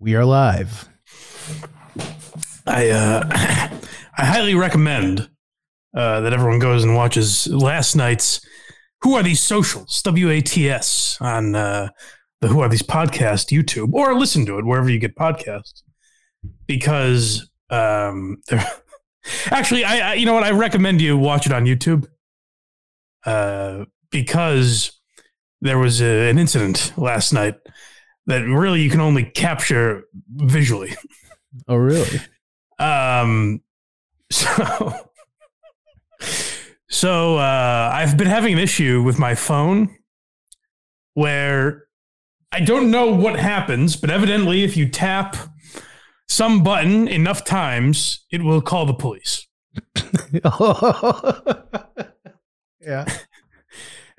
We are live. I uh, I highly recommend uh, that everyone goes and watches last night's "Who Are These Socials" WATS on uh, the "Who Are These" podcast YouTube, or listen to it wherever you get podcasts, because um, actually I, I you know what? I recommend you watch it on YouTube, uh, because there was a, an incident last night that really you can only capture visually. Oh, really? Um, so, so uh, I've been having an issue with my phone where I don't know what happens, but evidently, if you tap some button enough times, it will call the police. yeah.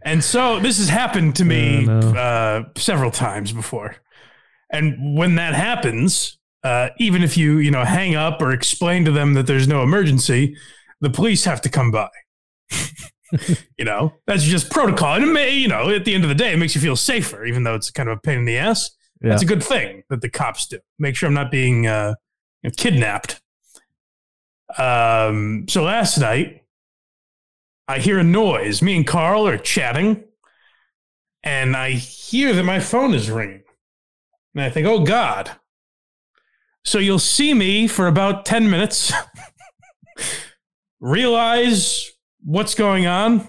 And so this has happened to me Oh, no. uh, several times before. And when that happens, uh, even if you you know hang up or explain to them that there's no emergency, the police have to come by. you know that's just protocol, and it may you know at the end of the day it makes you feel safer, even though it's kind of a pain in the ass. Yeah. That's a good thing that the cops do. Make sure I'm not being uh, you know, kidnapped. Um, so last night, I hear a noise. Me and Carl are chatting, and I hear that my phone is ringing. And I think, oh God. So you'll see me for about 10 minutes, realize what's going on,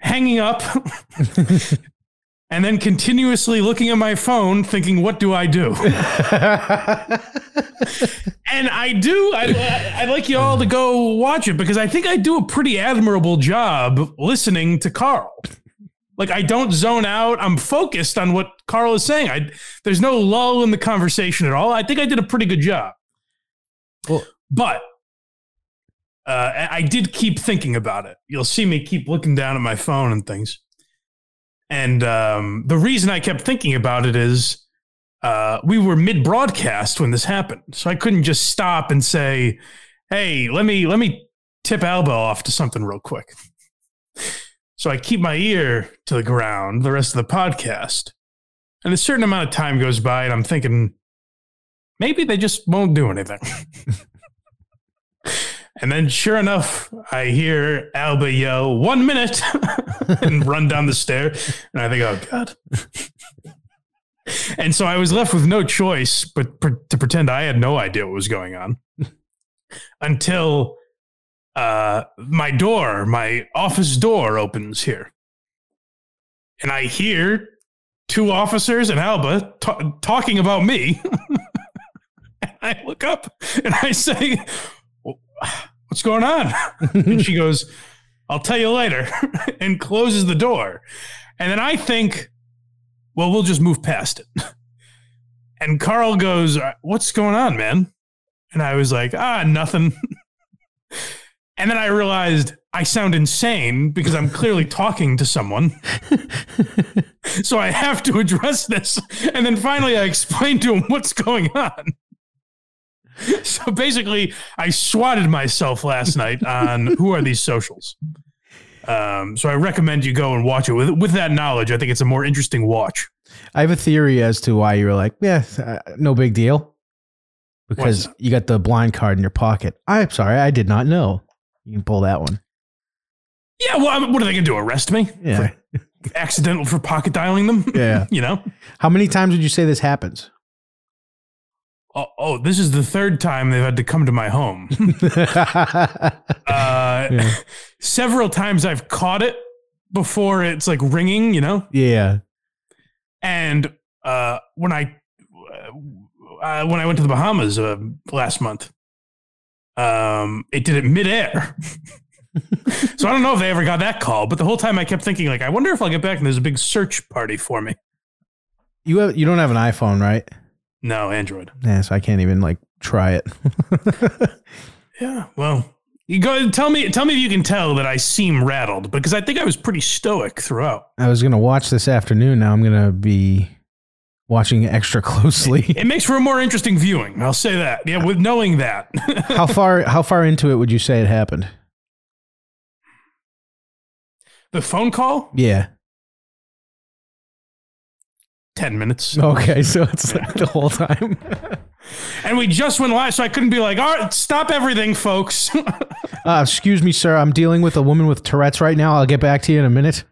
hanging up, and then continuously looking at my phone, thinking, what do I do? And I do. I, I'd like you all to go watch it because I think I do a pretty admirable job listening to Carl. Like I don't zone out. I'm focused on what Carl is saying. I there's no lull in the conversation at all. I think I did a pretty good job. Well- but uh, I I did keep thinking about it. You'll see me keep looking down at my phone and things. And um, the reason I kept thinking about it is uh, we were mid broadcast when this happened, so I couldn't just stop and say, "Hey, let me let me tip elbow off to something real quick." So I keep my ear to the ground the rest of the podcast, and a certain amount of time goes by, and I'm thinking maybe they just won't do anything. and then, sure enough, I hear Alba yell, "One minute!" and run down the stair, and I think, "Oh God." And so I was left with no choice but pre- to pretend I had no idea what was going on until uh, my door, my office door opens here. And I hear two officers and Alba ta- talking about me. and I look up and I say, What's going on? and she goes, I'll tell you later, and closes the door. And then I think, well, we'll just move past it. And Carl goes, "Uh, What's going on, man? And I was like, Ah, nothing. And then I realized I sound insane because I'm clearly talking to someone. so I have to address this. And then finally I explained to him what's going on. So basically, I swatted myself last night on who are these socials. Um, so I recommend you go and watch it with with that knowledge. I think it's a more interesting watch. I have a theory as to why you were like, yeah, uh, no big deal. Because you got the blind card in your pocket. I'm sorry, I did not know. You can pull that one. Yeah, well, I mean, what are they going to do? Arrest me? Yeah. For accidental for pocket dialing them? Yeah. you know? How many times would you say this happens? Oh, oh, this is the third time they've had to come to my home. uh, Yeah. Several times I've caught it before it's like ringing, you know? yeah. And uh, when I uh, when I went to the Bahamas uh, last month, um, it did it midair. so I don't know if they ever got that call, but the whole time I kept thinking, like, I wonder if I'll get back and there's a big search party for me. You have, you don't have an iPhone, right? No, Android. Yeah, so I can't even like try it. Yeah. Well, you go tell me tell me if you can tell that I seem rattled because I think I was pretty stoic throughout. I was gonna watch this afternoon. Now I'm gonna be watching extra closely. It makes for a more interesting viewing. I'll say that. Yeah, with knowing that. how far how far into it would you say it happened? the phone call? Yeah. 10 minutes. Okay, so it's like the whole time. And we just went live, so I couldn't be like, all right, stop everything, folks. Uh, excuse me, sir. I'm dealing with a woman with Tourette's right now. I'll get back to you in a minute.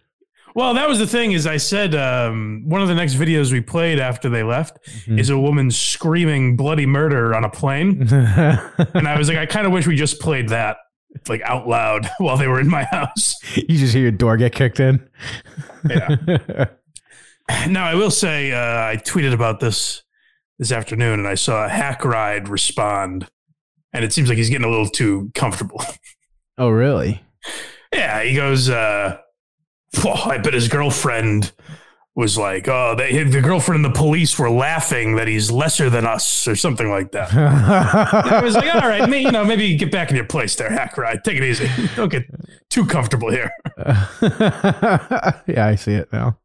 Well, that was the thing is I said um, one of the next videos we played after they left is a woman screaming bloody murder on a plane. And I was like, I kind of wish we just played that like out loud while they were in my house. you just hear your door get kicked in. Yeah. Now, I will say, uh, I tweeted about this this afternoon, and I saw a hack ride respond, and it seems like he's getting a little too comfortable. oh, really? yeah, he goes, uh, "Phew, I bet his girlfriend was like, oh, they, the girlfriend and the police were laughing that he's lesser than us, or something like that. I was like, all right, may, you know, maybe get back in your place there, hack ride. Take it easy. Don't get too comfortable here. yeah, I see it now.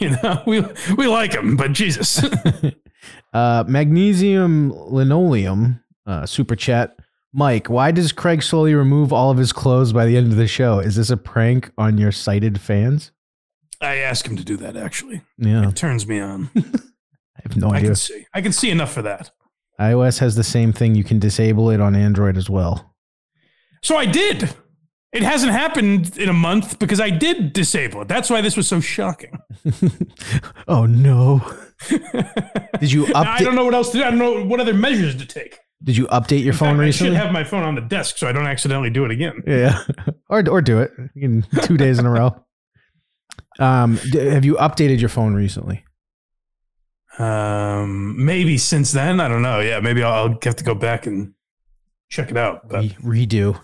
You know, we we like him, but Jesus. Uh, magnesium linoleum uh, super chat. Mike, why does Craig slowly remove all of his clothes by the end of the show? Is this a prank on your sighted fans? I asked him to do that. Actually, Yeah, it turns me on. I have no I idea. can see. I can see enough for that. iOS has the same thing. You can disable it on Android as well. So I did. It hasn't happened in a month because I did disable it. That's why this was so shocking. oh no! Did you Now, I don't know what else to do. I don't know what other measures to take. Did you update your phone fact, I should have my phone on the desk so I don't accidentally do it again. Yeah, or or do it in two days in a row. Um, d- have you updated your phone recently? Um, maybe since then, I don't know. Yeah, maybe I'll, I'll have to go back and check it out. But Re- redo.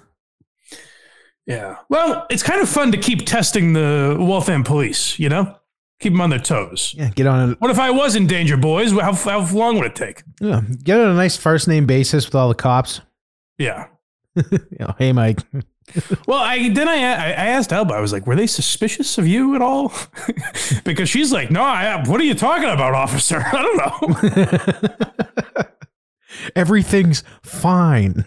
yeah, well, it's kind of fun to keep testing the Waltham police. You know, keep them on their toes. Yeah, get on it. What if I was in danger, boys? How, how long would it take? Yeah, get on a nice first name basis with all the cops. Yeah. You know, hey, Mike. Well, I then I I I asked Elba. I was like, "Were they suspicious of you at all?" because she's like, "No, I, what are you talking about, officer? I don't know." Everything's fine.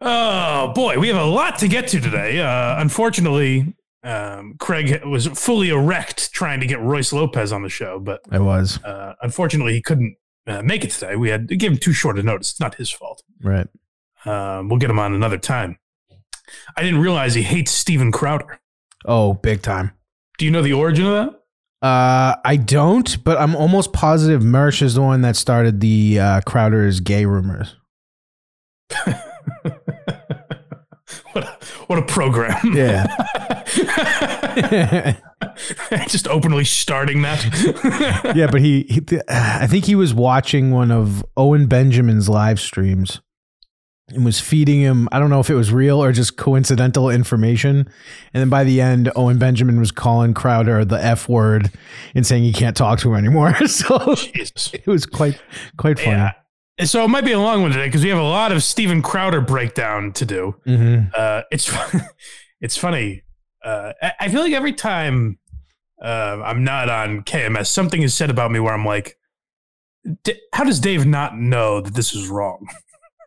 oh boy, we have a lot to get to today. Uh, unfortunately, um, Craig was fully erect trying to get Royce Lopez on the show, but I was uh, unfortunately, he couldn't uh, make it today. We had to give him too short a notice. It's not his fault. right. Um, we'll get him on another time. I didn't realize he hates Steven Crowder. Oh, big time. Do you know the origin of that? Uh, I don't, but I'm almost positive Mersh is the one that started the uh, Crowder's gay rumors. what, a, program. Yeah. Just openly starting that. yeah, but he, he, I think he was watching one of Owen Benjamin's live streams and was feeding him. I don't know if it was real or just coincidental information. And then by the end, Owen Benjamin was calling Crowder the F word and saying he can't talk to him anymore. so Jesus. it was quite, quite funny. Yeah. So it might be a long one today because we have a lot of Steven Crowder breakdown to do. hmm Uh, it's it's funny. Uh, I- feel like every time uh, I'm not on KMS, something is said about me where I'm like, D- how does Dave not know that this is wrong?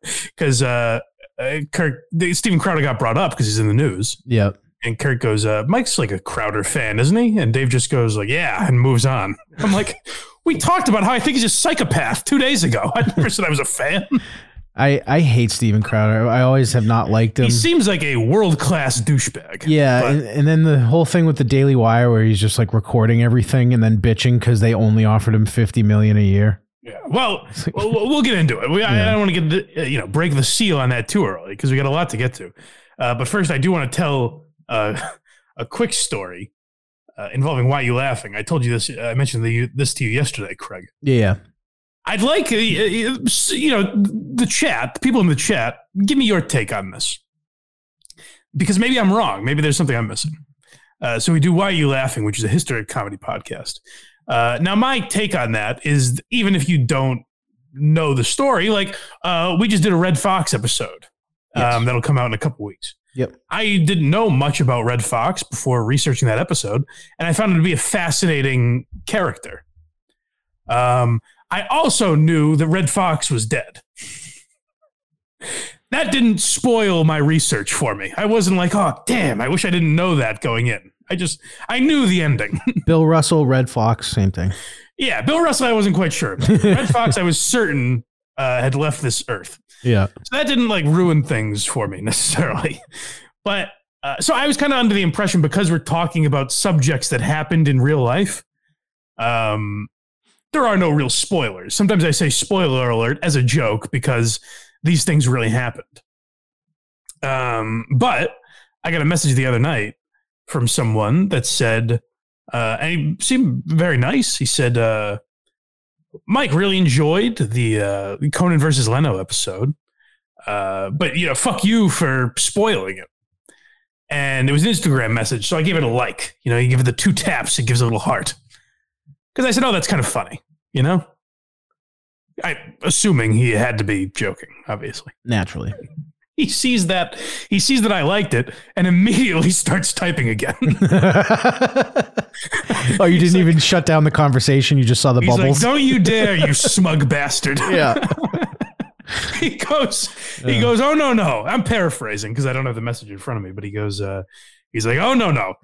Because uh, uh, Kirk, Steven Crowder got brought up because he's in the news. Yep. And Kirk goes, uh, Mike's like a Crowder fan, isn't he? And Dave just goes like, yeah, and moves on. I'm like, we talked about how I think he's a psychopath two days ago. I never said I was a fan. I, I hate Steven Crowder. I always have not liked him. He seems like a world class douchebag. Yeah, and, and then the whole thing with the Daily Wire, where he's just like recording everything and then bitching because they only offered him fifty million a year. Yeah. Well, we'll, we'll get into it. We, I, I don't want to get the, uh, you know break the seal on that too early because we got a lot to get to. Uh, but first, I do want to tell uh, a quick story uh, involving why you laughing. I told you this. I mentioned the, this to you yesterday, Craig. Yeah, I'd like, uh, uh, you know, the chat, the people in the chat, give me your take on this. Because maybe I'm wrong. Maybe there's something I'm missing. Uh, so we do Why Are You Laughing, which is a history of comedy podcast. Uh, now, my take on that is even if you don't know the story, like uh, we just did a Redd Foxx episode Yes. um, that'll come out in a couple weeks. Yep. I didn't know much about Redd Foxx before researching that episode, and I found him to be a fascinating character. Um, I also knew that Redd Foxx was dead. That didn't spoil my research for me. I wasn't like, oh, damn, I wish I didn't know that going in. I just I knew the ending. Bill Russell, Redd Foxx, same thing. yeah, Bill Russell, I wasn't quite sure. Red Fox, I was certain uh, had left this earth. Yeah. So that didn't like ruin things for me necessarily. But uh, so I was kind of under the impression because we're talking about subjects that happened in real life. Um, there are no real spoilers. Sometimes I say spoiler alert as a joke because these things really happened. Um, but I got a message the other night from someone that said, uh, and he seemed very nice. He said, uh, Mike really enjoyed the uh, Conan versus Leno episode, uh, but you know, fuck you for spoiling it. And it was an Instagram message, so I gave it a like. You know, you give it the two taps, it gives a little heart. Because I said, "Oh, that's kind of funny," you know. I assuming he had to be joking, obviously. Naturally. He sees that he sees that I liked it and immediately starts typing again. oh, you didn't even shut down the conversation. You just saw the He's bubbles. like, "Don't you dare, you smug bastard!" yeah. he goes, he goes, "Oh no, no!" I'm paraphrasing because I don't have the message in front of me, but he goes, uh, he's like, "Oh no, no."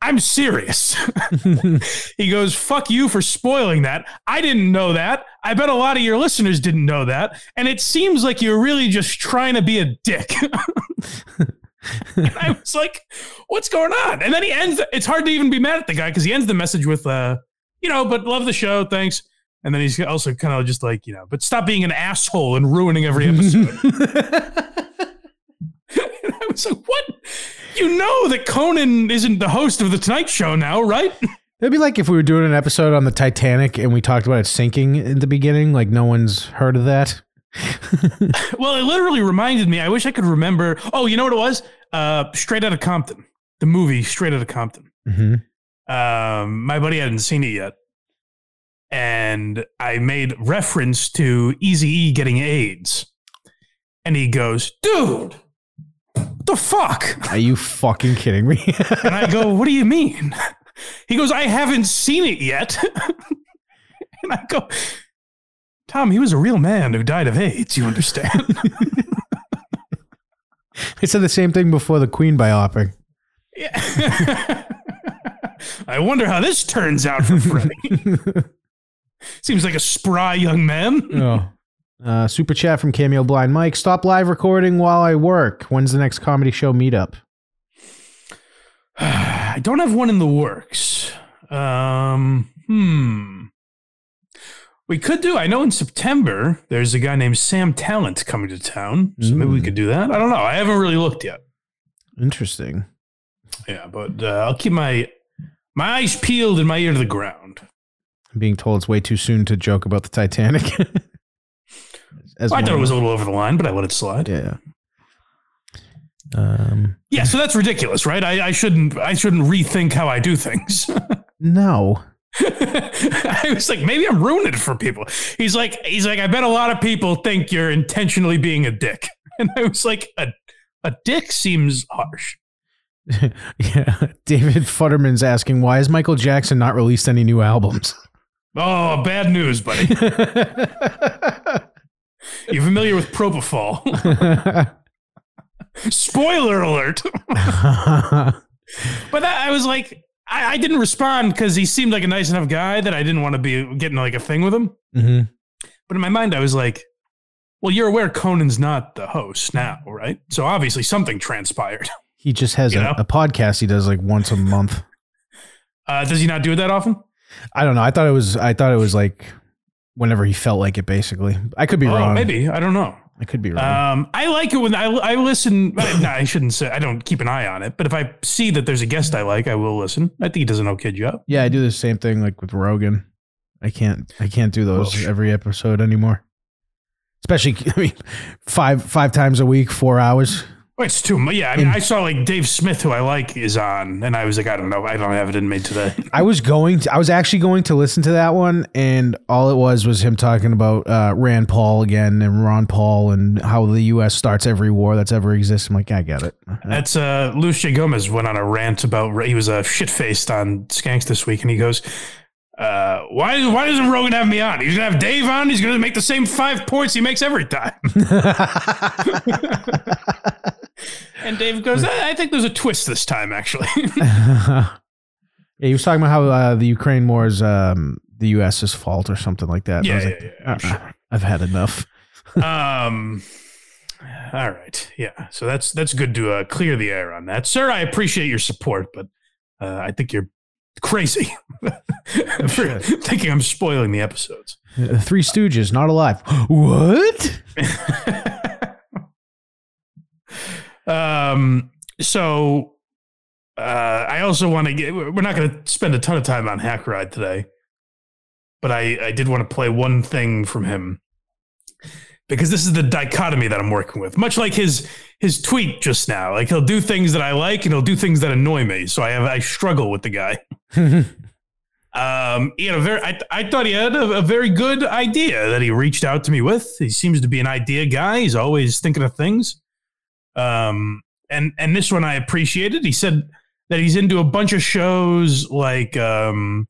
I'm serious. he goes, fuck you for spoiling that. I didn't know that. I bet a lot of your listeners didn't know that. And it seems like you're really just trying to be a dick. and I was like, what's going on? And then he ends, it's hard to even be mad at the guy because he ends the message with, uh, you know, but love the show. Thanks. And then he's also kind of just like, you know, but stop being an asshole and ruining every episode. was like, what? You know that Conan isn't the host of the Tonight Show now, right? It'd be like if we were doing an episode on the Titanic and we talked about it sinking in the beginning, like no one's heard of that. well, it literally reminded me. I wish I could remember. Oh, you know what it was? Uh, Straight of Compton, the movie Straight Out of Compton. Mm-hmm. Um, my buddy hadn't seen it yet, and I made reference to Easy E getting AIDS, and he goes, "Dude, the fuck." Are you fucking kidding me? And I go, What do you mean? He goes, I haven't seen it yet. and I go, Tom, he was a real man who died of AIDS, you understand? I said the same thing before the Queen biopic. yeah. I wonder how this turns out for Freddie. Seems like a spry young man. oh. Uh, super chat from Cameo Blind Mike. Stop live recording while I work. When's the next comedy show meetup? I don't have one in the works. Um, hmm. We could do. I know in September there's a guy named Sam Tallent coming to town, so maybe we Mm. could do that. I don't know. I haven't really looked yet. Interesting. Yeah, but uh, I'll keep my my eyes peeled and my ear to the ground. I'm being told it's way too soon to joke about the Titanic. As I thought it was a little over the line, but I let it slide. Yeah. Um. Yeah, so that's ridiculous, right? I, I shouldn't I shouldn't rethink how I do things. No. I was like, maybe I'm ruining it for people. He's like, he's like, I bet a lot of people think you're intentionally being a dick. And I was like, a a dick seems harsh. yeah. David Futterman's asking why has Michael Jackson not released any new albums? Oh, bad news, buddy. You familiar with propofol? Spoiler alert. But that, I was like, I, I didn't respond because he seemed like a nice enough guy that I didn't want to be getting like a thing with him. hmm But in my mind, I was like, well, you're aware Conan's not the host now, right? So obviously something transpired. He just has a, a podcast he does like once a month. Uh, does he not do it that often? I don't know. I thought it was. I thought it was like whenever he felt like it. Basically, I could be Oh, wrong. maybe. I don't know. I could be wrong. Um, I like it when I, I listen. No, I shouldn't say I don't keep an eye on it, but if I see that there's a guest I like, I will listen. I think he does an okay job. yeah, I do the same thing like with Rogan. I can't. I can't do those every episode anymore. Especially, I mean, five five times a week, four hours. It's too much. Yeah, I mean, I saw like Dave Smith, who I like, is on, and I was like, I don't know, I don't have it in me today. I was going to, I was actually going to listen to that one, and all it was was him talking about uh, Rand Paul again and Ron Paul and how the U.S. starts every war that's ever existed. I'm like, I get it. That's uh, Luis Gomez went on a rant about he was uh, shit faced on Skanks this week, and he goes, uh, "Why why doesn't Rogan have me on? He's gonna have Dave on. He's gonna make the same five points he makes every time." And Dave goes, I I think there's a twist this time, actually. yeah, he was talking about how uh, the Ukraine war is um, the U.S.'s fault or something like that. Yeah, was yeah, like, yeah, "Uh-uh, sure. I've had enough. um all right yeah so that's that's good to uh, clear the air on that sir i appreciate your support but uh, i think you're crazy for thinking i'm spoiling the episodes The Three Stooges, not alive. what? um so uh i also want to get we're not going to spend a ton of time on hack ride today but i i did want to play one thing from him because this is the dichotomy that i'm working with much like his his tweet just now like he'll do things that i like and he'll do things that annoy me so i have i struggle with the guy um, he had a very, I, I thought he had a, a very good idea that he reached out to me with. He seems to be an idea guy. He's always thinking of things. Um, and, and this one I appreciated. He said that he's into a bunch of shows like, um,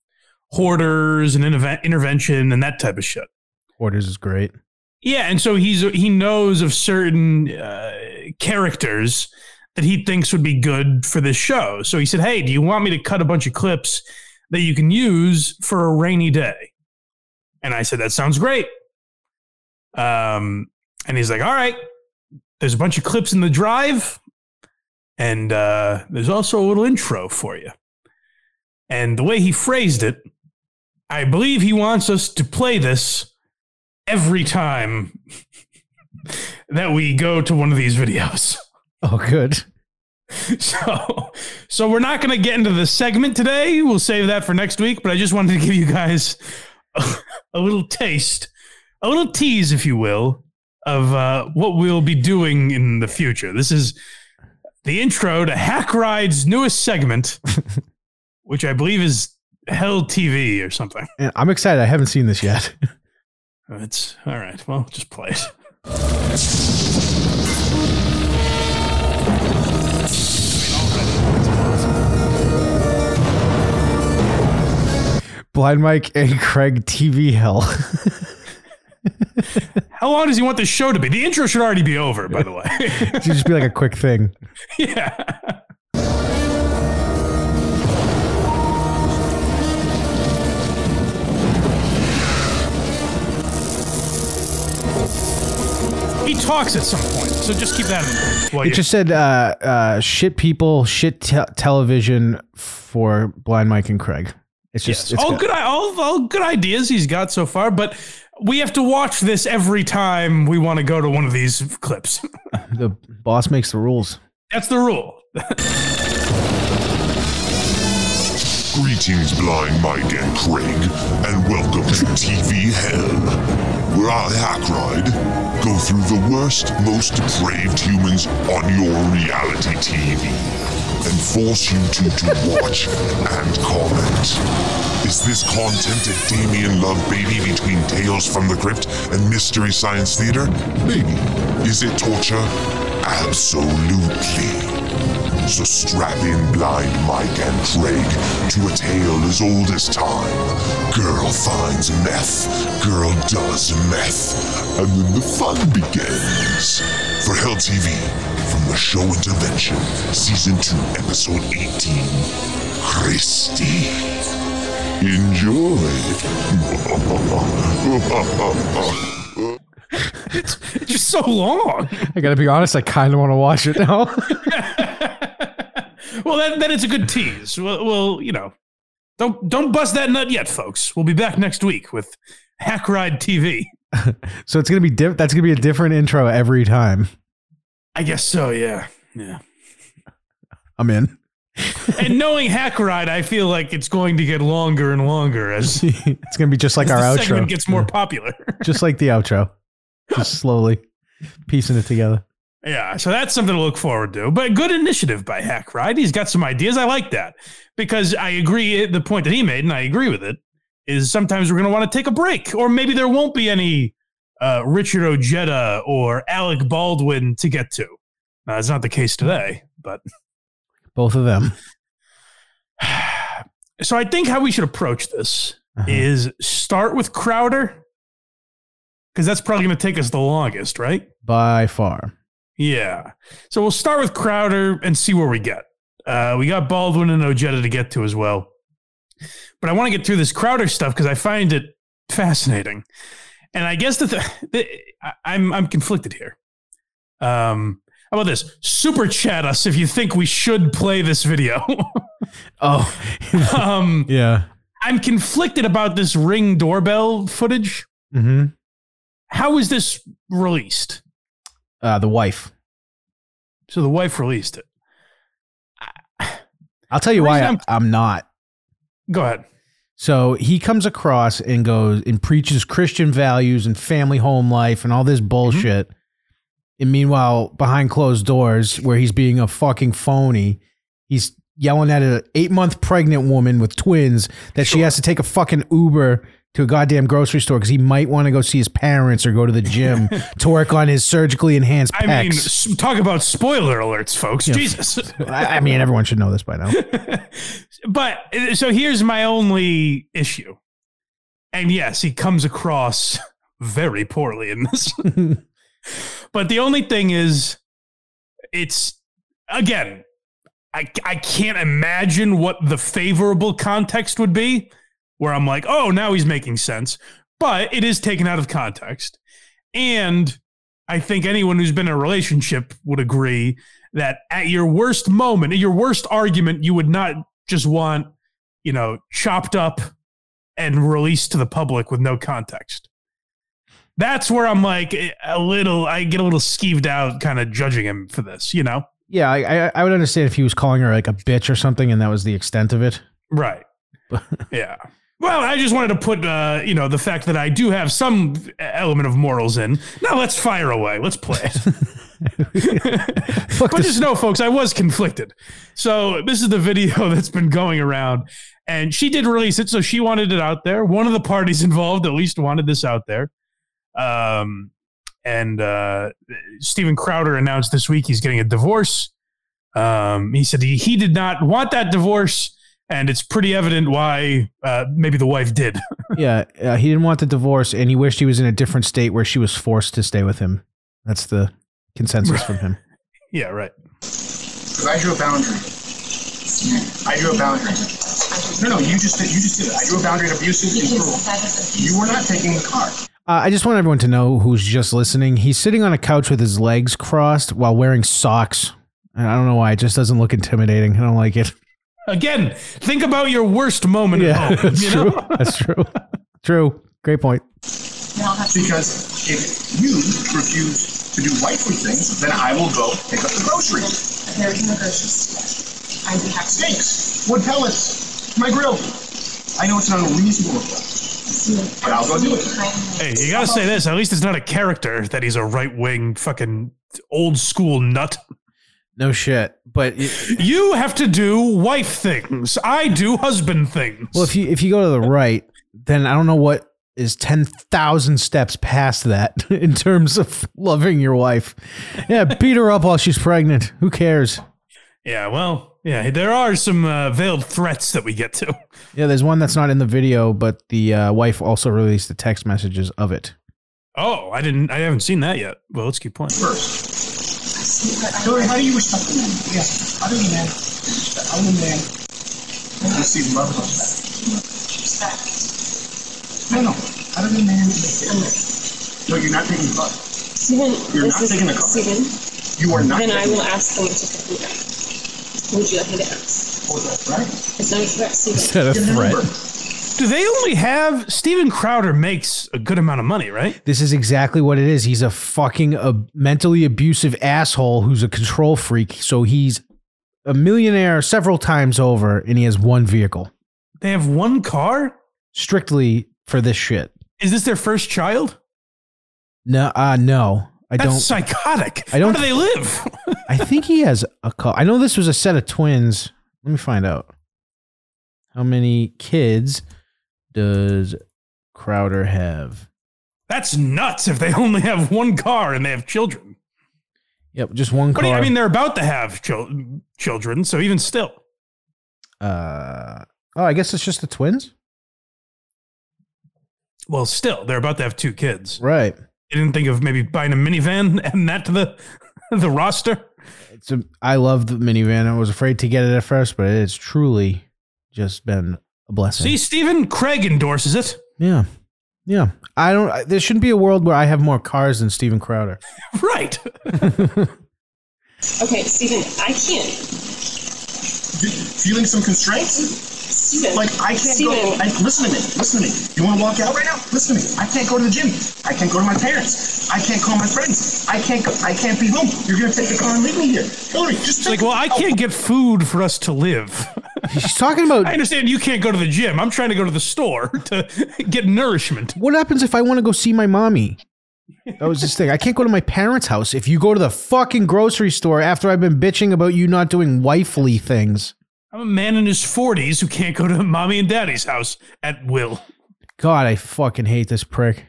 hoarders and interve- intervention and that type of shit. Hoarders is great. Yeah, and so he's he knows of certain uh, characters that he thinks would be good for this show. So he said, "Hey, do you want me to cut a bunch of clips that you can use for a rainy day?" And I said, "That sounds great." Um, and he's like, "All right, there's a bunch of clips in the drive, and uh, there's also a little intro for you." And the way he phrased it, I believe he wants us to play this every time that we go to one of these videos. Oh, good. So, so we're not going to get into the segment today. We'll save that for next week. But I just wanted to give you guys a, a little taste, a little tease, if you will, of uh, what we'll be doing in the future. This is the intro to Hack Ride's newest segment, which I believe is Hell TV or something. And I'm excited. I haven't seen this yet. It's all right. Well, just play it. Blind Mike and Craig TV hell. How long does he want this show to be? The intro should already be over, by the way. It should just be like a quick thing. yeah. He talks at some point, so just keep that in mind. Well, It just said uh, uh, shit people, shit te- television for Blind Mike and Craig. It's just yes, it's all got- good, all, all good ideas he's got so far, but we have to watch this every time we want to go to one of these clips. the boss makes the rules. That's the rule. Greetings, Blind Mike and Craig, and welcome to TV Hell, where I, Hackride, go through the worst, most depraved humans on your reality TV and force you to, to watch and comment. Is this content a Damien Love baby between Tales from the Crypt and Mystery Science Theater? Maybe. Is it torture? Absolutely. So strap in blind Mike and Craig to a tale as old as time. Girl finds meth, girl does meth, and then the fun begins. For Hell TV, from the show Intervention, Season 2, Episode 18, Christy. Enjoy. It's just so long. I gotta be honest. I kind of want to watch it now. well, then, then it's a good tease. Well, well, you know, don't don't bust that nut yet, folks. We'll be back next week with Hack Ride TV. so it's gonna be diff- that's gonna be a different intro every time. I guess so. Yeah, yeah. I'm in. And knowing Hack Ride, I feel like it's going to get longer and longer as, it's gonna be just like the our segment outro. gets more popular. just like the outro. Just slowly piecing it together. Yeah, so that's something to look forward to. But good initiative by Hack Ride? He's got some ideas. I like that because I agree. The point that he made, and I agree with it, is sometimes we're going to want to take a break, or maybe there won't be any uh, Richard Ojeda or Alec Baldwin to get to. Uh, it's not the case today, but Both of them. so I think how we should approach this Uh-huh. is start with Crowder because that's probably going to take us the longest, right? By far. Yeah. So we'll start with Crowder and see where we get. Uh, we got Baldwin and Ojeda to get to as well. But I want to get through this Crowder stuff because I find it fascinating. And I guess the, th- the I- I'm I'm conflicted here. Um, how about this? Super chat us if you think we should play this video. Oh, um, yeah. I'm conflicted about this ring doorbell footage. Mm-hmm. How is this released? Uh, the wife. So the wife released it. I'll tell you why reason I, I'm not. Go ahead. So he comes across and goes and preaches Christian values and family home life and all this bullshit. And meanwhile, behind closed doors, where he's being a fucking phony, he's yelling at an eight month pregnant woman with twins that she has to take a fucking Uber to a goddamn grocery store because he might want to go see his parents or go to the gym to work on his surgically enhanced I mean, s- talk about spoiler alerts, folks. Jesus. I, I mean, everyone should know this by now. but uh, so here's my only issue. And yes, he comes across very poorly in this. but the only thing is, it's again, I, I can't imagine what the favorable context would be where I'm like, oh, now he's making sense. But it is taken out of context. And I think anyone who's been in a relationship would agree that at your worst moment, at your worst argument, you would not just want, you know, chopped up and released to the public with no context. That's where I'm like eh, a little, I get a little skeeved out kind of judging him for this, you know? yeah, I, I, I would understand if he was calling her like a bitch or something and that was the extent of it. Right. yeah. Well, I just wanted to put, uh, you know, the fact that I do have some element of morals in. Now let's fire away. Let's play it. But just know, folks, I was conflicted. So this is the video that's been going around, and she did release it, so she wanted it out there. One of the parties involved at least wanted this out there. Um, and uh, Steven Crowder announced this week he's getting a divorce. Um, he said he, he did not want that divorce, and it's pretty evident why uh, maybe the wife did. yeah, uh, he didn't want the divorce, and he wished he was in a different state where she was forced to stay with him. That's the consensus from him. yeah, right. I drew a boundary. I drew a boundary. No, no, you just did. You just did it. I drew a boundary at abusive and cruel. You were not taking the car. Uh, I just want everyone to know who's just listening. He's sitting on a couch with his legs crossed while wearing socks. And I don't know why. It just doesn't look intimidating. I don't like it. Again, think about your worst moment Yeah, at home. that's you true. know? That's true. True. Great point. Because if you refuse to do wifely things, then I will go pick up the groceries. There's no groceries. I do have Steaks, wood pellets, my grill. I know it's not a reasonable request, but I'll go do it. Hey, you gotta say this. At least it's not a character that he's a right wing fucking old school nut. No shit. But it, You have to do wife things. I do husband things. well, if you if you go to the right, then I don't know what is ten thousand steps past that in terms of loving your wife. Yeah, beat her up while she's pregnant. Who cares? yeah, well, yeah, there are some uh, veiled threats that we get to. Yeah, there's one that's not in the video, but the uh, wife also released the text messages of it. Oh, I didn't. I haven't seen that yet. Well, let's keep playing. First, Hillary, how do you respect a man? Yes, how do you man? How do you man? Receive love and respect. No, no. How does a man respect? No, you're not taking the car. Steven, You're this not taking the is. Steven. You are not Then I will ask them to pick me up. Would you like me to ask? Oh, Hold that, right? It's no threat, Steven. Is that a threat? Do they only have Steven Crowder makes a good amount of money, right? This is exactly what it is. He's a fucking uh, mentally abusive asshole who's a control freak. So he's a millionaire several times over, and he has one vehicle They have one car. strictly for this shit. Is this their first child? No, uh, no, I That's don't. psychotic. I don't- How do they live? I think he has a car. I know this was a set of twins. Let me find out. How many kids does Crowder have? That's nuts. If they only have one car and they have children. Yep, just one But car. I mean, they're about to have chil- children, so even still. uh, oh, I guess it's just the twins, Well, still, they're about to have two kids. right? They didn't think of maybe buying a minivan and that to the the roster. It's a, I love the minivan. I was afraid to get it at first, but it's truly just been a blessing. See, Steven Craig endorses it. Yeah. Yeah. I don't I- there shouldn't be a world where I have more cars than Steven Crowder. Right. Okay, Steven, I can't. Feeling some constraints? Steven. Like I can't go. Steven. I, listen to me. Listen to me. You want to walk out right now? Listen to me. I can't go to the gym. I can't go to my parents. I can't call my friends. I can't. Go, I can't be home. You're gonna take the car and leave me here, Hillary. Just It's like, well, I can't get food for us to live. She's talking about I understand you can't go to the gym. I'm trying to go to the store to get nourishment. what happens if I want to go see my mommy? That was this thing. I can't go to my parents' house if you go to the fucking grocery store after I've been bitching about you not doing wifely things. I'm a man in his 40s who can't go to mommy and daddy's house at will. God, I fucking hate this prick.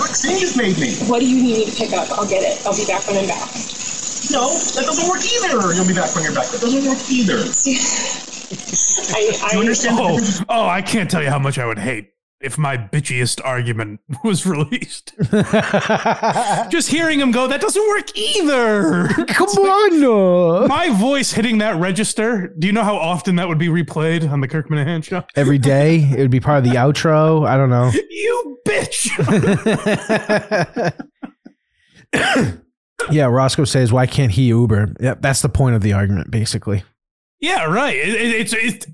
Maxine just made me. What do you need me to pick up? I'll get it. I'll be back when I'm back. No, that doesn't work either. You'll be back when you're back. That doesn't work either. I, I Do you understand? Oh, oh, I can't tell you how much I would hate if my bitchiest argument was released. Just hearing him go, that doesn't work either. Come on. uh. My voice hitting that register, do you know how often that would be replayed on the Kirk Minihane show? Every day, it would be part of the outro. I don't know. You bitch. Yeah, Roscoe says, "Why can't he Uber?" Yeah, that's the point of the argument, basically. yeah, right. It, it, it's, it's,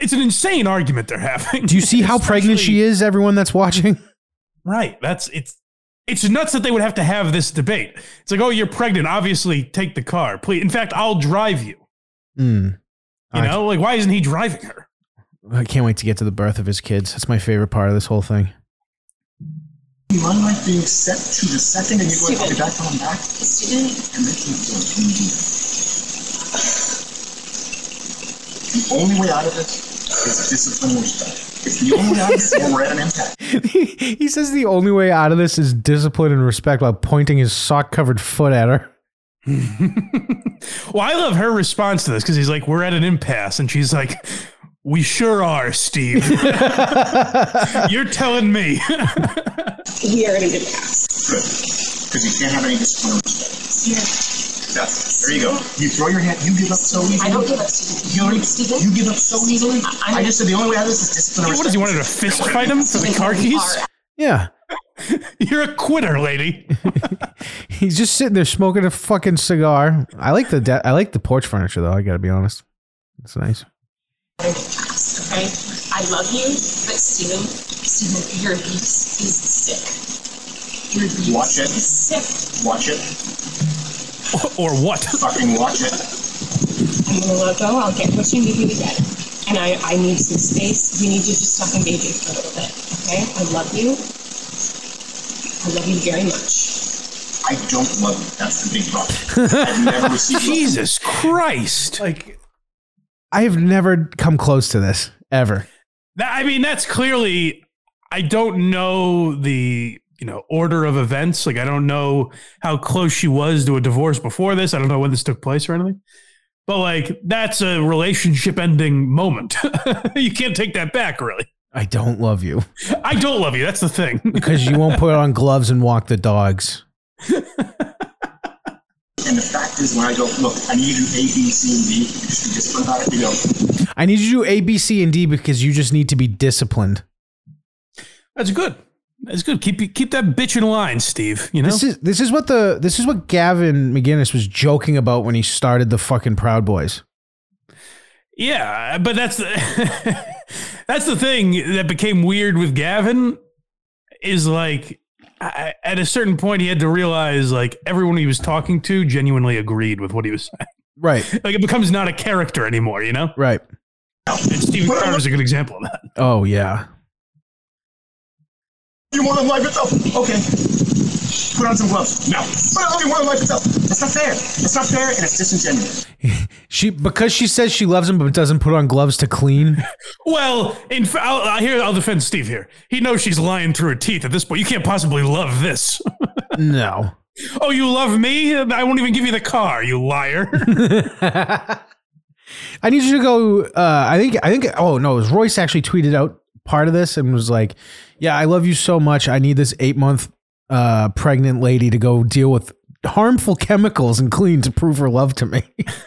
it's an insane argument they're having. Do you see how pregnant she is? Everyone that's watching. Right. That's it's it's nuts that they would have to have this debate. It's like, oh, you're pregnant. Obviously, take the car, please. In fact, I'll drive you. Hmm. You I- know, like why isn't he driving her? I can't wait to get to the birth of his kids. That's my favorite part of this whole thing. My life being set to the second, and you're going to be back when I'm back. Steven, You're making me feel you do that? The only way out of this is discipline and. It's the only way out of this, and we're at an impact. he says the only way out of this is discipline and respect while pointing his sock-covered foot at her. Well, I love her response to this because he's like, we're at an impasse. And she's like, we sure are, Steve. you're telling me. we are at an impasse. Because you can't have any discipline and respect. That's, there you go. You throw your hand, you give up so easily. I don't give up, Steven. Hillary, Steven? you give up so easily. I- I just said the only way out of this is discipline and what respect. does he wanted to fist fight him for the car keys? Yeah. You're a quitter, lady. He's just sitting there smoking a fucking cigar. I like the de- I like the porch furniture though. I gotta be honest. It's nice. at an impasse, okay? I love you, but Steven, Steven, your abuse is sick. Your abuse Watch it. is sick. Watch it. Or what? Fucking watch it. I'm gonna let go. I'll get what you need me to get. And I, I need some space. We need to just talk and baby for a little bit. Okay? I love you. I love you very much. I don't love you. That's the big problem. I've never received love. Jesus Christ. Like I have never come close to this ever. That, I mean, that's clearly. I don't know the you know order of events. Like, I don't know how close she was to a divorce before this. I don't know when this took place or anything. But like, that's a relationship-ending moment. you can't take that back, really. I don't love you I don't love you. That's the thing. because you won't put on gloves and walk the dogs. And the fact is, when I go, look, I need you A, B, C, and D. You just be disciplined about it. You go, I need you to do A, B, C, and D because you just need to be disciplined. That's good. That's good. Keep keep that bitch in line, Steve. You know. This is this is what the this is what Gavin McInnes was joking about when he started the fucking Proud Boys. Yeah, but that's the that's the thing that became weird with Gavin is like I, at a certain point he had to realize like everyone he was talking to genuinely agreed with what he was saying. Right, Like it becomes not a character anymore, you know. right. And Steven Crowder's a good example of that. Oh yeah. You want to life itself? Okay. Put on some gloves. No. But I only want to life itself. That's not fair. That's not fair, and it's disingenuous. She because she says she loves him but doesn't put on gloves to clean. Well, in fa- I'll, I'll, here I'll defend Steve here. He knows she's lying through her teeth at this point. You can't possibly love this. No. oh, you love me? I won't even give you the car, you liar. I need you to go. Uh, I think. I think. Oh no, it was Royce actually tweeted out part of this and was like, "Yeah, I love you so much. I need this eight month uh, pregnant lady to go deal with harmful chemicals and clean to prove her love to me.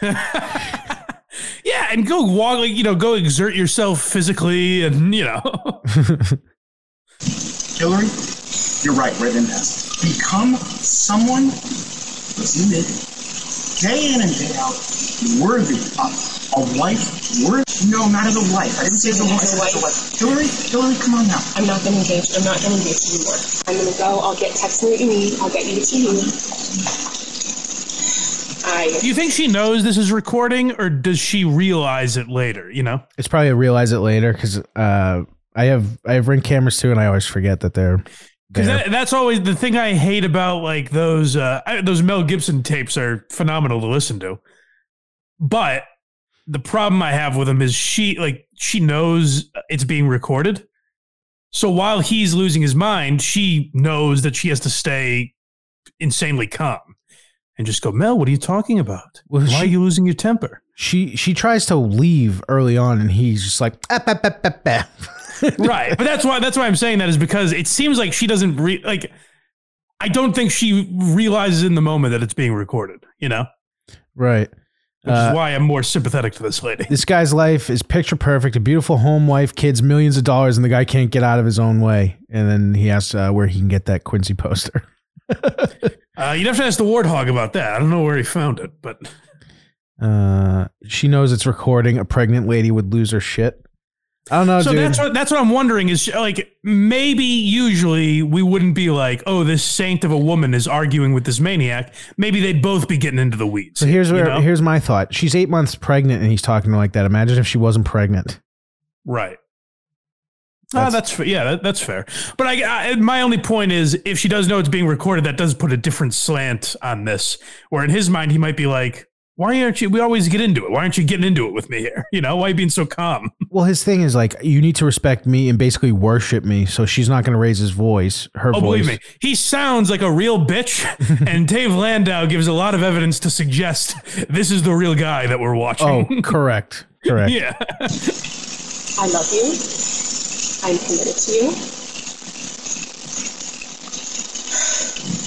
yeah, and go walk, like, you know, go exert yourself physically, and you know, Hillary, you're right, red impasse. Become someone that's you did, day in and day out, worthy of a wife, worthy, no, not as a wife. I didn't say the wife, As a as a wife. Hillary, Hillary, come on now. I'm not gonna engage. I'm not gonna engage anymore. I'm gonna go. I'll get text me what you need. I'll get you to TV. I do you think she knows this is recording, or does she realize it later? You know, it's probably a realize it later because uh, I have I have ring cameras too, and I always forget that they're because that, that's always the thing I hate about like those uh, I- those Mel Gibson tapes are phenomenal to listen to, but the problem I have with him is she like she knows it's being recorded. So while he's losing his mind, she knows that she has to stay insanely calm and just go, Mel, what are you talking about? Well, Why she- are you losing your temper? she she tries to leave early on, and he's just like, right but that's why that's why i'm saying that is because it seems like she doesn't re- like i don't think she realizes in the moment that it's being recorded you know right. Which Uh, is why i'm more sympathetic to this lady This guy's life is picture perfect. A beautiful home, wife, kids, millions of dollars, and the guy can't get out of his own way. And then he asks uh, where he can get that Quincy poster. uh, you'd have to ask the warthog about that i don't know where he found it but Uh, she knows it's recording. A pregnant lady would lose her shit. I don't know, so dude. that's what that's what i'm wondering is like maybe usually we wouldn't be like oh this saint of a woman is arguing with this maniac maybe they'd both be getting into the weeds so here's you where know? here's my thought. She's eight months pregnant, and he's talking to her like that. Imagine if she wasn't pregnant. Right. That's- Ah, that's. Yeah, that, that's fair. But I, I, my only point is, if she does know it's being recorded, that does put a different slant on this. Where in his mind, he might be like, "Why aren't you? We always get into it. Why aren't you getting into it with me here? You know, why are you being so calm?" Well, his thing is like you need to respect me and basically worship me. So she's not going to raise his voice. Her Oh, voice. believe me, he sounds like a real bitch, and Dave Landau gives a lot of evidence to suggest this is the real guy that we're watching. Oh, correct. Correct. yeah. I love you. I'm committed to you.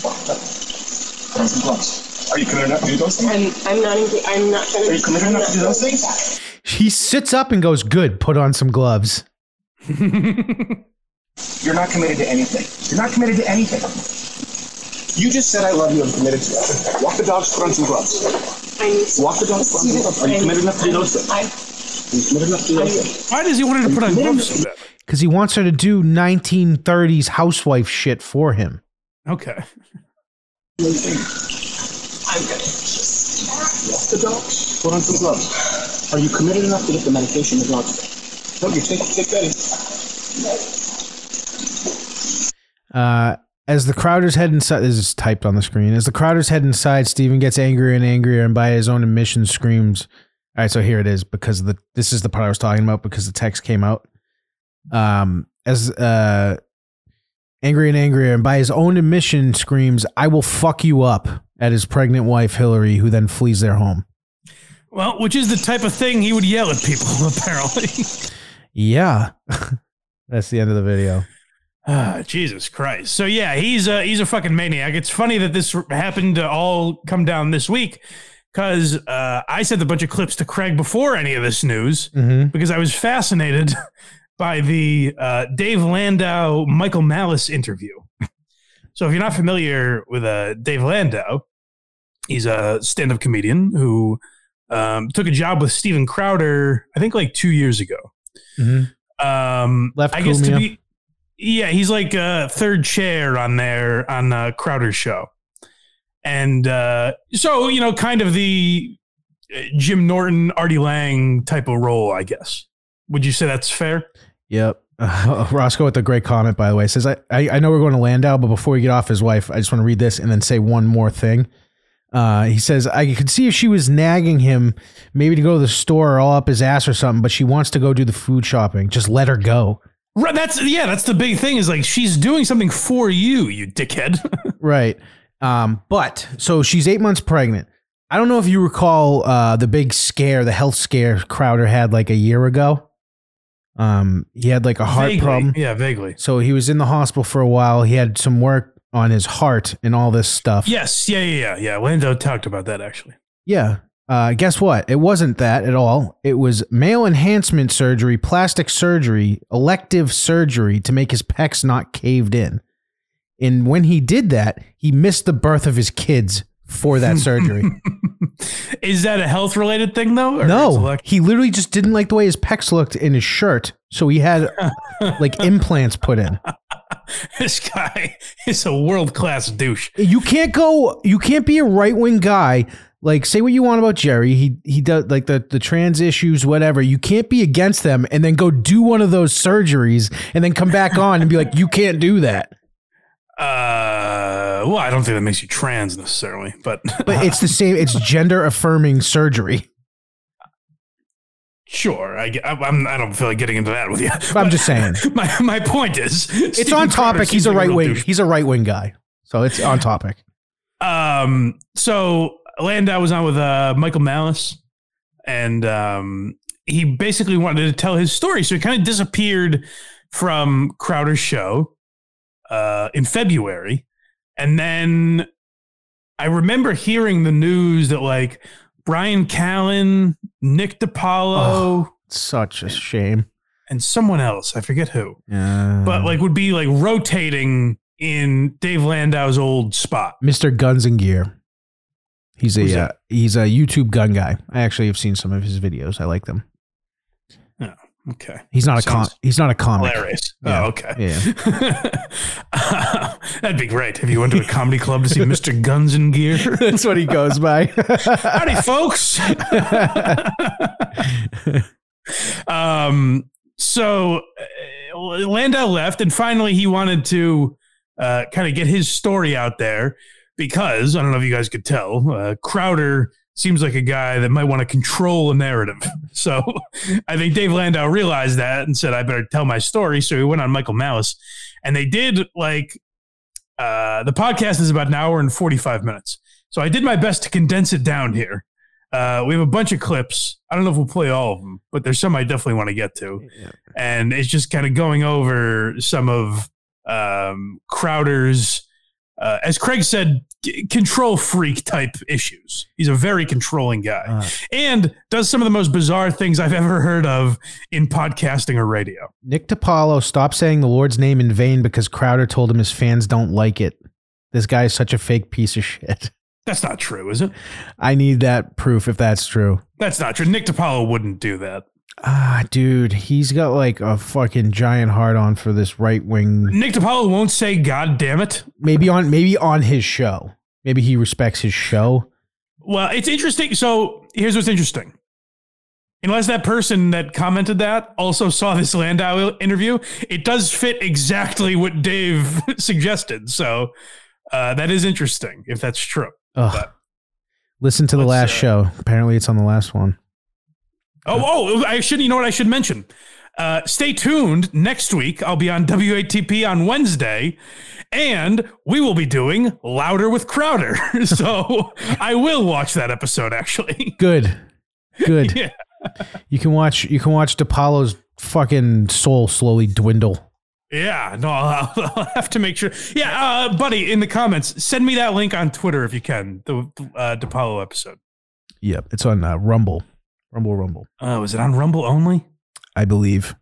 Put on some gloves. Are you committed enough to do those things? I'm I'm not engaged. I'm not gonna. Are you committed I'm not to do those things? that. He sits up and goes, "Good. Put on some gloves." You're not committed to anything. You're not committed to anything. You just said I love you. I'm committed to you. Walk the dogs. Put on some gloves. I need Walk the dogs. Put on some gloves. Are you committed enough to do those things? I, Are you committed enough to do those things? Why does he want her to put on gloves? Because he wants her to do 1930s housewife shit for him. Okay. I'm gonna just. Walk the dogs. Put on some gloves. Are you committed enough to get the medication the dogs take? No, you take take that. in. Uh, as the Crowders head inside, this is typed on the screen. As the Crowders head inside, Steven gets angrier and angrier, and by his own admission, screams. All right, so here it is because the this is the part I was talking about because the text came out. Um, as uh, angry and angrier, and by his own admission, screams, "I will fuck you up!" at his pregnant wife Hillary, who then flees their home. Well, which is the type of thing he would yell at people, apparently. Yeah, that's the end of the video. Ah, Jesus Christ. So yeah, he's a he's a fucking maniac. It's funny that this happened to all come down this week because uh, I sent a bunch of clips to Craig before any of this news Mm-hmm. because I was fascinated by the uh, Dave Landau Michael Malice interview. So if you're not familiar with uh, Dave Landau, he's a stand-up comedian who um, took a job with Steven Crowder, I think like two years ago. Mm-hmm. Um, Left I guess to be, yeah, he's like a third chair on there on uh, Crowder's show, and uh, so you know, kind of the uh, Jim Norton, Artie Lange type of role, I guess. Would you say that's fair? Yep. Uh, Roscoe with a great comment, by the way, says, I, I, I know we're going to Landau, but before we get off his wife, I just want to read this and then say one more thing. Uh, he says, I could see if she was nagging him, maybe to go to the store or all up his ass or something, but she wants to go do the food shopping. Just let her go. Right. That's yeah. That's the big thing. Is like she's doing something for you, you dickhead. Right. Um, but so she's eight months pregnant. I don't know if you recall uh, the big scare, the health scare Crowder had like a year ago. Um, he had like a heart Vaguely. problem. Yeah, vaguely. So he was in the hospital for a while. He had some work on his heart and all this stuff. Yes, yeah, yeah, yeah, yeah. Landau talked about that actually. Yeah. Uh, guess what? It wasn't that at all. It was male enhancement surgery, plastic surgery, elective surgery to make his pecs not caved in. And when he did that, he missed the birth of his kids for that surgery. Is that a health related thing though? or no, he literally just didn't like the way his pecs looked in his shirt. So he had like implants put in. this guy is a world class douche. You can't go. You can't be a right wing guy. Like say what you want about Jerry. He he does like the the trans issues, whatever. You can't be against them and then go do one of those surgeries and then come back on and be like, you can't do that. Uh, well, I don't think that makes you trans necessarily, but But it's the same. It's gender affirming surgery. sure. I, get- I'm, I don't feel like getting into that with you. I'm just saying. My my point is, It's on topic. He's a right wing. He's a right wing guy. So it's on topic. Um, so Landau was on with uh, Michael Malice, and um, he basically wanted to tell his story. So he kind of disappeared from Crowder's show uh, in February, and then I remember hearing the news that like Brian Callen, Nick DiPaolo, Such a shame. and someone else, I forget who, Uh, but like would be like rotating in Dave Landau's old spot. Mr. Guns and Gear. He's a uh, he's a YouTube gun guy. I actually have seen some of his videos. I like them. Okay. He's not a com- Sounds he's not a comic. Hilarious. Yeah. Oh, okay. Yeah. That'd be great if you went to a comedy club to see Mr. Guns and Gear. That's what he goes by. Howdy, folks. um, so uh, Landau left, and finally he wanted to uh, kind of get his story out there because I don't know if you guys could tell, uh, Crowder seems like a guy that might want to control a narrative. So I think Dave Landau realized that and said, I better tell my story. So he went on Michael Malice, and they did like uh, the podcast is about an hour and 45 minutes. So I did my best to condense it down here. Uh, we have a bunch of clips. I don't know if we'll play all of them, but there's some I definitely want to get to. And it's just kind of going over some of um, Crowder's, uh, as Craig said, c- control freak type issues. He's a very controlling guy Uh, and does some of the most bizarre things I've ever heard of in podcasting or radio. Nick DiPaolo stopped saying the Lord's name in vain because Crowder told him his fans don't like it. This guy is such a fake piece of shit. That's not true, is it? I need that proof if that's true. That's not true. Nick DiPaolo wouldn't do that. Ah, dude, he's got like a fucking giant heart on for this right wing. Nick DiPaolo won't say "God damn it." Maybe on maybe on his show. Maybe he respects his show. Well, it's interesting. So here's what's interesting. Unless that person that commented that also saw this Landau interview, it does fit exactly what Dave suggested. So uh, that is interesting if that's true. Listen to the last uh, show. Apparently, it's on the last one. Oh, oh, I should. You know what I should mention? Uh, stay tuned. Next week, I'll be on WATP on Wednesday, and we will be doing Louder with Crowder. so I will watch that episode. Actually, Good, good. Yeah. You can watch. You can watch DiPaolo's fucking soul slowly dwindle. yeah. No, I'll, I'll have to make sure. Yeah, uh, buddy, in the comments, send me that link on Twitter if you can. The uh, DePaulo episode. Yep, it's on uh, Rumble. Rumble, Rumble. Oh, is it on Rumble only? I believe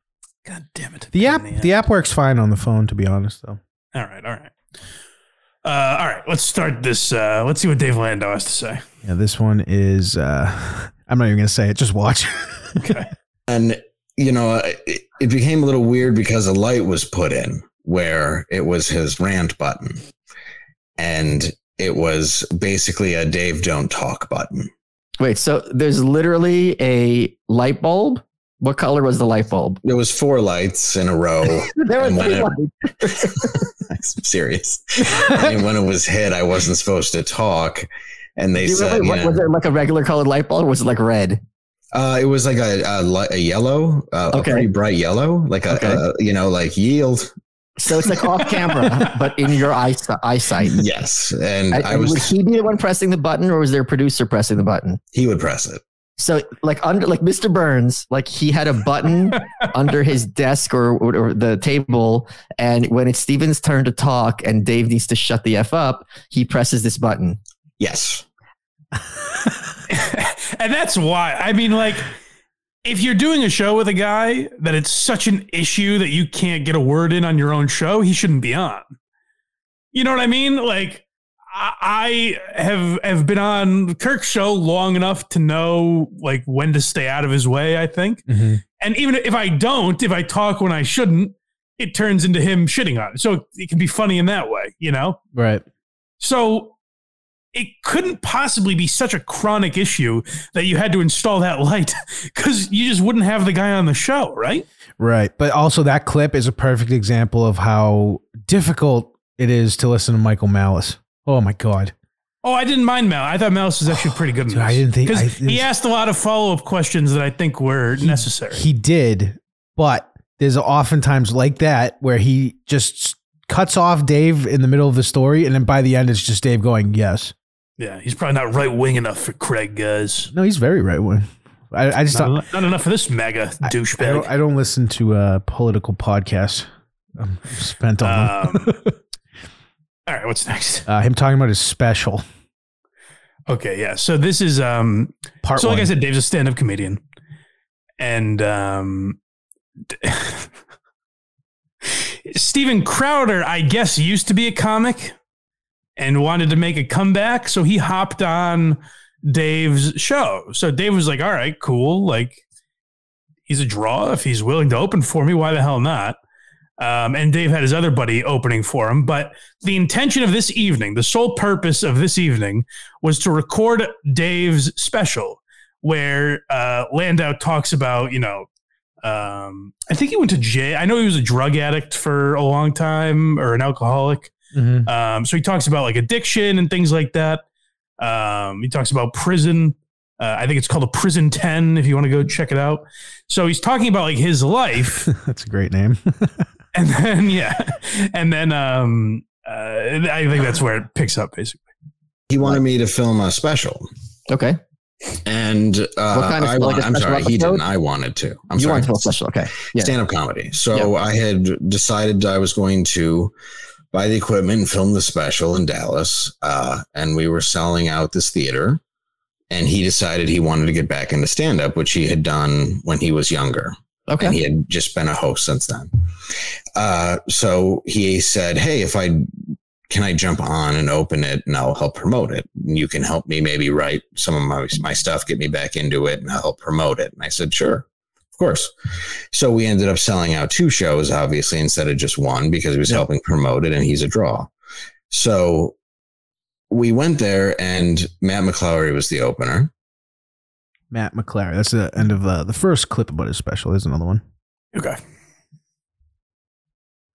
God damn it. the app. in The app works fine on the phone. To be honest, though. All right, all right. Uh, all right, let's start this. Uh, let's see what Dave Landau has to say. Yeah, this one is. uh I'm not even gonna say it. Just watch. Okay. and you know it, it became a little weird because a light was put in where it was his rant button and it was basically a dave don't talk button Wait, so there's literally a light bulb? What color was the light bulb? there was four lights in a row There were three lights. i'm serious and when it was hit i wasn't supposed to talk and they said remember, you what- was it like a regular colored light bulb or was it like red? uh, it was like a, a, a yellow uh, Okay. a pretty bright yellow like a, Okay. a you know like yield So it's like off camera, but in your eyes- eyesight. yes and And, i and would was he be the one pressing the button or was there a producer pressing the button? he would press it So like under like Mr. Burns, like he had a button under his desk or, or, or the table, and when it's Steven's turn to talk and Dave needs to shut the f up, he presses this button. Yes. and that's why. I mean, like, if you're doing a show with a guy that it's such an issue that you can't get a word in on your own show, he shouldn't be on. You know what I mean? Like, I I have have been on Kirk's show long enough to know like when to stay out of his way. I think, Mhm. and even if I don't, if I talk when I shouldn't, it turns into him shitting on it. So it can be funny in that way, you know. Right. So it couldn't possibly be such a chronic issue that you had to install that light because you just wouldn't have the guy on the show, right? Right. But also that clip is a perfect example of how difficult it is to listen to Michael Malice. Oh my god. Oh, I didn't mind Mal. I thought Malice was actually pretty good. Dude, I didn't think- I- he asked a lot of follow up questions that I think were necessary. He did, but there's oftentimes like that where he just cuts off Dave in the middle of the story, and then by the end, it's just Dave going, "Yes." Yeah, he's probably not right wing enough for Craig, guys. No, he's very right wing. I, I just Not, don't, enough- not enough for this mega I douchebag. don't. I don't listen to uh, political podcasts. I'm spent on them. Um, all right, what's next? Uh, him talking about his special Okay, yeah. So this is um part so one. like I said, Dave's a stand-up comedian. And um Steven Crowder, I guess, used to be a comic and wanted to make a comeback. So he hopped on Dave's show. So Dave was like, all right, cool. Like he's a draw. If he's willing to open for me, why the hell not? Um, and Dave had his other buddy opening for him. But the intention of this evening, the sole purpose of this evening, was to record Dave's special, where uh, Landau talks about, you know, um, I think he went to jail. I know he was a drug addict for a long time or an alcoholic. Mhm. Um, so he talks about like addiction and things like that. Um, he talks about prison. Uh, I think it's called a prison 10 if you want to go check it out. So he's talking about like his life. That's a great name. and then, yeah. And then um, uh, I think that's where it picks up basically. He wanted me to film a special. Okay. And uh, What kind of- I like want, a I'm special sorry, he didn't. I wanted to. I'm you sorry. want to tell a special? Okay. Yeah. stand up comedy. So I had decided I was going to buy the equipment and film the special in Dallas. Uh, and we were selling out this theater. And he decided he wanted to get back into stand up, which he had done when he was younger. Okay. And he had just been a host since then. Uh, so he said, Hey, if I can I jump on and open it and I'll help promote it. And you can help me maybe write some of my, my stuff, get me back into it and I'll help promote it. And I said, sure, of course. So we ended up selling out two shows, obviously, instead of just one because he was Yeah. helping promote it and he's a draw. So we went there and Matt McClowry was the opener. Matt McClowry. That's the end of uh, the first clip about his special. There's another one. Okay.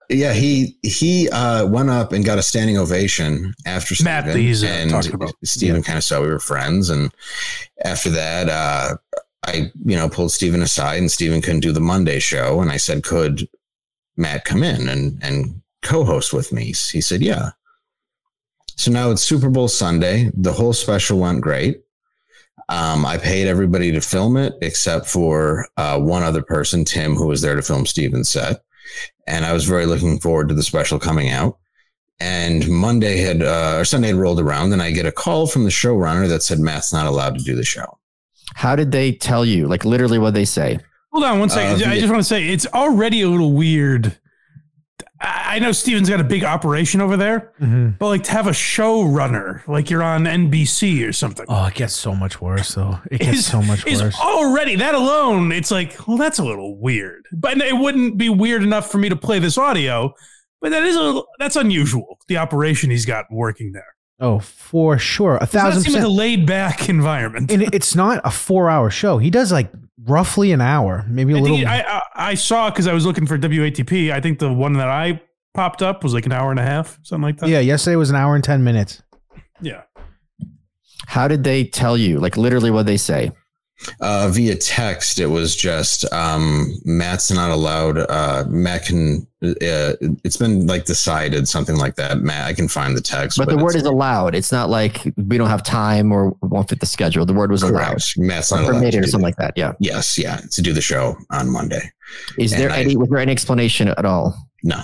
Yeah, he he uh, went up and got a standing ovation after Matt, Steven, he's, uh, and talking about. Steven kind of saw we were friends, and after that, uh, I you know pulled Steven aside, and Steven couldn't do the Monday show, and I said, could Matt come in and and co-host with me? He said, yeah. So now it's Super Bowl Sunday. The whole special went great. Um, I paid everybody to film it except for uh, one other person, Tim, who was there to film Steven's set and I was very looking forward to the special coming out. And Monday had uh, or Sunday had rolled around, and I get a call from the showrunner that said Matt's not allowed to do the show. How did they tell you? Like literally what they say? Hold on one second. Uh, I just want to say it's already a little weird. I I know Steven's got a big operation over there, but like to have a showrunner, like you're on NBC or something, Oh, it gets so much worse though. It gets is- so much is worse. already that alone. It's like, well, that's a little weird, but it wouldn't be weird enough for me to play this audio. But that is a little, that's unusual. The operation he's got working there. Oh, for sure. A Does that thousand seem like percent. a laid back environment? and it's not a four hour show. He does like roughly an hour, maybe a I, little. think I, I, I saw because I was looking for WATP. I think the one that I popped up was like an hour and a half, something like that. yeah, yesterday was an hour and 10 minutes. Yeah. How did they tell you? Like literally what they say? Uh, via text, it was just um, Matt's not allowed. Uh, Matt can. Uh, it's been like decided something like that. Matt, I can find the text, But the word is allowed. It's not like we don't have time or won't fit the schedule. The word was allowed. correct. Matt's Or not allowed. Permitted or something like that. Yeah. Yes, yeah, to do the show on Monday. Is And there I- any was there any explanation at all? No,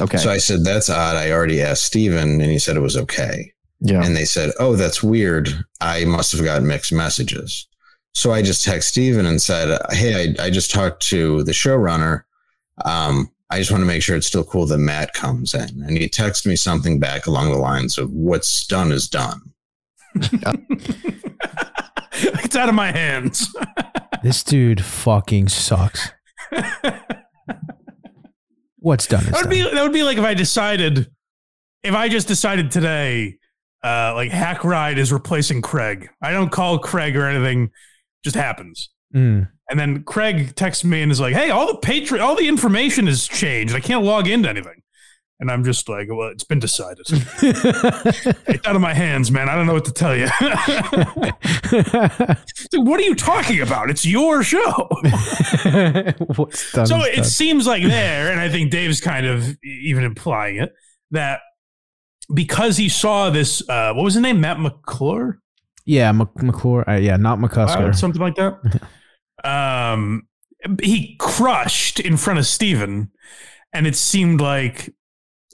Okay. so I said that's odd. I already asked Steven and he said it was okay. yeah. And they said, "Oh, that's weird. I must have gotten mixed messages." So I just text Steven and said, "Hey, I, I just talked to the showrunner. Um, I just want to make sure it's still cool that Matt comes in." And he texted me something back along the lines of, "What's done is done." it's out of my hands. This dude fucking sucks. What's done is That would done. be that would be like if I decided if I just decided today, uh, like Hack Ride is replacing Craig. I don't call Craig or anything, just happens. Mm. And then Craig texts me and is like, "Hey, all the patron, all the information has changed. I can't log into anything." And I'm just like, "Well, it's been decided. it's out of my hands, man. I don't know what to tell you." Dude, what are you talking about? It's your show. What's done so it seems like there, and I think Dave's kind of even implying it that because he saw this, uh, what was his name, Matt McClure, yeah, Mc- McClure. Uh, yeah, not uh, McCusker. something like that. um, he crushed in front of Steven, and it seemed like.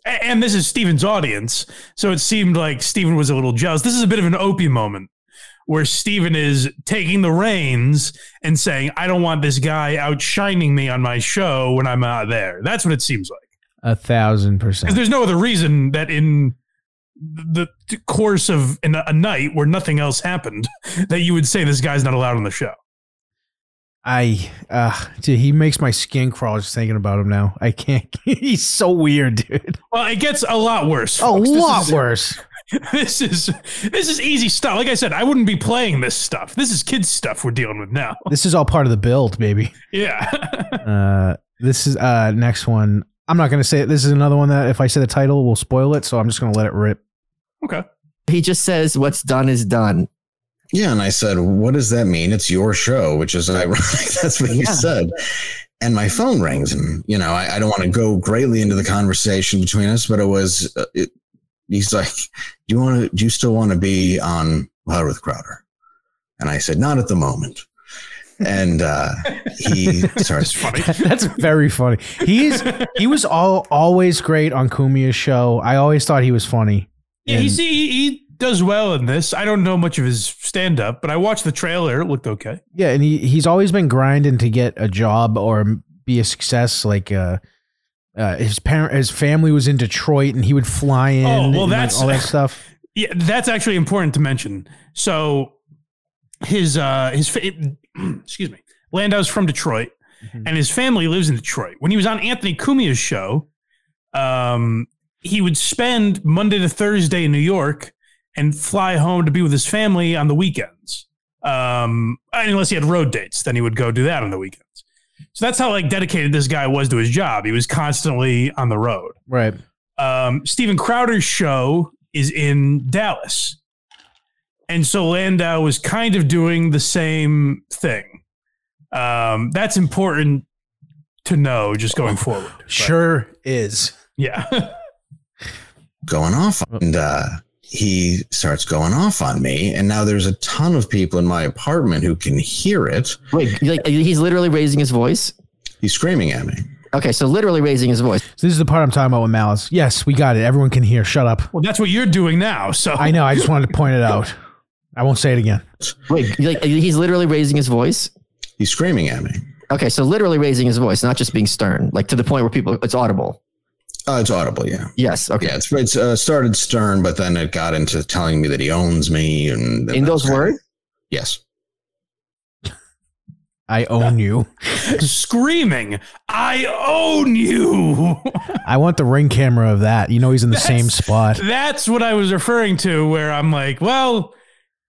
And this is Steven's audience, so it seemed like Steven was a little jealous. This is a bit of an Opie moment where Steven is taking the reins and saying, I don't want this guy outshining me on my show when I'm out there. That's what it seems like. A thousand Because percent. there's no other reason that in the course of in a, a night where nothing else happened that you would say this guy's not allowed on the show. I, uh, dude, he makes my skin crawl just thinking about him now. I can't. He's so weird, dude. Well, it gets a lot worse. A folks. This lot is- worse. This is this is easy stuff. Like I said, I wouldn't be playing this stuff. This is kids stuff we're dealing with now. This is all part of the build, baby. Yeah. Uh, this is uh next one. I'm not gonna say it. This is another one that if I say the title, will spoil it. So I'm just gonna let it rip. Okay. he just says what's done is done. Yeah, and I said, "What does that mean? It's your show," which is ironic. That's what you Yeah. said. And my phone rings, and you know, I, I don't want to go greatly into the conversation between us, but it was. Uh, it, he's like, "Do you want to? Do you still want to be on Loud with Crowder?" And I said, "Not at the moment." And uh, he It's starts. funny. That's very funny. He's he was all always great on Cumia's show. I always thought he was funny. Yeah, he he does well in this. I don't know much of his stand up, but I watched the trailer. It looked okay. Yeah, and he he's always been grinding to get a job or be a success. Like uh, uh his parent, his family was in Detroit, and he would fly in. Oh, well, and, like, that's- all that stuff. Yeah, that's actually important to mention. So his uh his fa- excuse me, Landau's from Detroit, Mhm. and his family lives in Detroit. When he was on Anthony Cumia's show, um, he would spend Monday to Thursday in New York and fly home to be with his family on the weekends. Um, unless he had road dates, then he would go do that on the weekends. So that's how like dedicated this guy was to his job. He was constantly on the road Right. um, Steven Crowder's show is in Dallas. And so Landau was kind of doing the same thing. Um, that's important to know just going forward. But, Sure is. yeah. going off and uh he starts going off on me and now there's a ton of people in my apartment who can hear it Wait, like he's literally raising his voice. he's screaming at me Okay, so literally raising his voice. So this is the part I'm talking about with Malice. Yes, we got it. Everyone can hear. Shut up. well, that's what you're doing now. So I know. I just wanted to point it out. I won't say it again. Wait, like he's literally raising his voice. he's screaming at me Okay, so literally raising his voice, not just being stern, like to the point where people it's audible. Uh, it's audible yeah Yes. Okay. yeah it's, it's uh, started stern but then it got into telling me that he owns me and In those words. yes I own you. screaming, I own you. I want the ring camera of that. You know he's in the same spot. That's what I was referring to, where I'm like, well,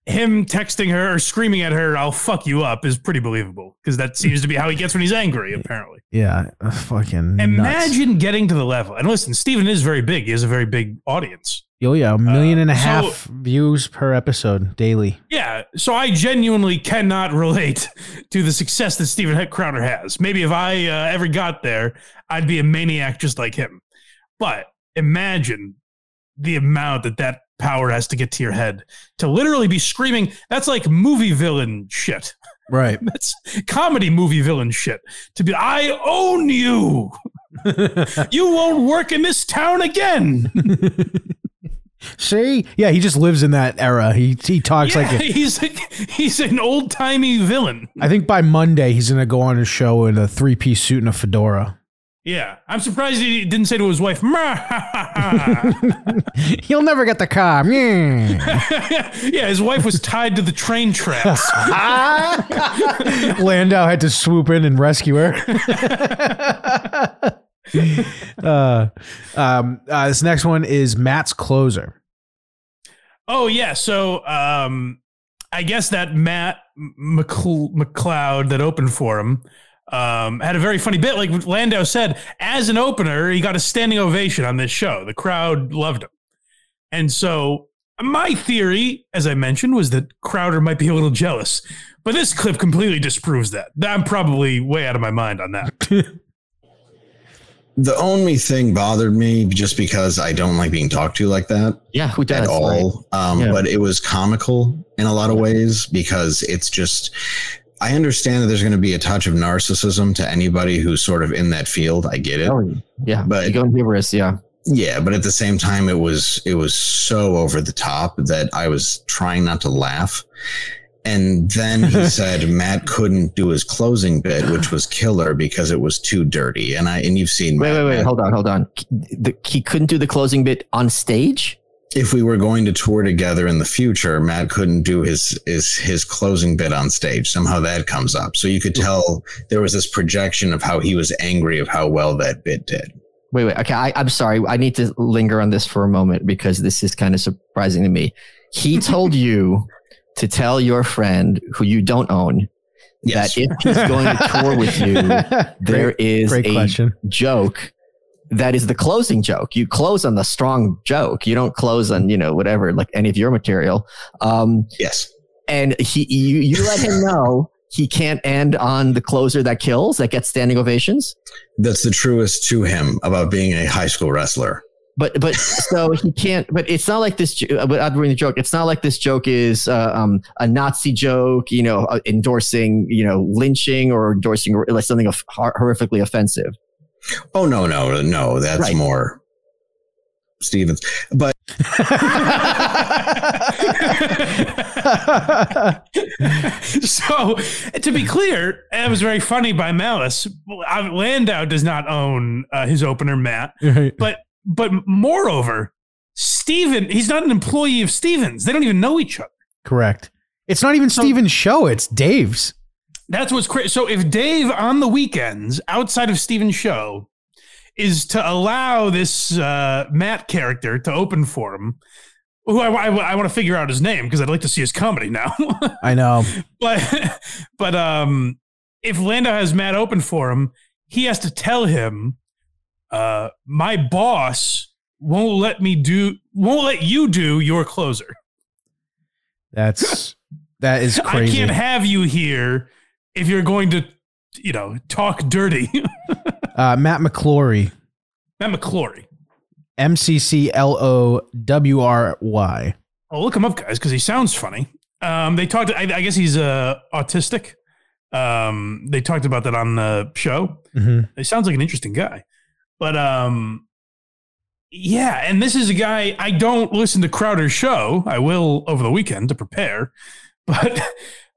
him texting her or screaming at her, I'll fuck you up, is pretty believable because that seems to be how he gets when he's angry, apparently. Yeah. uh, Fucking nuts. Imagine getting to the level. And listen, Steven is very big. He has a very big audience. Oh yeah, a million and a so- views per episode daily. Yeah, so I genuinely cannot relate to the success that Steven Crowder has. Maybe if I uh, ever got there, I'd be a maniac just like him. But imagine the amount that that power has to get to your head to literally be screaming. That's like movie villain shit. Right. That's comedy movie villain shit. To be, I own you. you won't work in this town again. See? Yeah, he just lives in that era. He he talks yeah, like a, he's he's an old timey villain. I think by Monday he's gonna go on a show in a three piece suit and a fedora. Yeah, I'm surprised he didn't say to his wife, He'll never get the car. Yeah. his wife was tied to the train tracks. Landau had to swoop in and rescue her. uh, um, uh, this next one is Matt's closer. Oh yeah, so um, I guess that Matt McCl- McLeod that opened for him um, had a very funny bit. Like Landau said, as an opener, he got a standing ovation on this show. The crowd loved him, and so my theory, as I mentioned, was that Crowder might be a little jealous. But this clip completely disproves that. I'm probably way out of my mind on that. The only thing bothered me just because I don't like being talked to like that Yeah, who does? at right? all. Um, Yeah. But it was comical in a lot of ways because it's just. I understand that there's going to be a touch of narcissism to anybody who's sort of in that field. I get it. Oh, yeah, But- you go and. Yeah, Yeah, but at the same time, it was it was so over the top that I was trying not to laugh. And then he said Matt couldn't do his closing bit, which was killer because it was too dirty. And I and you've seen wait, Matt- wait, wait, hold on, hold on. The, he couldn't do the closing bit on stage. If we were going to tour together in the future, Matt couldn't do his his his closing bit on stage. Somehow that comes up. So you could hmm. tell there was this projection of how he was angry of how well that bit did. Wait, wait. Okay, I, I'm sorry. I need to linger on this for a moment because this is kind of surprising to me. He told you to tell your friend who you don't own Yes. that if he's going to tour with you, there great, is great a question. joke that is the closing joke. You close on the strong joke. You don't close on, you know, whatever, like any of your material. Um, yes. and he, you, you let him know he can't end on the closer that kills, that gets standing ovations. That's the truest to him about being a high school wrestler. But, but so he can't, but it's not like this, without ruining the joke, it's not like this joke is uh, um, a Nazi joke, you know, uh, endorsing, you know, lynching or endorsing like something of horrifically offensive. Oh no, no, no. That's Right. more Stevens. But so, to be clear, it was very funny by Malice. Landau does not own uh, his opener, Matt, but but moreover, Steven, he's not an employee of Stevens. They don't even know each other. Correct. It's not even Steven's show. It's Dave's. That's what's crazy. So if Dave on the weekends outside of Steven's show is to allow this uh, Matt character to open for him, who I, I, I want to figure out his name because I'd like to see his comedy now. I know. but but um, if Landau has Matt open for him, he has to tell him, uh, my boss won't let me do, won't let you do your closer. That's that is I can't have you here if you're going to, you know, talk dirty. uh, Matt McClowry, Matt McClowry. M C C L O W R Y. Oh, look him up, guys, because he sounds funny. Um, they talked. I, I guess he's uh, autistic. Um, they talked about that on the show. Mhm. He sounds like an interesting guy, but um, yeah. And this is a guy I don't listen to Crowder's show. I will over the weekend to prepare, but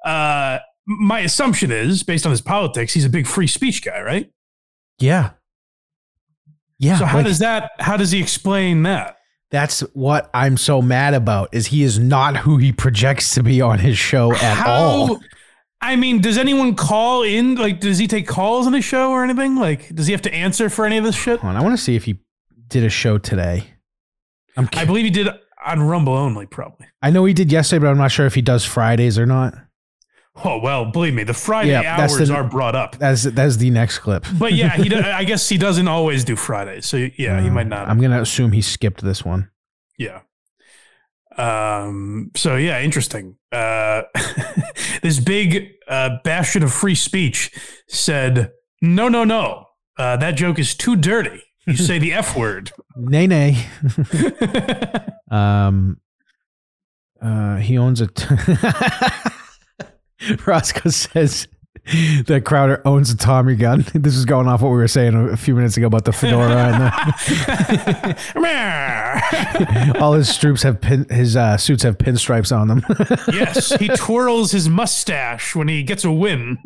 uh, my assumption is based on his politics, he's a big free speech guy, right? Yeah. Yeah. so how like, does that? How does he explain that? that's what I'm so mad about is he is not who he projects to be on his show at How- all. I mean, does anyone call in? Like, does he take calls on his show or anything? Like, does he have to answer for any of this shit? On, I want to see if he did a show today. I'm I believe he did on Rumble only, probably. I know he did yesterday, but I'm not sure if he does Fridays or not. Oh well, believe me, the Friday Yeah, hours the- are brought up. That's that's the next clip. But yeah, he. do- I guess he doesn't always do Fridays, so yeah, he Uh, might not. I'm gonna assume he skipped this one. yeah. Um, so yeah, interesting. Uh, this big uh, bastion of free speech said, "No, no, no, uh, that joke is too dirty. You say the f word." Nay, nay. Um, uh, he owns a. T- Roscoe says that Crowder owns a Tommy gun. This is going off what we were saying a, few minutes ago about the fedora and the, all his troops have pin, his uh, suits have pinstripes on them. yes, he twirls his mustache when he gets a win.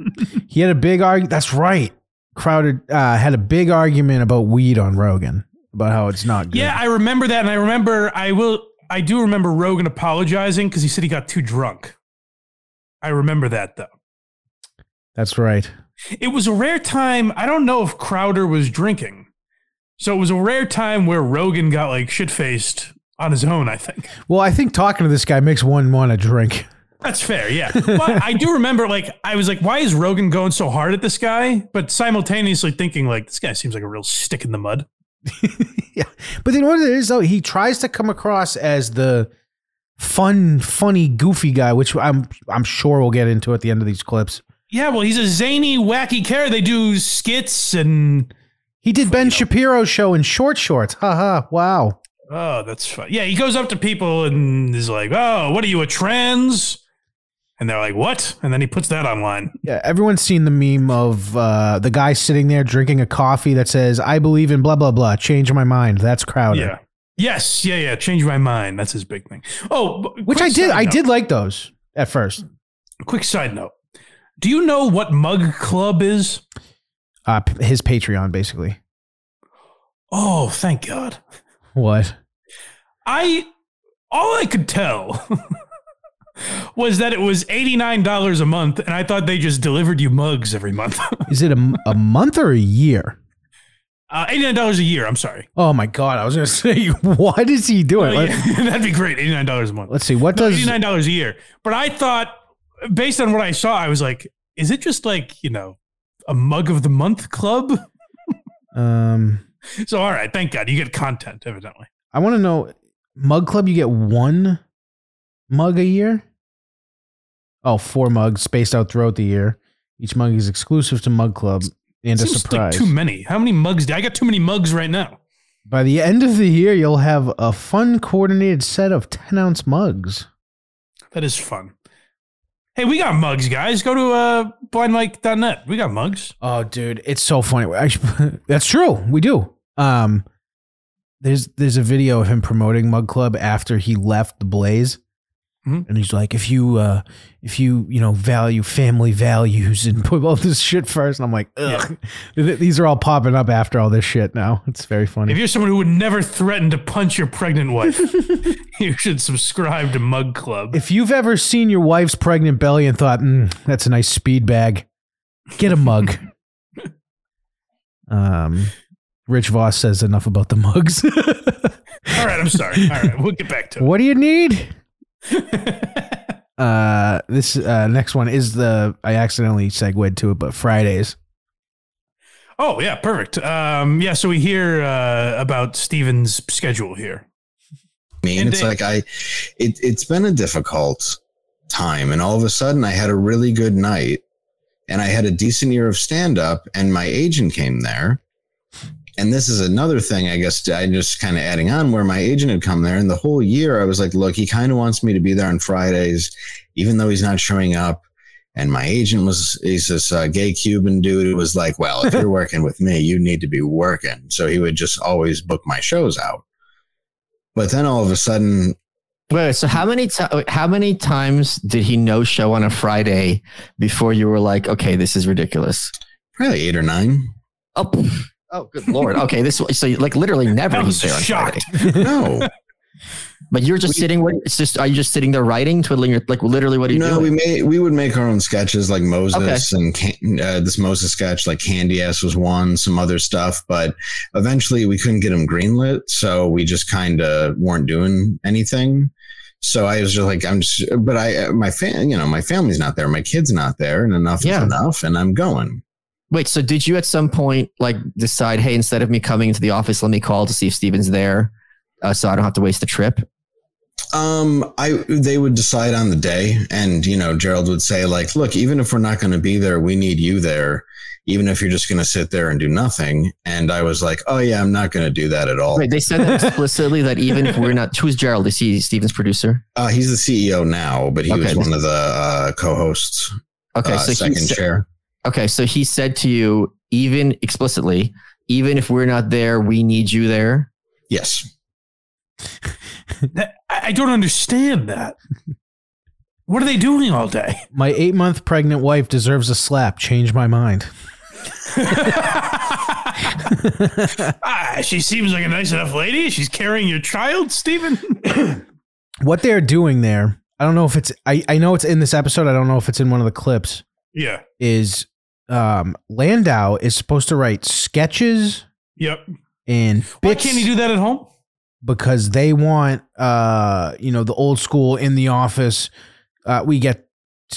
he had a big argument. That's right. Crowder uh, had a big argument about weed on Rogan about how it's not good. Yeah, I remember that, and I remember I will. I do remember Rogan apologizing because he said he got too drunk. I remember that though. That's right. It was a rare time. I don't know if Crowder was drinking, so it was a rare time where Rogan got like shit faced on his own. I think Well, I think talking to this guy makes one want to drink. that's fair. Yeah, but I do remember like I was like, why is Rogan going so hard at this guy? But simultaneously thinking like this guy seems like a real stick in the mud. yeah. But then what it is though, he tries to come across as the fun, funny, goofy guy, which I'm I'm sure we'll get into at the end of these clips. Yeah, well, he's a zany, wacky character. They do skits and He did Ben Shapiro's show in short shorts. Haha. Wow. oh, that's fun. Yeah, he goes up to people and is like, "Oh, what are you a trans?" And they're like, "What?" And then he puts that online. Yeah, everyone's seen the meme of uh, the guy sitting there drinking a coffee that says, I believe in blah blah blah. Change my mind. That's Crowder. Yeah. Yes. Yeah. Yeah. Change my mind. That's his big thing. Oh, Which I did. I note. did like those at first. Quick side note. Do you know what Mug Club is? Uh, his Patreon, basically. Oh, thank God. What? I all I could tell was that it was eighty nine dollars a month, and I thought they just delivered you mugs every month. Is it a, a month or a year? Uh, eighty nine dollars a year. I'm sorry. Oh my god! I was gonna say, why does he do it? Oh, yeah, that'd be great. Eighty nine dollars a month. Let's see. What No, does? eighty nine dollars a year. But I thought, based on what I saw, I was like, is it just like you know a mug of the month club? Um, So all right, thank God you get content evidently. I want to know. Mug Club, you get one mug a year. Oh, four mugs spaced out throughout the year. Each mug is exclusive to Mug Club and a Seems surprise. like too many. How many mugs? Do I got too many mugs right now? By the end of the year, you'll have a fun coordinated set of 10 ounce mugs. That is fun. Hey, we got mugs, guys. Go to uh, blindmike.net. We got mugs. Oh, dude, it's so funny. That's true. We do. Um, there's there's a video of him promoting Mug Club after he left the Blaze, Mhm. and he's like, if you uh, if you you know value family values and put all this shit first, and I'm like, ugh, Th- these are all popping up after all this shit. Now it's very funny. If you're someone who would never threaten to punch your pregnant wife, you should subscribe to Mug Club. If you've ever seen your wife's pregnant belly and thought, mm, that's a nice speed bag, get a mug. um, Rich Voss says enough about the mugs. All right, I'm sorry. All right, we'll get back to it. what do you need? It. Uh, this uh, next one is the I accidentally segued to it, but Fridays. oh, yeah, perfect. Um, yeah, so we hear uh, about Steven's schedule here. I mean, And it's they- like I, it, it's been a difficult time, and all of a sudden, I had a really good night, and I had a decent year of stand up, and my agent came there, and this is another thing, I guess. I just kind of adding on where my agent had come there, and the whole year, I was like, look, he kind of wants me to be there on Fridays, even though he's not showing up. And my agent was, he's this uh, gay Cuban dude who was like, well, if you're working with me, you need to be working. So he would just always book my shows out. But then all of a sudden, Wait, so how many ti how many times did he no show on a Friday before you were like, okay, this is ridiculous? probably eight or nine. Oh, pff. Oh, good lord. Okay, this so like literally never he's was there on shocked. Friday. No, But you're just sitting. What? It's just. Are you just sitting there writing, twiddling your like? Literally, what are you no, we made we would make our own sketches like Moses and can, uh, this Moses sketch, like Candy Ass was one, some other stuff. But eventually, we couldn't get them greenlit, so we just kind of weren't doing anything. So I was just like, I'm just, but I, my fan, you know, my family's not there, my kid's not there, and enough Yeah. is enough, and I'm going. Wait. So did you at some point like decide, hey, instead of me coming into the office, let me call to see if Steven's there, uh, so I don't have to waste the trip? Um, I they would decide on the day, and you know, Gerald would say like, "Look, even if we're not going to be there, we need you there. Even if you're just going to sit there and do nothing." And I was like, "Oh yeah, I'm not going to do that at all." Wait, they said that explicitly that even if we're not, who's Gerald? Is he Steven's producer? Uh, he's the CEO now, but he Okay, was one of the uh, co-hosts, Okay, uh, so second chair. Okay, so he said to you, even explicitly, even if we're not there, we need you there. Yes. I I don't understand that. What are they doing all day? My eight month pregnant wife deserves a slap. Change my mind. ah, she seems like a nice enough lady. She's carrying your child, Steven. What they're doing there, I don't know if it's, I, I know it's in this episode. I don't know if it's in one of the clips. yeah. Is um, Landau is supposed to write sketches Yep. and Why bits can't he do that at home? because they want, uh, you know, the old school in the office. Uh, we get,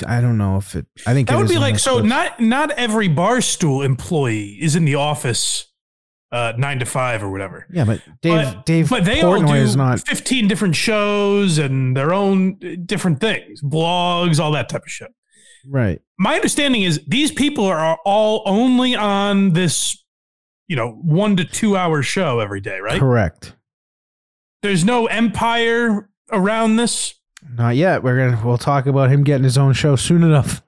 I don't know if it, I think That it would is be like so. Not not every barstool employee is in the office uh, nine to five or whatever. Yeah, but Dave, but, Dave but they all do is not. fifteen different shows and their own uh, different things, blogs, all that type of shit. Right. My understanding is these people are all only on this, you know, one to two hour show every day, right? Correct. There's no empire around this. Not yet. We're gonna. We'll talk about him getting his own show soon enough.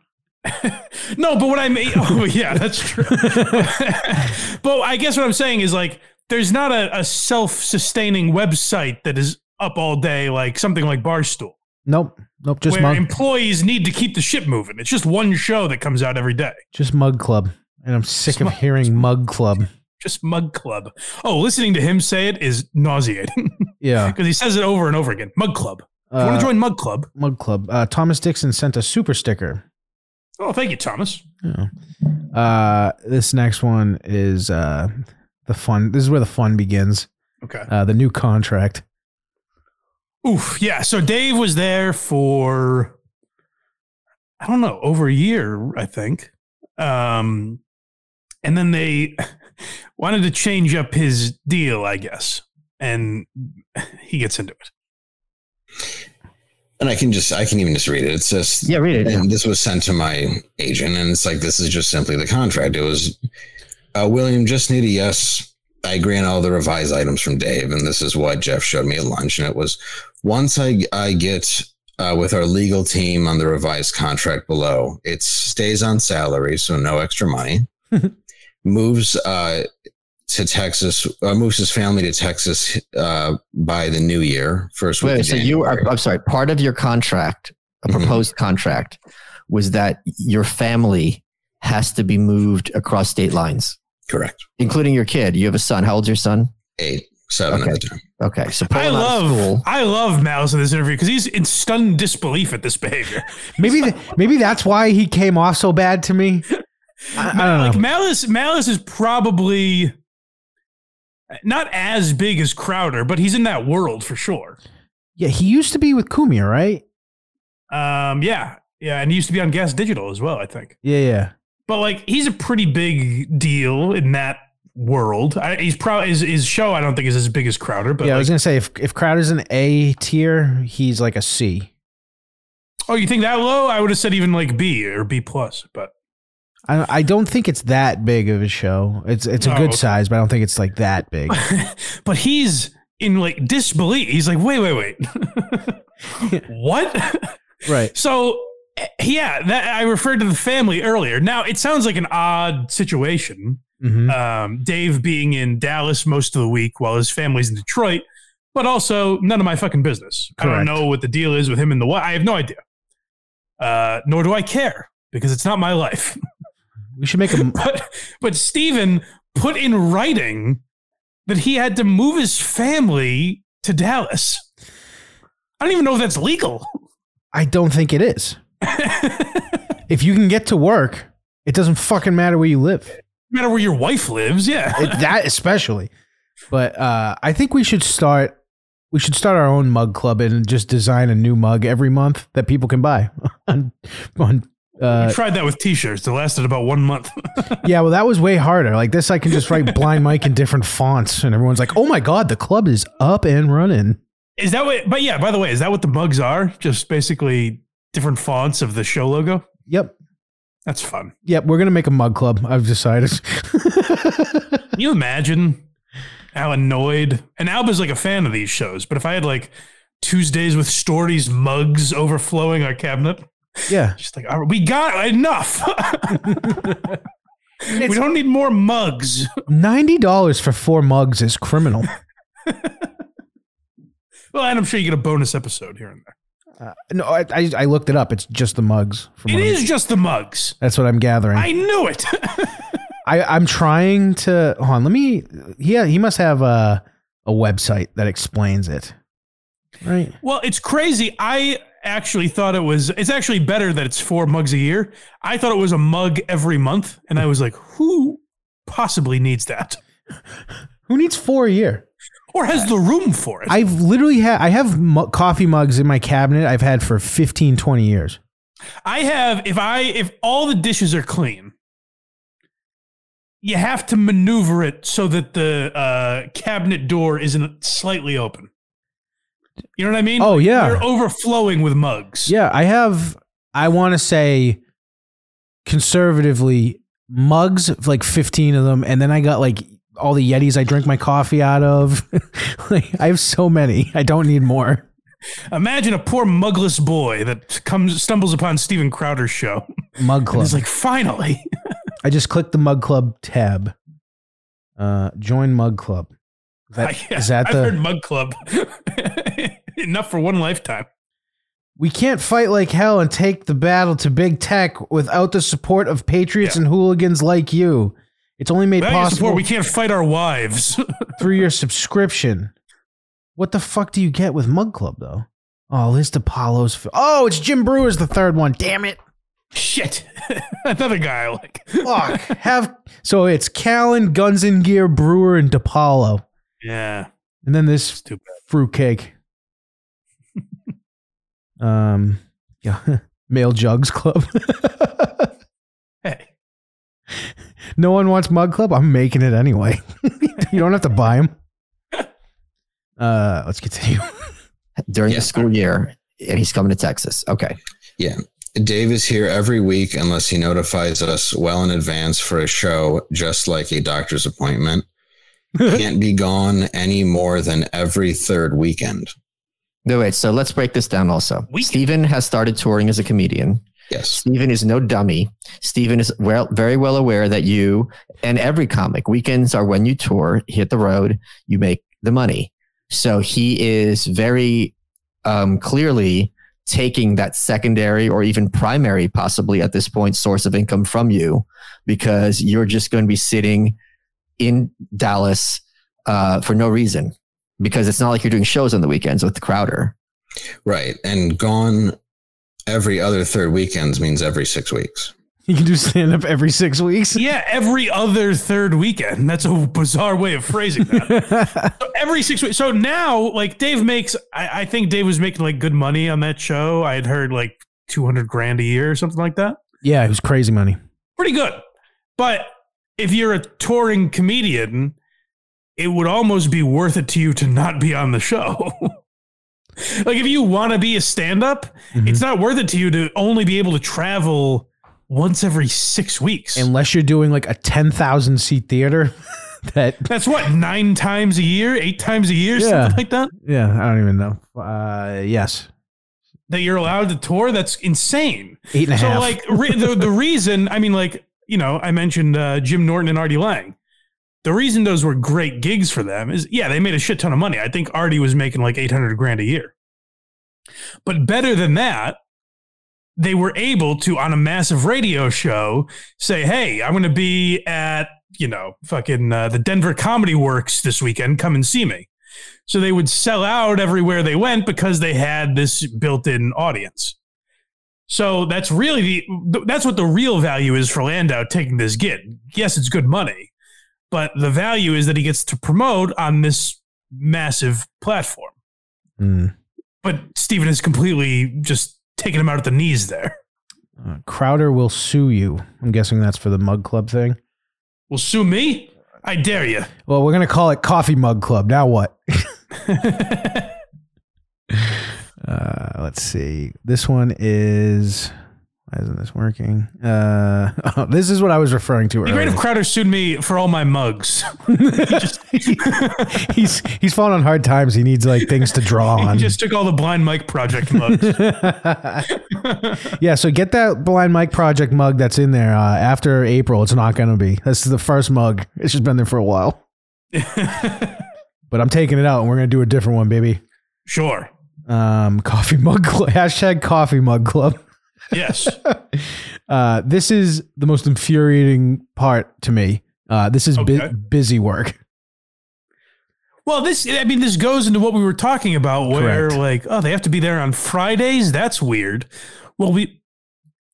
No, but what I mean, oh yeah, that's true. but I guess what I'm saying is like, there's not a, a self-sustaining website that is up all day, like something like Barstool, Nope. Nope. Just where mug. employees need to keep the ship moving. It's just one show that comes out every day, just mug club. And I'm sick of Smug- hearing mug club. just Mug Club. Oh, listening to him say it is nauseating Yeah. because he says it over and over again. Mug Club. If you want Uh, to join Mug Club? mug club. Uh, Thomas Dixon sent a super sticker. Oh, thank you, Thomas. Yeah. Uh, this next one is uh, the fun. This is where the fun begins. Okay. Uh, the new contract. Oof. Yeah. So Dave was there for, I don't know, over a year, I think. Um, and then they wanted to change up his deal, I guess. And he gets into it. And I can just, I can even just read it. It says, Yeah, read it. and this was sent to my agent, and it's like, this is just simply the contract. It was, uh, William, just need a yes. I agree on all the revised items from Dave, and this is what Jeff showed me at lunch. And it was once I, I get uh, with our legal team on the revised contract below, it stays on salary, so no extra money. moves uh, to Texas, uh, moves his family to Texas uh, by the new year, first week. Wait, so you are, I'm sorry, part of your contract, a Mhm. proposed contract, was that your family has to be moved across state lines, correct. including your kid. You have a son. How old's your son? Eight, seven Okay. at the time. Okay, so I pulling out of love. I love Malice in this interview because he's in stunned disbelief at this behavior. Maybe th- maybe that's why he came off so bad to me. I, I don't like know. Malice, Malice is probably not as big as Crowder, but he's in that world for sure. Yeah, he used to be with Cumia, right? Um, yeah, yeah, and he used to be on Gas Digital as well, I think. Yeah, yeah. But like, he's a pretty big deal in that world. I, he's probably his, his show. I don't think is as big as Crowder, but yeah, I was gonna say if if Crowder's an A tier, he's like a C. oh, you think that low? I would have said even like B or B plus, but I I don't think it's that big of a show. It's it's a Oh, good okay. size, but I don't think it's like that big. but he's in like disbelief. He's like, wait, wait, wait, what? right. So yeah, that I referred to the family earlier. Now it sounds like an odd situation. hmm Um, Dave being in Dallas most of the week while his family's in Detroit, but also none of my fucking business. I don't know what the deal is with him and the what. I have no idea. Uh, nor do I care because it's not my life. We should make him. but but Steven put in writing that he had to move his family to Dallas. I don't even know if that's legal. I don't think it is. If you can get to work, it doesn't fucking matter where you live. No matter where your wife lives, yeah. It, that especially. But uh, I think we should start. We should start our own mug club and just design a new mug every month that people can buy. on, on, uh, I tried that with t-shirts. It lasted about one month. yeah, well, that was way harder. Like this, I can just write blind Mike in different fonts, and everyone's like, "Oh my god, the club is up and running." Is that what? But yeah, by the way, is that what the mugs are? Just basically different fonts of the show logo. Yep. That's fun. Yep. We're gonna make a mug club. I've decided. Can you imagine how annoyed? And Alba's like a fan of these shows, but if I had like Tuesdays with Stories mugs overflowing our cabinet, yeah. just like "All right, we got enough. we don't need more mugs. Ninety dollars for four mugs is criminal. Well, and I'm sure you get a bonus episode here and there. Uh, no, I, I I looked it up. It's just the mugs. From It what I'm- is just the mugs. That's what I'm gathering. I knew it. I, I'm trying to hold on. Let me. Yeah, he must have a a website that explains it. Right. well, it's crazy. I actually thought it was. It's actually better that it's four mugs a year. I thought it was a mug every month, and I was like, who possibly needs that Who needs four a year? Or has the room for it? I've literally had. I have mu- coffee mugs in my cabinet. I've had for 15, 20 years. I have if I if all the dishes are clean, you have to maneuver it so that the uh, cabinet door isn't slightly open. You know what I mean? Oh, yeah. they're overflowing with mugs. Yeah, I have. I want to say conservatively mugs, like fifteen of them, and then I got like all the Yetis I drink my coffee out of. like I have so many. I don't need more. Imagine a poor mugless boy that comes stumbles upon Steven Crowder's show. Mug club. he's like, finally. I just clicked the mug club tab. Uh, join mug club. Is that, is that I've the? heard Mug Club. Enough for one lifetime. We can't fight like hell and take the battle to big tech without the support of patriots Yeah. and hooligans like you. It's only made Without possible support, we can't fight our wives. through your subscription. What the fuck do you get with Mug Club though? Oh, list Apollo's. F- oh, it's Jim Breuer's the third one. Damn it! Shit. Another guy I like. Fuck. Have so it's Callen, Guns and Gear, Brewer, and DiPaolo, Yeah. and then this Stupid. fruitcake. um, yeah, Male Jugs Club. Hey. no one wants Mug Club. I'm making it anyway. you don't have to buy them. Uh, let's continue. during Yeah. the school year, and he's coming to Texas. Okay. Yeah. Dave is here every week unless he notifies us well in advance for a show, just like a doctor's appointment. Can't be gone any more than every third weekend. No, wait. So let's break this down also. We- Steven has started touring as a comedian. Yes. Steven is no dummy. Steven is well, very well aware that you and every comic weekends are when you tour, hit the road, you make the money. So he is very um, clearly taking that secondary or even primary, possibly at this point, source of income from you because you're just going to be sitting in Dallas uh, for no reason because it's not like you're doing shows on the weekends with Crowder. Right. And gone every other third weekends means every six weeks. You can do stand up every six weeks. Yeah, every other third weekend. That's a bizarre way of phrasing that. So every six weeks. So now, like Dave makes, I, I think Dave was making like good money on that show. I had heard like 200 grand a year or something like that. yeah, it was crazy money. Pretty good. But if you're a touring comedian, it would almost be worth it to you to not be on the show. like if you want to be a stand up, Mhm. it's not worth it to you to only be able to travel once every six weeks. Unless you're doing like a ten thousand seat theater. that That's what, nine times a year, eight times a year, Yeah. something like that? yeah, I don't even know. Uh, yes, That you're allowed to tour? That's insane. eight and a So, half. like, re- the, the reason, I mean, like, you know, I mentioned uh, Jim Norton and Artie Lange. The reason those were great gigs for them is, yeah, they made a shit ton of money. I think Artie was making like 800 grand a year. But better than that, they were able to, on a massive radio show, say, hey, I'm going to be at, you know, fucking uh, the Denver Comedy Works this weekend. Come and see me. So they would sell out everywhere they went because they had this built in audience. So that's really the that's what the real value is for Landau taking this gig. Yes, it's good money, but the value is that he gets to promote on this massive platform. Mm. But Steven is completely just taking him out at the knees there. Uh, Crowder will sue you. I'm guessing that's for the Mug Club thing. Well, sue me? I dare you. Well, we're gonna call it Coffee Mug Club. Now what? Uh, let's see. This one is. Why isn't this working? Uh, oh, this is what I was referring to It'd be great if Crowder sued me for all my mugs. he's he's fallen on hard times. He needs like things to draw on. He just took all the Blind Mike Project mugs. yeah, so get that blind Mike project mug that's in there uh, after April. It's not going to be. This is the first mug. It's just been there for a while. But I'm taking it out, and we're going to do a different one, baby. sure. Um, coffee mug club. Hashtag coffee mug club. Yes. Uh, this is the most infuriating part to me. Uh, this is bu- busy work. Well, this, I mean, this goes into what we were talking about where, Correct. like, oh, they have to be there on Fridays? That's weird. Well, we,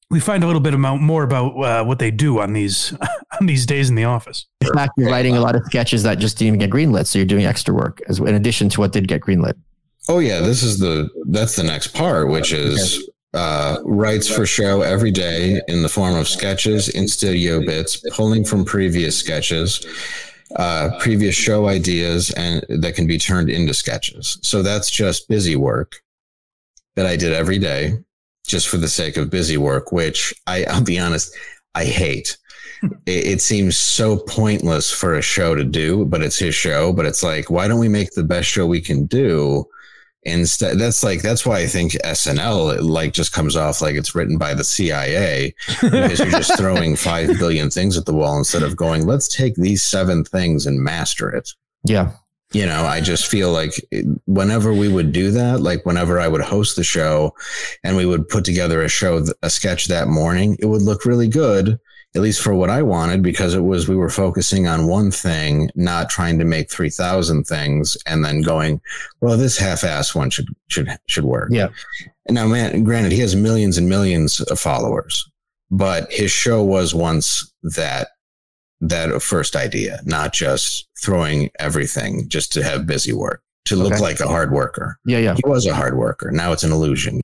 we find a little bit about, more about uh, what they do on these on these days in the office. In fact, you're writing a lot of sketches that just didn't even get greenlit, so you're doing extra work as in addition to what did get greenlit. Oh yeah, this is the that's the next part, which is uh, writes for show every day in the form of sketches, in studio bits, pulling from previous sketches, uh, previous show ideas, and that can be turned into sketches. So that's just busy work that I did every day, just for the sake of busy work, which I, I'll be honest, I hate. It, it seems so pointless for a show to do, but it's his show. But it's like, why don't we make the best show we can do? Instead that's like that's why i think snl it like just comes off like it's written by the cia because you're just throwing 5 billion things at the wall instead of going let's take these seven things and master it Yeah. you know i just feel like whenever we would do that like whenever i would host the show and we would put together a show a sketch that morning it would look really good at least for what i wanted because it was we were focusing on one thing not trying to make 3000 things and then going well this half-ass one should should should work Yeah. and now man granted he has millions and millions of followers but his show was once that that first idea, not just throwing everything just to have busy work, to look Okay. like a hard worker. Yeah. Yeah. He was a hard worker. Now it's an illusion.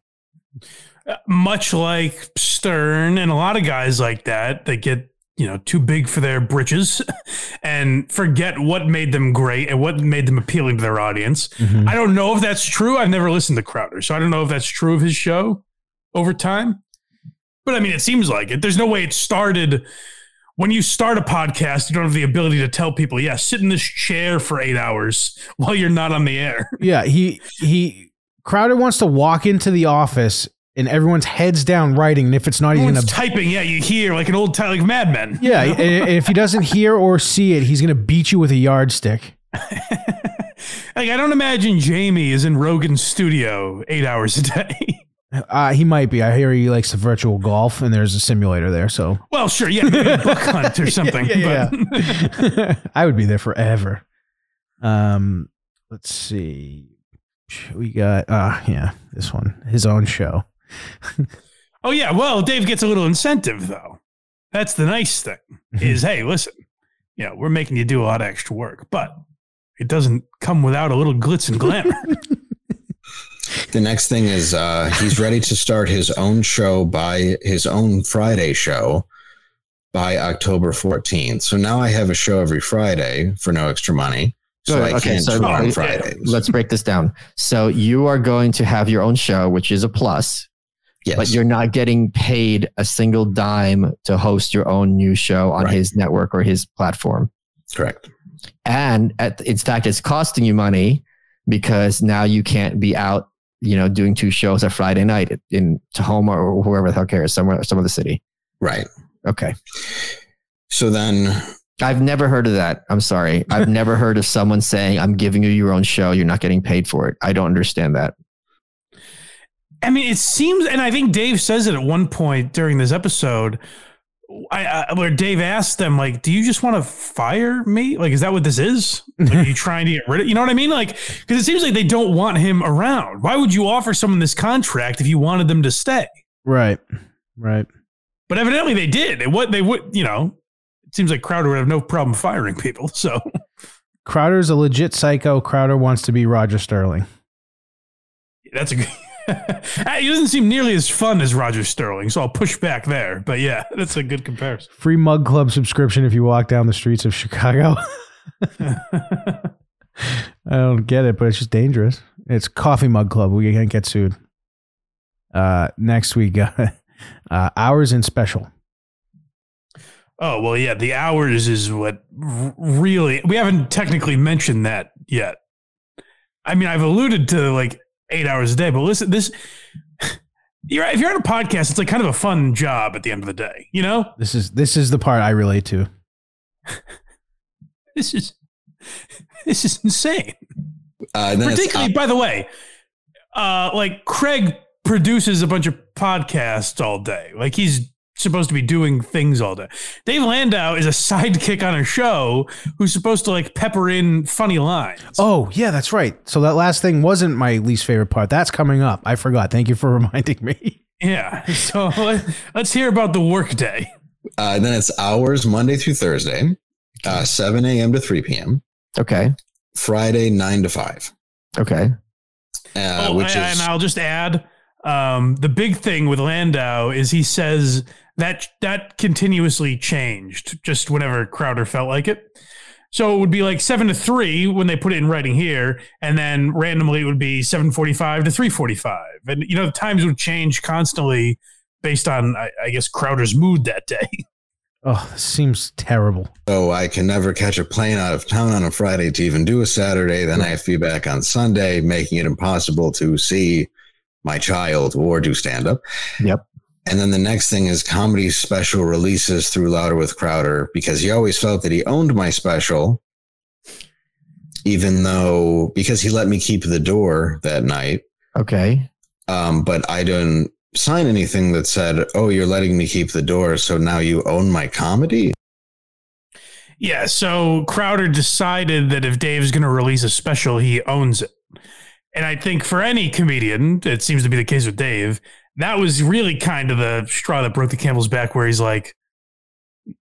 Much like Stern and a lot of guys like that, they get you know too big for their britches and forget what made them great and what made them appealing to their audience. Mhm. I don't know if that's true. I've never listened to Crowder, so I don't know if that's true of his show over time. But I mean, it seems like it. There's no way it started. When you start a podcast, you don't have the ability to tell people, "Yeah, sit in this chair for eight hours while you're not on the air." Yeah, he he Crowder wants to walk into the office and everyone's heads down writing, and if it's not, Everyone's gonna typing. Yeah, you hear like an old time, like Mad Men. yeah, and, and if he doesn't hear or see it, he's gonna beat you with a yardstick. like I don't imagine Jamie is in Rogan's studio eight hours a day. Uh, he might be. I hear he likes the virtual golf, and there's a simulator there. So well, sure, yeah, maybe a book hunt or something. Yeah, but- yeah. I would be there forever. Um, let's see. We got uh yeah, this one, his own show. oh yeah, well, Dave gets a little incentive though. That's the nice thing. Is hey, listen, you know, we're making you do a lot of extra work, but it doesn't come without a little glitz and glamour. The next thing is uh, he's ready to start his own show by his own Friday show by October 14th. So now I have a show every Friday for no extra money. So Good. I Okay, can't so- tour on. Fridays. Let's break this down. So you are going to have your own show, which is a plus, yes. but you're not getting paid a single dime to host your own new show on Right. his network or his platform. correct. And at, in fact, it's costing you money because now you can't be out, you know, doing two shows a Friday night in Tacoma or whoever the hell cares, somewhere, some other city. Right. Okay. So then I've never heard of that. I'm sorry. I've never heard of someone saying, I'm giving you your own show. You're not getting paid for it. I don't understand that. I mean, it seems, and I think Dave says it at one point during this episode, I, I, where Dave asked them, like, "Do you just want to fire me? Like, is that what this is? Like, are you trying to get rid of? You know what I mean? Like, because it seems like they don't want him around. Why would you offer someone this contract if you wanted them to stay? Right. Right. But evidently they did. And what they would, you know, it seems like Crowder would have no problem firing people. So Crowder's a legit psycho. Crowder wants to be Roger Sterling. that's a good. he doesn't seem nearly as fun as Roger Sterling, so I'll push back there. But yeah, that's a good comparison. Free mug club subscription if you walk down the streets of Chicago. I don't get it, but it's just dangerous. It's Coffee Mug Club. We can't get sued. Uh, next we got uh, hours and special. Oh well, yeah. The hours is what r- really we haven't technically mentioned that yet. I mean, I've alluded to like eight hours a day, but listen, this you're if you're on a podcast, it's like kind of a fun job at the end of the day. You know, This is this is the part I relate to. this is this is insane. Uh, and then it's Particularly, by the way, uh, like Craig produces a bunch of podcasts all day. Like he's supposed to be doing things all day. Dave Landau is a sidekick on a show who's supposed to like pepper in funny lines. Oh yeah, that's right. So that last thing wasn't my least favorite part. That's coming up. I forgot. Thank you for reminding me. Yeah. So let- let's hear about the workday. Uh, then it's hours Monday through Thursday, uh, 7 a.m. to 3 p.m. Okay. Friday, 9 to 5. Okay. Uh, oh, which and, is and I'll just add um, the big thing with Landau is he says that that continuously changed just whenever Crowder felt like it. So it would be like seven to three when they put it in writing here, and then randomly it would be seven forty-five to three forty-five, and you know the times would change constantly based on I, I guess Crowder's mood that day. Oh, this seems terrible. so I can never catch a plane out of town on a Friday to even do a Saturday. Then I have to be back on Sunday, making it impossible to see my child or do stand up. Yep. And then the next thing is comedy special releases through Louder with Crowder because he always felt that he owned my special, even though because he let me keep the door that night. Okay. Um, but I didn't sign anything that said, "Oh, you're letting me keep the door, so now you own my comedy." Yeah, so Crowder decided that if Dave's going to release a special, he owns it. And I think for any comedian, it seems to be the case with Dave, that was really kind of the straw that broke the camel's back where he's like,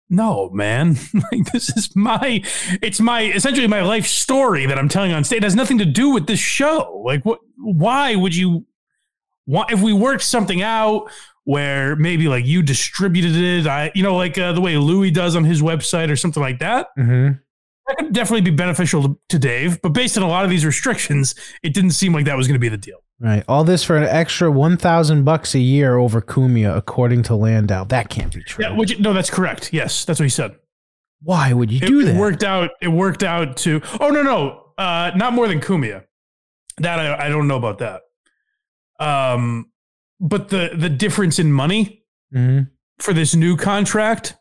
no, man, like this is my, it's my, essentially my life story that I'm telling on stage. It has nothing to do with this show. Like what, why would you want, if we worked something out where maybe like you distributed it, I, you know, like uh, the way Louis does on his website or something like that, Mm-hmm. that could definitely be beneficial to, to Dave. But based on a lot of these restrictions, it didn't seem like that was going to be the deal. Right. All this for an extra one thousand bucks a year over Cumia, according to Landau. That can't be true. Yeah, which no, that's correct. Yes, that's what he said. Why would you It, do it worked out. It worked out to. Oh no, no, uh, not more than Cumia. That I, I don't know about that. Um, but the the difference in money Mhm. for this new contract,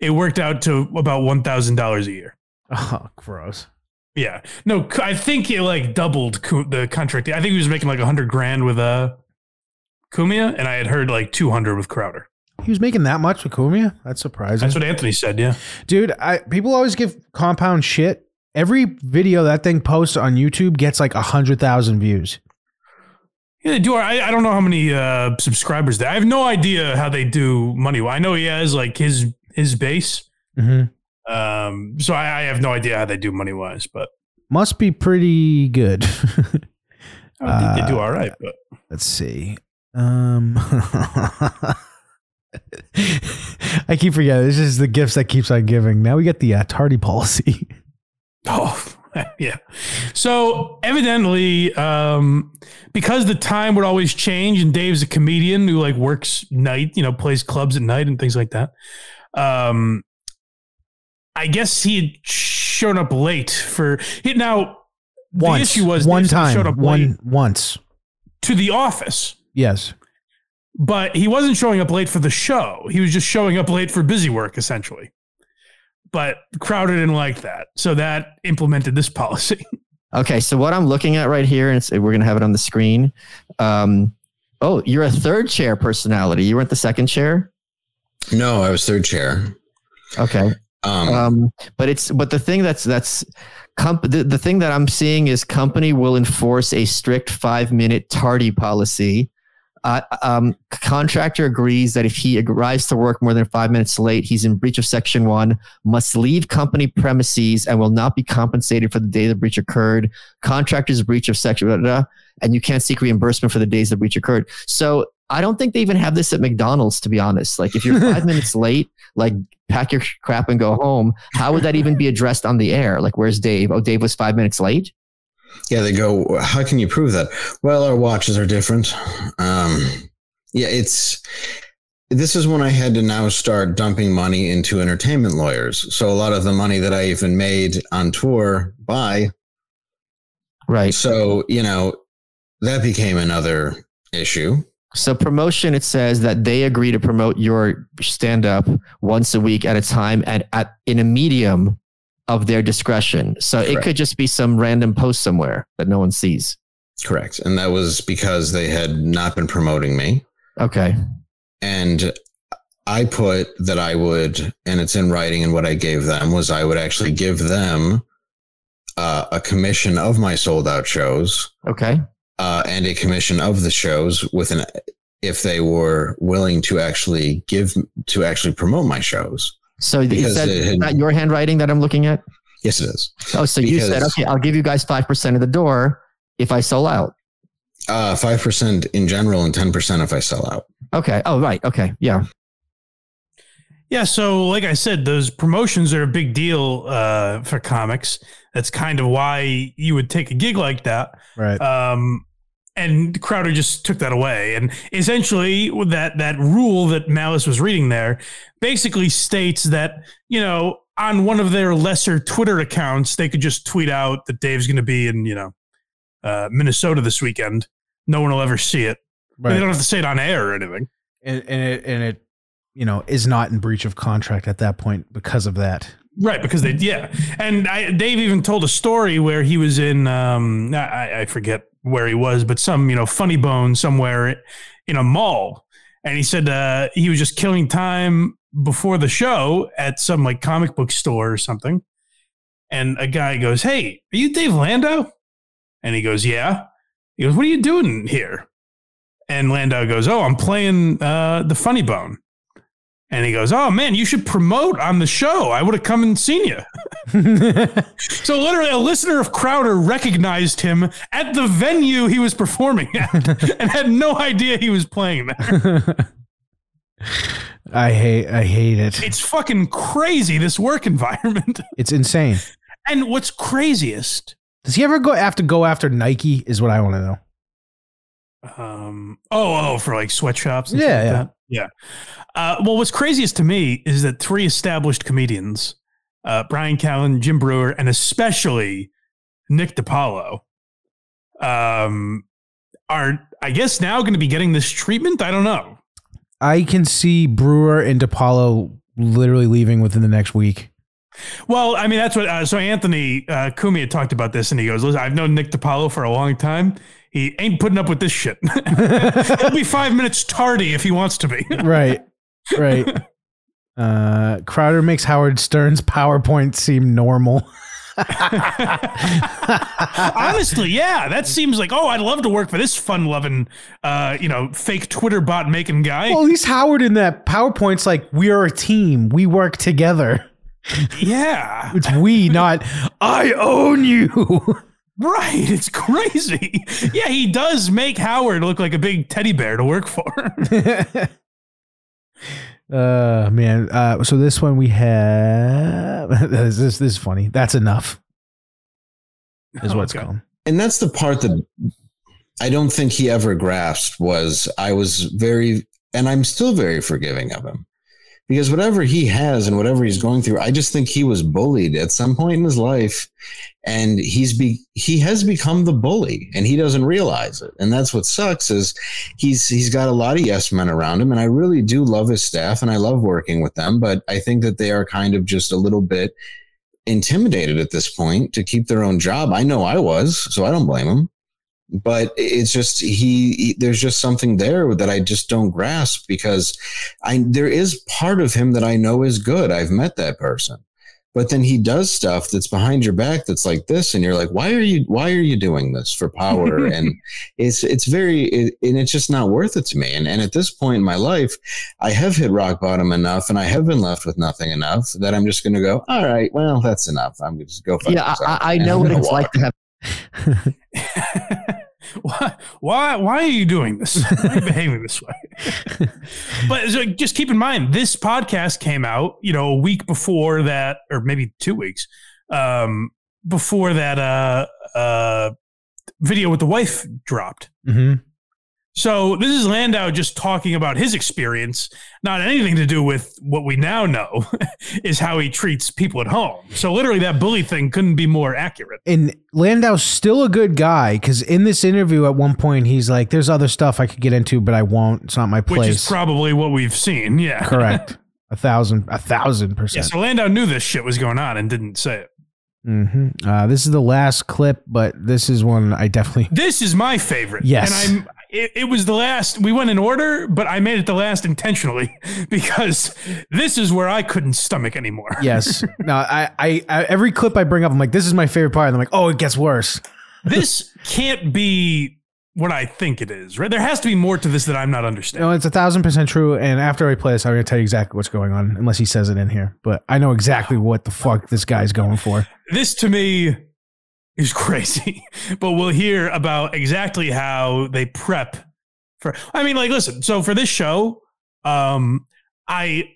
it worked out to about one thousand dollars a year. Oh, gross. Yeah, no, I think he like doubled the contract. I think he was making like a hundred grand with uh Cumia, and I had heard like two hundred with Crowder. He was making that much with Cumia. That's surprising, That's what Anthony said. Yeah, dude. I people always give Compound shit. Every video that thing posts on YouTube gets like a hundred thousand views. yeah, they do. I, I don't know how many uh subscribers they. I have no idea how they do money. I know he has like his his base. Mm-hmm. Um, so I, I have no idea how they do money wise, but Must be pretty good. I think they do all right. But Let's see. Um, I keep forgetting. This is the gifts that keeps on giving. Now we get the uh, tardy policy. Oh, yeah. So evidently, um, because the time would always change, and Dave's a comedian who like works night, you know, plays clubs at night and things like that. Um, I guess he had shown up late for he, now. Once, the issue was one time, showed up one late once. to the office, Yes. but he wasn't showing up late for the show. He was just showing up late for busy work, essentially. But Crowder didn't like that, so that implemented this policy. Okay, so what I'm looking at right here, and it's, we're gonna have it on the screen. Um, oh, you're a third chair personality. You weren't the second chair. No, I was third chair. Okay, Um, um, but it's but the thing that's that's comp- the, the thing that I'm seeing is company will enforce a strict five minute tardy policy. Uh, um, contractor agrees that if he arrives to work more than five minutes late, he's in breach of section one, must leave company premises, and will not be compensated for the day the breach occurred. Contractor's breach of section, blah, blah, blah, and you can't seek reimbursement for the days the breach occurred. So I don't think they even have this at McDonald's, to be honest. Like if you're five minutes late, like pack your crap and go home. How would that even be addressed on the air? Like, where's Dave? Oh, Dave was five minutes late. Yeah, they go, how can you prove that? Well, our watches are different. Um, yeah, it's this is when I had to now start dumping money into entertainment lawyers. So a lot of the money that I even made on tour by. Right. So, you know, that became another issue. So promotion, it says that they agree to promote your stand up once a week at a time and at in a medium of their discretion. So it could just be some random post somewhere that no one sees. Correct. And that was because they had not been promoting me. Okay. And I put that I would, and it's in writing, and what I gave them was I would actually give them uh, a commission of my sold out shows Okay. Uh, and a commission of the shows with an if they were willing to actually give to actually promote my shows. So is Because that it had- not your handwriting that I'm looking at? Yes, it is. Oh, so you said, okay, I'll give you guys 5% of the door if I sell out. Uh, Five percent in general and ten percent if I sell out. Okay. Oh, right. Okay. Yeah. Yeah, so like I said, those promotions are a big deal uh, for comics. That's kind of why you would take a gig like that. Right. Um, and Crowder just took that away. And essentially, that that rule that Malice was reading there basically states that you know on one of their lesser Twitter accounts, they could just tweet out that Dave's going to be in you know uh, Minnesota this weekend. No one will ever see it. They don't have to say it on air or anything. And, and it and it you know is not in breach of contract at that point because of that. Right, because they yeah, and I, Dave even told a story where he was in um I, I forget where he was, but some you know funny bone somewhere in a mall, and he said uh, he was just killing time before the show at some like comic book store or something, and a guy goes, "Hey, are you Dave Landau? And he goes, "Yeah." He goes, "What are you doing here?" And Landau goes, "Oh, I'm playing uh, the Funny Bone." And he goes, "Oh man, you should promote on the show. I would have come and seen you." So literally, a listener of Crowder recognized him at the venue he was performing at, and had no idea he was playing there. I hate I hate it. It's fucking crazy this work environment. It's insane. And what's craziest? Does he ever go have to go after Nike? Is what I want to know. Um, oh, oh, for like sweatshops. And Yeah, like yeah. that. yeah. Uh, well, what's craziest to me is that three established comedians, uh, Brian Callen, Jim Breuer, and especially Nick DiPaolo, um, are I guess now going to be getting this treatment. I don't know. I can see Brewer and DiPaolo literally leaving within the next week. Well, I mean, that's what. Uh, so Anthony uh, Kumi had talked about this, and he goes, "Listen, I've known Nick DiPaolo for a long time. He ain't putting up with this shit. He'll be five minutes tardy if he wants to be." right. Right. Uh, Crowder makes Howard Stern's PowerPoint seem normal. Honestly, yeah, that seems like. Oh, I'd love to work for this fun-loving, uh, you know, fake Twitter bot making guy. Well, at least Howard in that PowerPoint's like, we are a team. We work together. yeah, It's we, not I own you. right. It's crazy. Yeah, he does make Howard look like a big teddy bear to work for. uh man. Uh so this one we have this this, this is funny. That's enough. Is what it's Okay. called. and that's the part that I don't think he ever grasped was I was very and I'm still very forgiving of him. Because whatever he has and whatever he's going through, I just think he was bullied at some point in his life and he's be he has become the bully and he doesn't realize it. And that's what sucks is he's he's got a lot of yes men around him and I really do love his staff and I love working with them, but I think that they are kind of just a little bit intimidated at this point to keep their own job. I know I was, so I don't blame him. But it's just he, he- there's just something there that I just don't grasp because I there is part of him that I know is good. I've met that person. But then he does stuff that's behind your back that's like this and you're like why are you why are you doing this for power and it's it's very it, and it's just not worth it to me and and at this point in my life I have hit rock bottom enough and I have been left with nothing enough that I'm just going to go, all right, well, that's enough. I'm going to just go. fuck Yeah, I, myself." I I know what it's walk. like to have. why, why, why are you doing this? Why are you behaving this way? but so just keep in mind, this podcast came out, you know, a week before that, or maybe two weeks, um, before that uh, uh, video with the wife dropped. hmm So this is Landau just talking about his experience, not anything to do with what we now know is how he treats people at home. So literally, that bully thing couldn't be more accurate. And Landau's still a good guy because in this interview at one point he's like, "There's other stuff I could get into, but I won't. It's not my place. Which is probably what we've seen. Yeah. Correct. A thousand, a thousand Yeah. percent. So Landau knew this shit was going on and didn't say it. Hmm Uh, this is the last clip, but this is one I definitely. This is my favorite. Yes. And I'm it, it was the last we went in order, but I made it the last intentionally because this is where I couldn't stomach anymore. Yes. No, I, I, I, every clip I bring up, I'm like, this is my favorite part. And I'm like, oh, it gets worse. This can't be what I think it is, right? There has to be more to this that I'm not understanding. No, it's a thousand percent true. And after I play this, I'm going to tell you exactly what's going on, unless he says it in here. But I know exactly what the fuck this guy's going for. This to me is crazy, but we'll hear about exactly how they prep for. I mean, like, listen. So for this show, um, I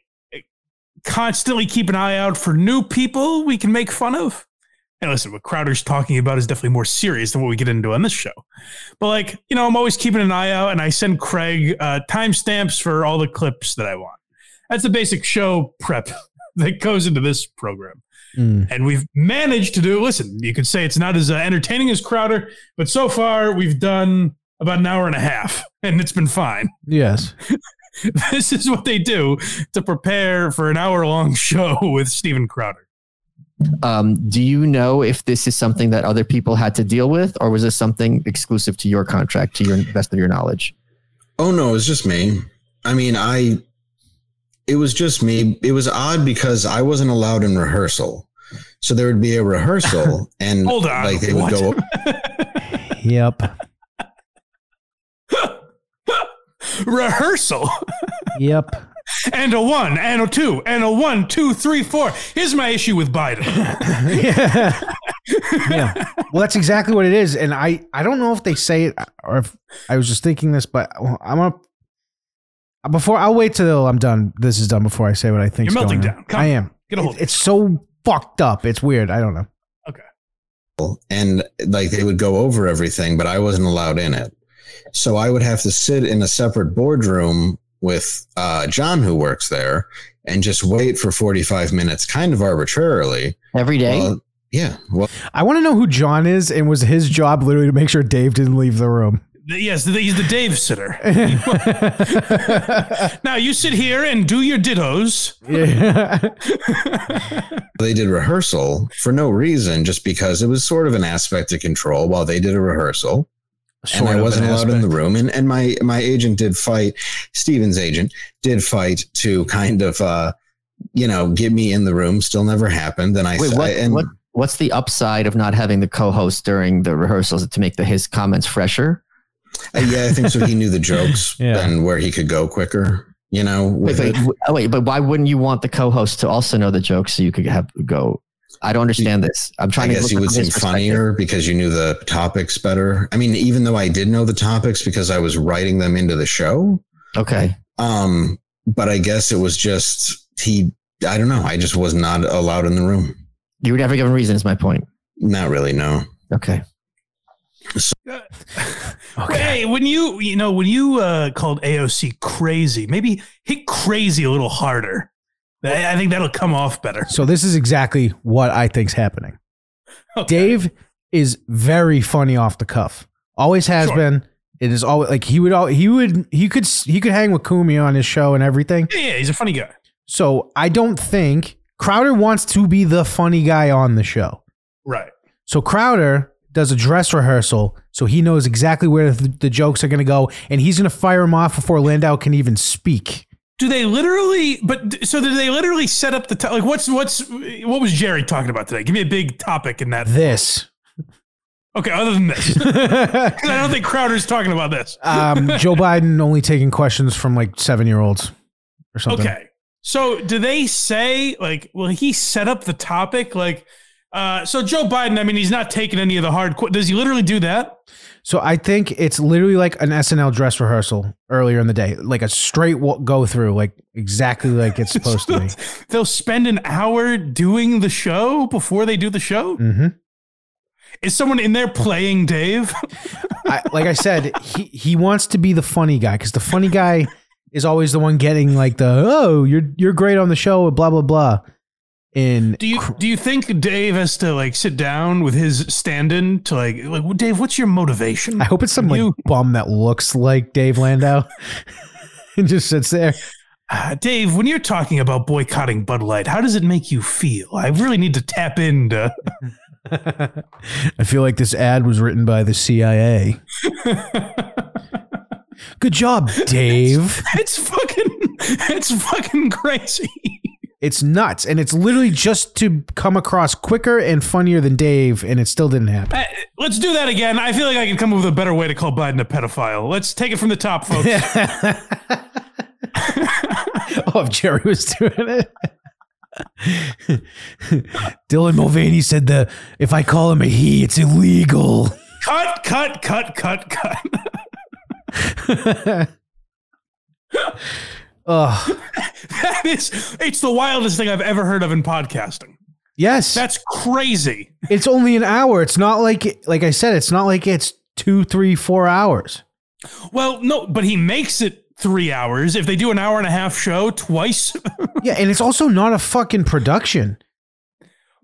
constantly keep an eye out for new people we can make fun of. And listen, what Crowder's talking about is definitely more serious than what we get into on this show. But like, you know, I'm always keeping an eye out, and I send Craig uh, timestamps for all the clips that I want. That's the basic show prep that goes into this program. Mm. And we've managed to do, listen, you could say it's not as uh, entertaining as Crowder, but so far we've done about an hour and a half, and it's been fine. Yes. this is what they do to prepare for an hour long show with Steven Crowder. Um, do you know if this is something that other people had to deal with, or was this something exclusive to your contract, to your best of your knowledge? Oh no, it was just me. I mean, I it was just me. It was odd because I wasn't allowed in rehearsal. So there would be a rehearsal and Hold on, like they would what? go Yep. Rehearsal Yep. And a one and a two and a one, two, three, four. Here's my issue with Biden. yeah. yeah. Well, that's exactly what it is. And I, I don't know if they say it or if I was just thinking this, but I'm going to, before I'll wait till I'm done. This is done before I say what I think. You're melting down. Come I am. Get a hold It- it's so fucked up. It's weird. I don't know. Okay. And like they would go over everything, but I wasn't allowed in it. So I would have to sit in a separate boardroom with uh, John, who works there, and just wait for 45 minutes, kind of arbitrarily. Every day? Well, yeah. Well, I want to know who John is and was his job literally to make sure Dave didn't leave the room. Yes, he's the Dave sitter. now you sit here and do your dittos. yeah. they did rehearsal for no reason, just because it was sort of an aspect of control while they did a rehearsal. Sort and I wasn't an allowed in the room. And, and my, my agent did fight, Steven's agent did fight to kind of, uh, you know, get me in the room. Still never happened. And I, Wait, what, I- and what, what's the upside of not having the co-host during the rehearsals to make the, his comments fresher? uh, yeah, I think so. He knew the jokes Yeah. and where he could go quicker, you know, Wait, wait, it. w- oh, wait, but why wouldn't you want the co-host to also know the jokes so you could have go? I don't understand this. I'm I trying to guess look you would seem funnier because you knew the topics better. I mean, even though I did know the topics because I was writing them into the show. Okay. Um, but I guess it was just he. I don't know. I just was not allowed in the room. You were never given reason is my point. Not really. No. Okay. Hey, when you you know when you uh, called AOC crazy, maybe hit crazy a little harder. I think that'll come off better. So this is exactly what I think's happening. Okay. Dave is very funny off the cuff. Always has Sure. been. It is always like he would all he would he could he could hang with Kumi on his show and everything. Yeah, yeah, he's a funny guy. So I don't think Crowder wants to be the funny guy on the show. Right. So Crowder does a dress rehearsal, so he knows exactly where the, the jokes are going to go, and he's going to fire him off before Landau can even speak. Do they literally? But so did they literally set up the to- like? What's what's what was Jerry talking about today? Give me a big topic in that. This. Okay, other than this, I don't think Crowder's talking about this. um, Joe Biden only taking questions from like seven year olds or something. Okay. So do they say like will he set up the topic like uh so Joe Biden I mean he's not taking any of the hard qu- does he literally do that? So I think it's literally like an SNL dress rehearsal earlier in the day, like a straight go through, like exactly like it's supposed to be. They'll spend an hour doing the show before they do the show? hmm Is someone in there playing Dave? I, like I said, he he wants to be the funny guy because the funny guy is always the one getting like the oh you're you're great on the show blah blah blah. And Do you do you think Dave has to like sit down with his stand-in to like like well, Dave? What's your motivation? I hope it's some like You- bum that looks like Dave Landau and just sits there. Uh, Dave, when you're talking about boycotting Bud Light, how does it make you feel? I really need to tap into. I feel like this ad was written by the CIA. Good job, Dave. it's fucking, it's fucking crazy. It's nuts. And it's literally just to come across quicker and funnier than Dave, and it still didn't happen. Uh, let's do that again. I feel like I can come up with a better way to call Biden a pedophile. Let's take it from the top, folks. oh, if Jerry was doing it. Dylan Mulvaney said the if I call him a he, it's illegal. cut, cut, cut, cut, cut. Ugh. that is, it's the wildest thing I've ever heard of in podcasting. Yes. That's crazy. it's only an hour. It's not like like I said, it's not like it's two, three, four hours. Well, no, but he makes it three hours. If they do an hour and a half show twice, Yeah, and it's also not a fucking production.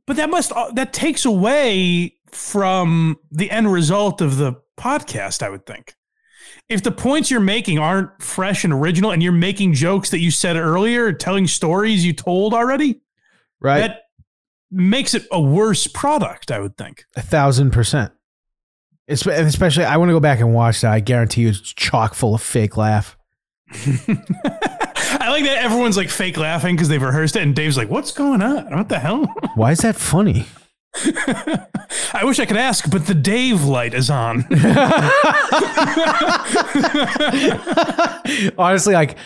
but that must uh, that takes away from the end result of the podcast. I would think. If the points you're making aren't fresh and original, and you're making jokes that you said earlier, telling stories you told already, Right. that makes it a worse product. I would think. a thousand percent. It's, especially, I want to go back and watch that. I guarantee you, it's chock full of fake laugh. I like that everyone's like fake laughing because they've rehearsed it, and Dave's like, "What's going on? What the hell?" Why is that funny? I wish I could ask, but the Dave light is on. Honestly, like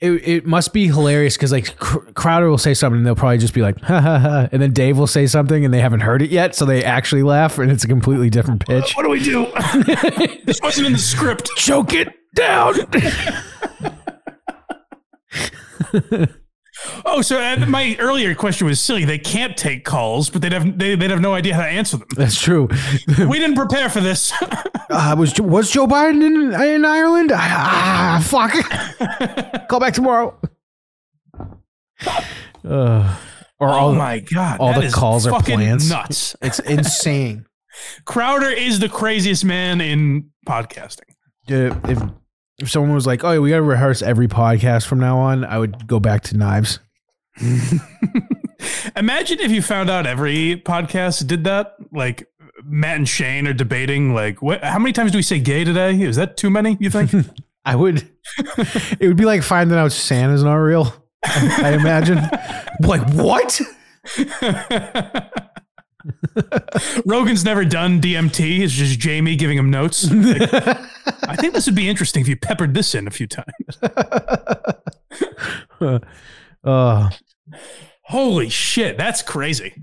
it, it must be hilarious because like Cr- Crowder will say something and they'll probably just be like ha ha ha, and then Dave will say something and they haven't heard it yet, so they actually laugh and it's a completely different pitch. what do we do? this wasn't in the script. Choke it down. Oh, so uh, my earlier question was silly. They can't take calls, but they'd have they, they'd have no idea how to answer them. That's true. We didn't prepare for this. Uh, was was Joe Biden in, in Ireland? Ah, fuck. Call back tomorrow. Uh, or oh all my god! all the calls are plants. Nuts. It's insane. Crowder is the craziest man in podcasting. If if someone was like, "Oh, we got to rehearse every podcast from now on," I would go back to knives. Imagine if you found out every podcast did that. Like Matt and Shane are debating. Like, what? How many times do we say gay today? Is that too many? You think? I would. it would be like finding out Santa's not real. I, I imagine. like what? Rogan's never done DMT. It's just Jamie giving him notes. Like, I think this would be interesting if you peppered this in a few times. Uh, Holy shit, that's crazy.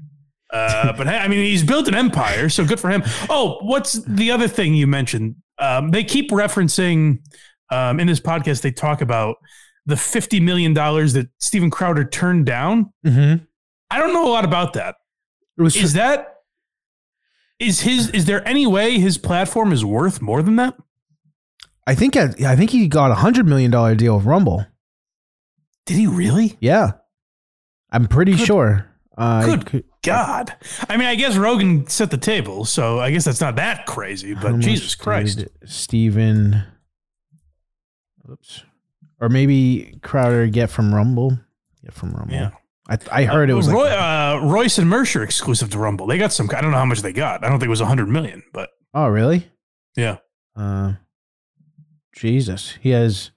Uh, but hey, I mean, he's built an empire, so good for him. Oh, what's the other thing you mentioned? Um, they keep referencing um, in this podcast. They talk about the fifty million dollars that Steven Crowder turned down. mhm. I don't know a lot about that. Was Is that is his? Is there any way his platform is worth more than that? I think I, I think he got a hundred million dollar deal with Rumble. Did he really? Yeah, I'm pretty Good- sure. Uh, good could- God. I mean, I guess Rogan set the table, so I guess that's not that crazy. But Jesus Christ. Steven. Oops. Or maybe Crowder get from Rumble. Get from Rumble. Yeah. I, I heard it was Roy, like, uh, Royce and Mercer exclusive to Rumble. They got some. I don't know how much they got. I don't think it was a hundred million, but oh really? yeah. Uh, Jesus, he has.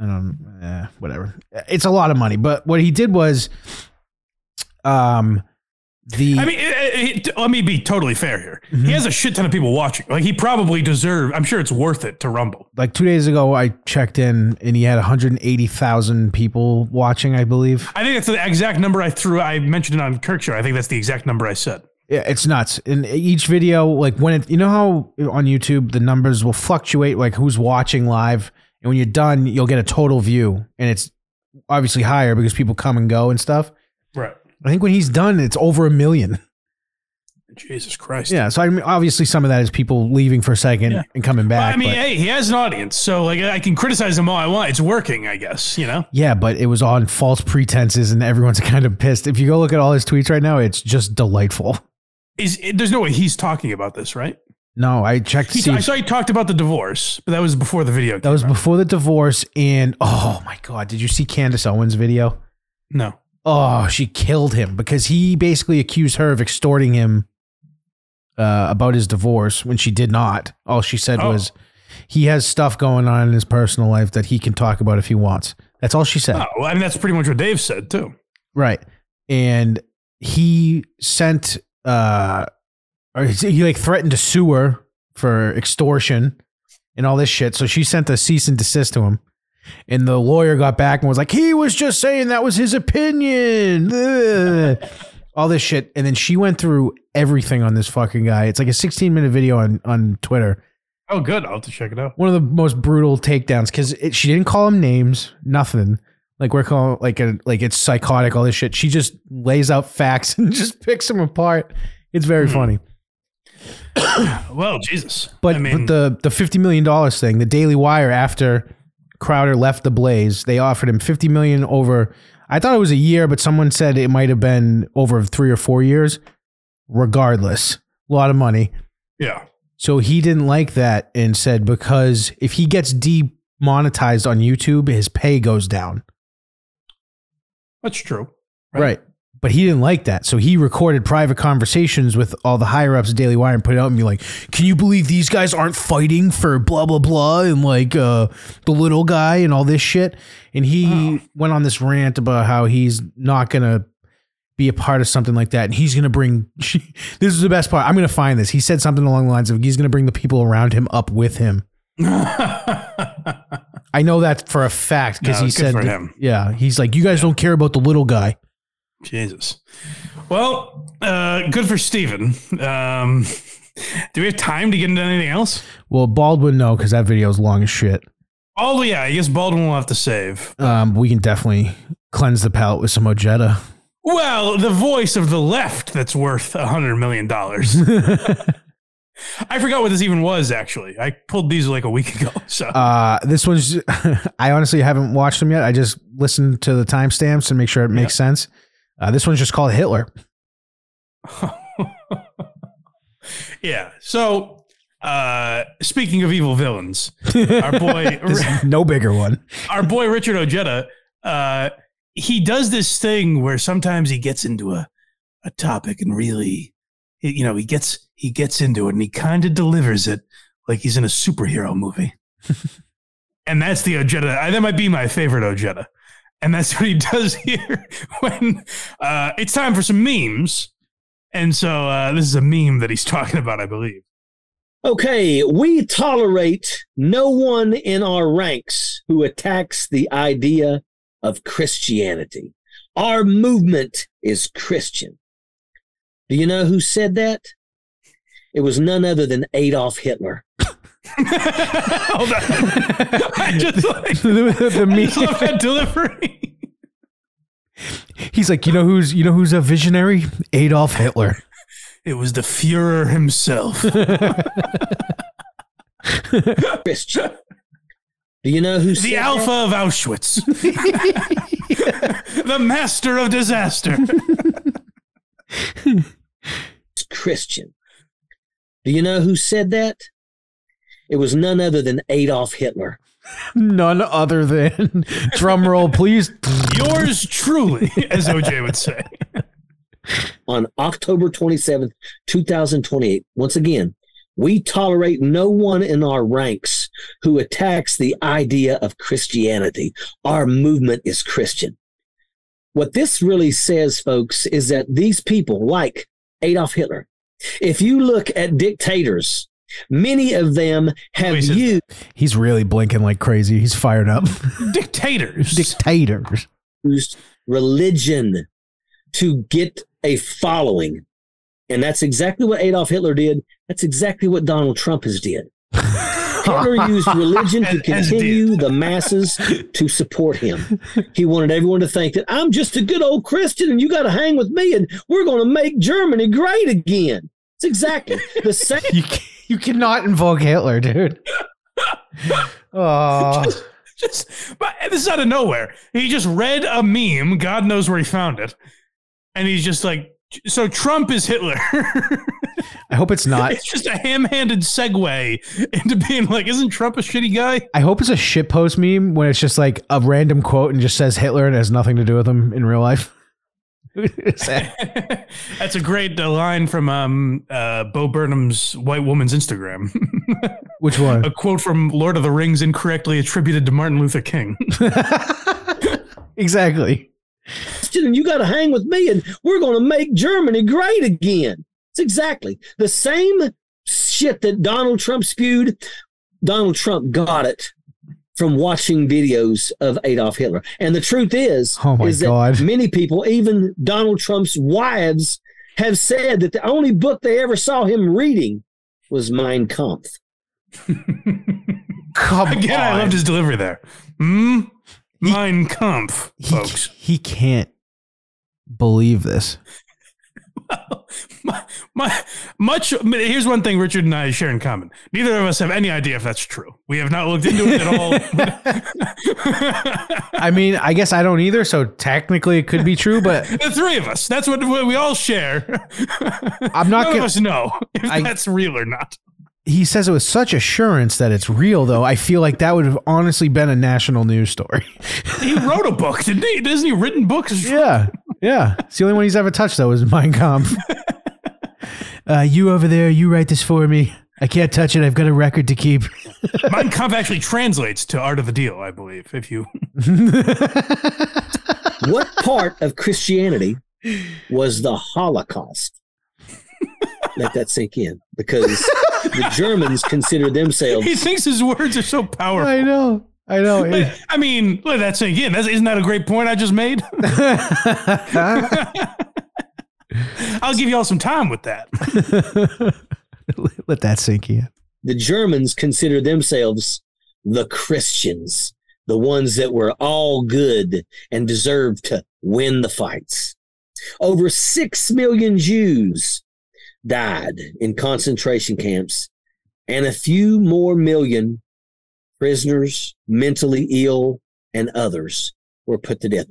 I don't. Eh, whatever. It's a lot of money, but what he did was, um, the I mean, it, it- let me be totally fair here. Mm-hmm. He has a shit ton of people watching. Like he probably deserve. I'm sure it's worth it to Rumble. like two days ago, I checked in and he had 180,000 people watching. I believe. I think that's the exact number I threw. I mentioned it on Kirk show. I think that's the exact number I said. Yeah, it's nuts. And each video, like when it, you know how on YouTube the numbers will fluctuate, like who's watching live, and when you're done, you'll get a total view, and it's obviously higher because people come and go and stuff. I think when he's done, it's over a million. Jesus Christ. Yeah, so I mean, obviously some of that is people leaving for a second Yeah. and coming Well, back. I mean, but- hey, he has an audience, so like I can criticize him all I want. It's working, I guess. You know. yeah, but it was on false pretenses, and everyone's kind of pissed. If you go look at all his tweets right now, it's just delightful. Is there's no way he's talking about this, right? No, I checked to He, see. I saw he talked about the divorce, but that was before the video. that was out. before the divorce, and oh my god, did you see Candace Owens' video? no. Oh, she killed him because he basically accused her of extorting him uh, about his divorce when she did not. All she said Oh. was he has stuff going on in his personal life that he can talk about if he wants. That's all she said. Oh, well, I mean that's pretty much what Dave said too. Right. And he sent uh or he he, like threatened to sue her for extortion and all this shit. So she sent a cease and desist to him. And the lawyer got back and was like, he was just saying that was his opinion. All this shit. And then she went through everything on this fucking guy. It's like a 16 minute video on, on Twitter. Oh, good. I'll have to check it out. One of the most brutal takedowns because she didn't call him names, nothing. Like we're calling like a like it's psychotic, all this shit. She just lays out facts and just picks them apart. It's very Hmm. funny. Well, Jesus. But I mean, but the the fifty million dollars thing, the Daily Wire after Crowder left the Blaze, they offered him fifty million over. I thought it was a year, but someone said it might have been over three or four years. Regardless, a lot of money. yeah. So he didn't like that and said because if he gets demonetized on YouTube, his pay goes down. That's true. Right. But he didn't like that. So he recorded private conversations with all the higher ups of Daily Wire and put it out and be like, Can you believe these guys aren't fighting for blah blah blah and like uh the little guy and all this shit? And he went on this rant about how he's not gonna be a part of something like that. And he's gonna bring this is the best part. I'm gonna find this. He said something along the lines of he's gonna bring the people around him up with him. I know that for a fact because No, he said, that- yeah, he's like, you guys don't care about the little guy. Jesus. Well, uh, good for Steven. Um, do we have time to get into anything else? Well, Baldwin, no, because that video is long as shit. Oh, yeah. I guess Baldwin will have to save. Um, we can definitely cleanse the palate with some Ojeda. Well, the voice of the left that's worth a $100 million. I forgot what this even was, actually. I pulled these like a week ago. So, Uh, this one's, I honestly haven't watched them yet. I just listened to the timestamps and make sure it makes sense. Uh, this one's just called Hitler. yeah. So, uh, speaking of evil villains, our boy, no bigger one. our boy Richard Ojeda, uh, he does this thing where sometimes he gets into a, a topic and really, you know, he gets he gets into it and he kind of delivers it like he's in a superhero movie. and that's the Ojeda. That might be my favorite Ojeda. And that's what he does here when uh, it's time for some memes. And so uh, this is a meme that he's talking about, I believe. Okay, we tolerate no one in our ranks who attacks the idea of Christianity. Our movement is Christian. Do you know who said that? It was none other than Adolf Hitler. Hold on. I just like the, the I just love that delivery. He's like, you know who's you know who's a visionary? Adolf Hitler. It was the Fuhrer himself. Christian. Do you know who said the that? Alpha of Auschwitz. the Master of Disaster. It's Christian. Do you know who said that? It was none other than Adolf Hitler. None other than drum roll, please. Yours truly, as OJ would say. on October 27th, 2028. Once again, we tolerate no one in our ranks who attacks the idea of Christianity. Our movement is Christian. What this really says, folks, is that these people, like Adolf Hitler, if you look at dictators, many of them have Wait, says- used He's really blinking like crazy. He's fired up. Dictators. Dictators. Used religion to get a following. And that's exactly what Adolf Hitler did. That's exactly what Donald Trump has did. Hitler used religion to As- as did. continue the masses to support him. He wanted everyone to think that I'm just a good old Christian and you got to hang with me and we're going to make Germany great again. It's exactly the same. You cannot invoke Hitler, dude. Oh, just but this is out of nowhere. He just read a meme. God knows where he found it, and he's just like, "So Trump is Hitler." I hope it's not. it's just a ham-handed segue into being like, "Isn't Trump a shitty guy?" I hope it's a shitpost meme when it's just like a random quote and just says Hitler and has nothing to do with him in real life. That's a great uh, line from um, uh, Bo Burnham's white woman's Instagram. Which one? a quote from Lord of the Rings incorrectly attributed to Martin Luther King. exactly. and you got to hang with me, and we're going to make Germany great again. It's exactly the same shit that Donald Trump spewed. Donald Trump got it from watching videos of Adolf Hitler. And the truth is, Oh my is that many people, even Donald Trump's wives, have said that the only book they ever saw him reading was Mein Kampf. Come Again, I loved his delivery there. Hmm? Mein Kampf, he, folks. he can't believe this. my, my, much. Here's one thing Richard and I share in common. Neither of us have any idea if that's true. We have not looked into it at all. I mean, I guess I don't either, so technically it could be true, but the three of us. That's what, we all share. I'm not None gonna- of us know if I- that's real or not. he says it with such assurance that it's real, though. I feel like that would have honestly been a national news story. He wrote a book, didn't he? Isn't he written books? yeah, yeah. It's the only one he's ever touched, though, is Mein Kampf. uh, you over there, you write this for me. I can't touch it. I've got a record to keep. Mein Kampf actually translates to Art of the Deal, I believe. If you What part of Christianity was the Holocaust? Let that sink in because the Germans consider themselves he thinks his words are so powerful. I know. I know. It- I mean, let that sink in. That's, isn't that a great point I just made? I'll give you all some time with that. Let that sink in. the Germans consider themselves the Christians, the ones that were all good and deserved to win the fights. Over six million Jews died in concentration camps, and a few more million prisoners, mentally ill, and others were put to death.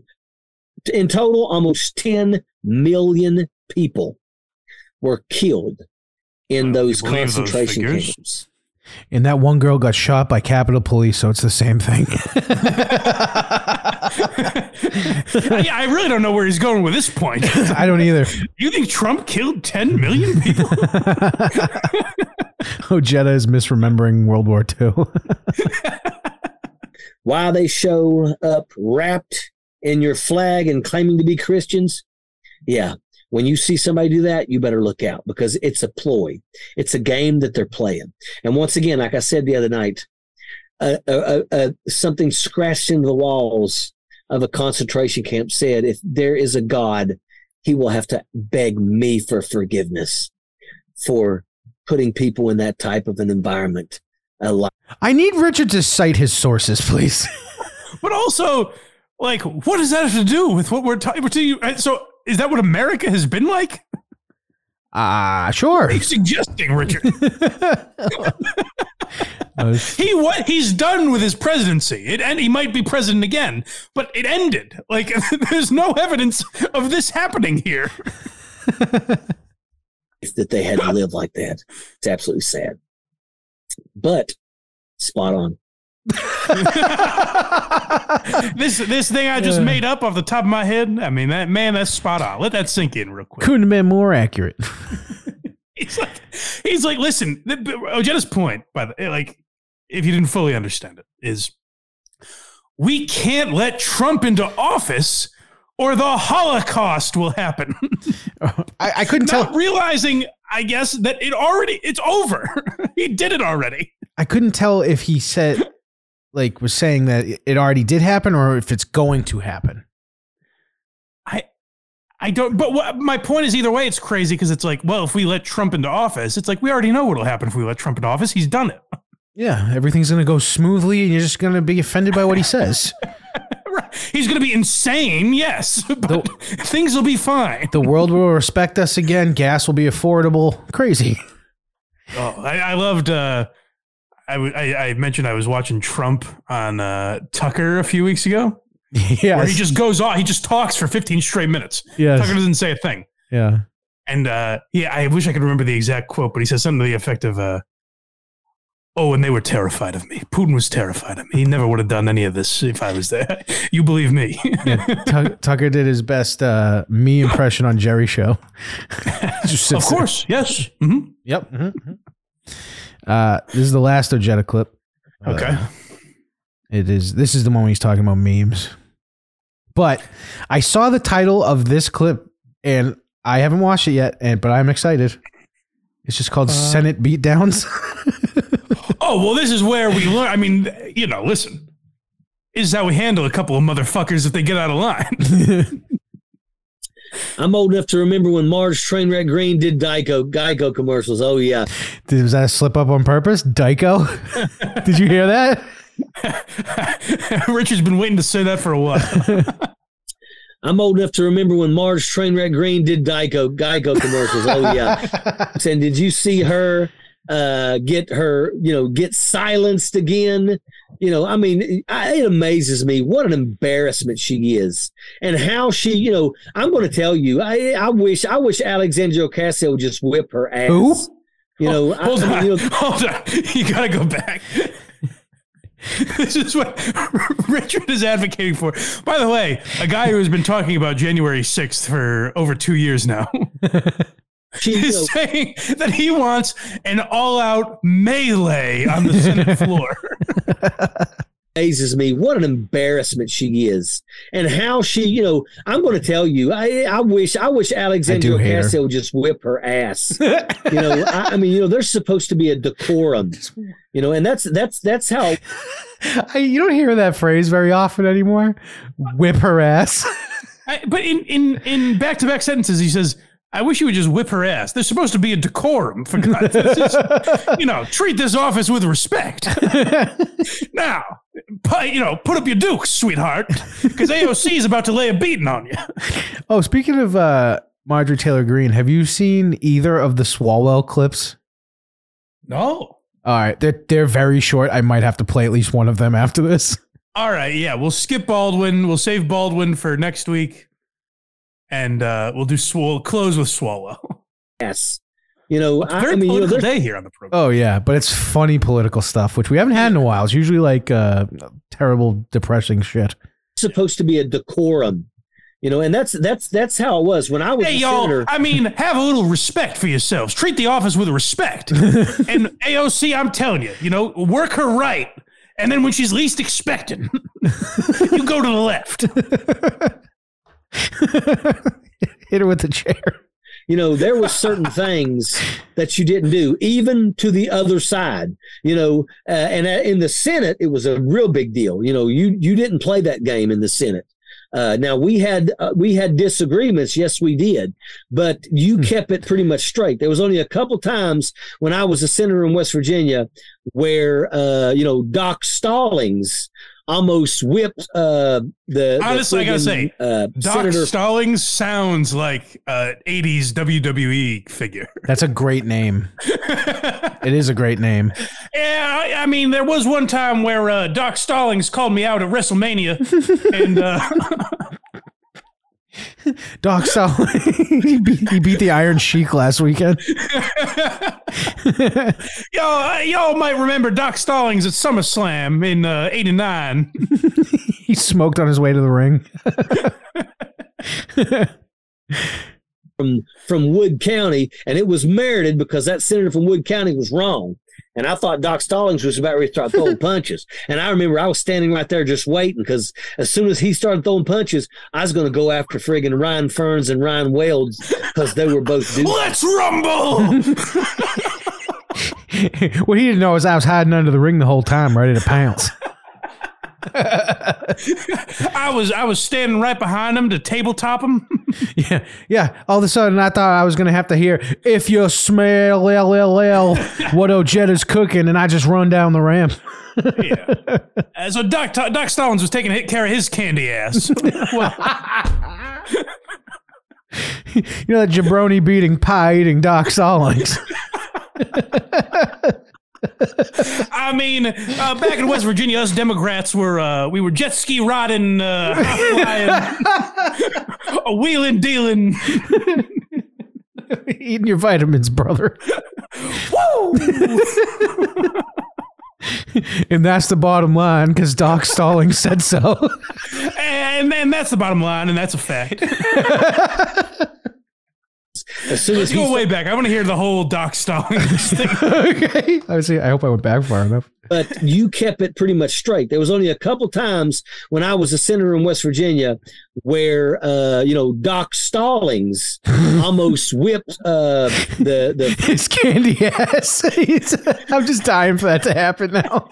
In total, almost 10 million people were killed in Well, those believe those concentration camps. And that one girl got shot by Capitol Police, so it's the same thing. I, I really don't know where he's going with this point. I don't either. You think Trump killed 10 million people? oh, Jetta is misremembering World War II. why they show up wrapped in your flag and claiming to be Christians. Yeah, when you see somebody do that, you better look out because it's a ploy. It's a game that they're playing. And once again, like I said the other night, uh, uh, uh, something scratched into the walls of a concentration camp said, if there is a God, he will have to beg me for forgiveness for putting people in that type of an environment. alive. I need Richard to cite his sources, please. but also, like, what does that have to do with what we're talking So, is that what America has been like? Ah, sure. What are you suggesting, Richard? Uh, he what he's done with his presidency. It and he might be president again, but it ended. Like there's no evidence of this happening here. that they had to live like that. It's absolutely sad. But spot on. this this thing I just Yeah. made up off the top of my head. I mean, that man, that's spot on. Let that sink in real quick. couldn't have been more accurate. He's like, he's like, listen. Ojeda's point, by the eh, like, if you didn't fully understand it, is we can't let Trump into office, or the Holocaust will happen. Oh, I, I couldn't Not tell. realizing, I guess, that it already it's over. he did it already. I couldn't tell if he said, like, was saying that it already did happen or if it's going to happen. I I don't. But what, my point is, either way, it's crazy because it's like, well, if we let Trump into office, it's like we already know what'll happen if we let Trump into office. He's done it. Yeah, everything's gonna go smoothly, and you're just gonna be offended by what he says. He's going to be insane, yes, but things will be fine. The world will respect us again. Gas will be affordable. Crazy. Oh, I, I loved. Uh, I, I I mentioned I was watching Trump on uh, Tucker a few weeks ago, yeah. where he just goes on. He just talks for 15 straight minutes. Yeah, Tucker doesn't say a thing. Yeah. And uh, yeah, I wish I could remember the exact quote, but he says something to the effect of, uh, "Oh, and they were terrified of me. Putin was terrified of me. He never would have done any of this if I was there. you believe me?" yeah. Tuck- Tucker did his best uh, me impression on Jerry Show. Of sits there. course, yes. hmm Yep. mhm, mhm. Uh, this is the last Ojeda clip. Uh, Okay. It is. This is the one when he's talking about memes. But I saw the title of this clip, and I haven't watched it yet. And but I'm excited. It's just called Senate Beatdowns. Oh well, this is where we learn. I mean, you know, listen. This is how we handle a couple of motherfuckers if they get out of line. I'm old enough to remember when Marge Trainwreck Green did Geico Geico commercials. Oh yeah, was that a slip up on purpose? Dyko? Did you hear that? Richard's been waiting to say that for a while. I'm old enough to remember when Marge Trainwreck Green did Geico Geico commercials. Oh yeah, and did you see her uh, get her you know get silenced again? You know, I mean, I, it amazes me what an embarrassment she is, and how she you know. I'm going to tell you, I I wish I wish Alexandria Ocasio would just whip her ass. Who? You know, I- hold I on, you know, hold on. You gotta go back. this is what Richard is advocating for. By the way, a guy who has been talking about January 6th for over two years now she, you know, is saying that he wants an all-out melee on the Senate floor. amazes me what an embarrassment she is and how she you know i'm going to tell you i i wish i wish alexandria I do ocasio would just whip her ass you know I, I mean you know there's supposed to be a decorum you know and that's that's that's how I, you don't hear that phrase very often anymore. Whip her ass. I, but in, in, in back-to-back sentences, he says, I wish you would just whip her ass. There's supposed to be a decorum, for God's sake. You know, treat this office with respect. now, you know, put up your dukes, sweetheart, because AOC is about to lay a beating on you. oh, speaking of uh, Marjorie Taylor Greene, have you seen either of the Swalwell clips? No. All right, they're they're very short. I might have to play at least one of them after this. All right, yeah, we'll skip Baldwin. We'll save Baldwin for next week, and uh, we'll do Swallow. Close with Swallow. Yes. you know I, Very I mean you know political day here on the program. Oh yeah, but it's funny political stuff, which we haven't had in a while. It's usually like uh, terrible, depressing shit. supposed to be a decorum you know and that's that's that's how it was when i was Hey a y'all! senator I mean, have a little respect for yourselves. Treat the office with respect. and AOC, I'm telling you, you know, work her right, and then when she's least expecting, you go to the left. Hit her with the chair. you know there were certain things that you didn't do even to the other side you know uh, and uh, in the senate it was a real big deal. You know you you didn't play that game in the senate. Uh, now we had uh, we had disagreements. Yes we did. But you kept it pretty much straight. There was only a couple times when i was a senator in west virginia where uh, you know doc stallings almost whipped uh, the the Honestly, I gotta say, uh, Doc senator Stallings sounds like a 80s WWE figure. That's a great name. It is a great name. Yeah, I, I mean, there was one time where uh, Doc Stallings called me out at WrestleMania, and uh, Doc Sal he, beat, he beat the Iron Sheik last weekend. y'all, uh, y'all might remember Doc Stallings at SummerSlam in uh, '89. he smoked on his way to the ring. from from Wood County, and it was merited because that senator from Wood County was wrong. And I thought Doc Stallings was about to start throwing punches. And I remember I was standing right there just waiting because as soon as he started throwing punches, I was going to go after friggin' Ryan Ferns and Ryan Welds because they were both dudes. Let's rumble! what he didn't know is I was hiding under the ring the whole time, ready to pounce. I was I was standing right behind him to tabletop him. Yeah, yeah. All of a sudden, I thought I was gonna have to hear "If you smell LLL, what Ojeda's cooking," and I just run down the ramp. Yeah. Uh, so Doc Doc Stallings was taking hit care of his candy ass. you know that jabroni beating pie eating Doc Stallings. I mean, uh, back in West Virginia, us Democrats were uh, we were jet ski riding, uh, flying, a wheeling dealing. Eating your vitamins, brother. Woo! and that's the bottom line because Doc Stallings said so. and, and that's the bottom line, and that's a fact. As soon Let's go he way back. I want to hear the whole Doc Stallings thing. okay. I see. I hope I went back far enough. but you kept it pretty much straight. There was only a couple times when I was a senator in West Virginia where uh, you know Doc Stallings almost whipped uh, the the His candy ass. I'm just dying for that to happen now.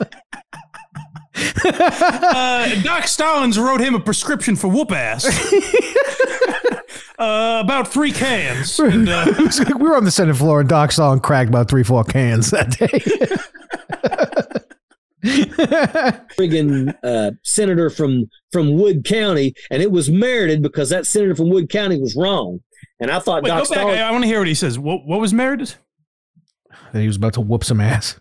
Uh, Doc Stallings wrote him a prescription for whoop ass. uh, about three cans. And, uh, like we were on the Senate floor and Doc Stallings cracked about three, four cans that day. friggin' uh, senator from from Wood County, and it was merited because that senator from Wood County was wrong. And I thought wait, Doc go back. I, I want to hear what he says. What, what was merited? that he was about to whoop some ass.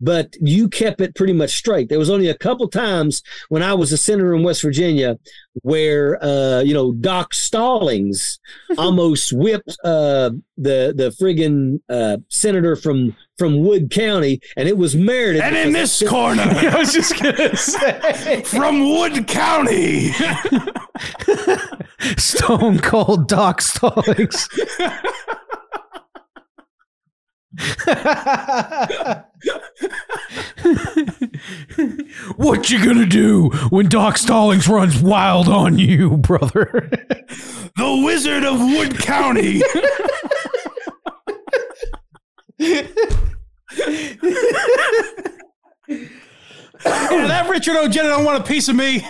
But you kept it pretty much straight. There was only a couple times when I was a senator in West Virginia where uh, you know Doc Stallings almost whipped uh, the the friggin' uh, senator from from Wood County, and it was Meredith. And in because this corner, I was just gonna say from Wood County. Stone Cold Doc Stallings. what you gonna do when Doc Stallings runs wild on you, brother? the Wizard of Wood County. Yeah, that Richard Ojeda don't want a piece of me.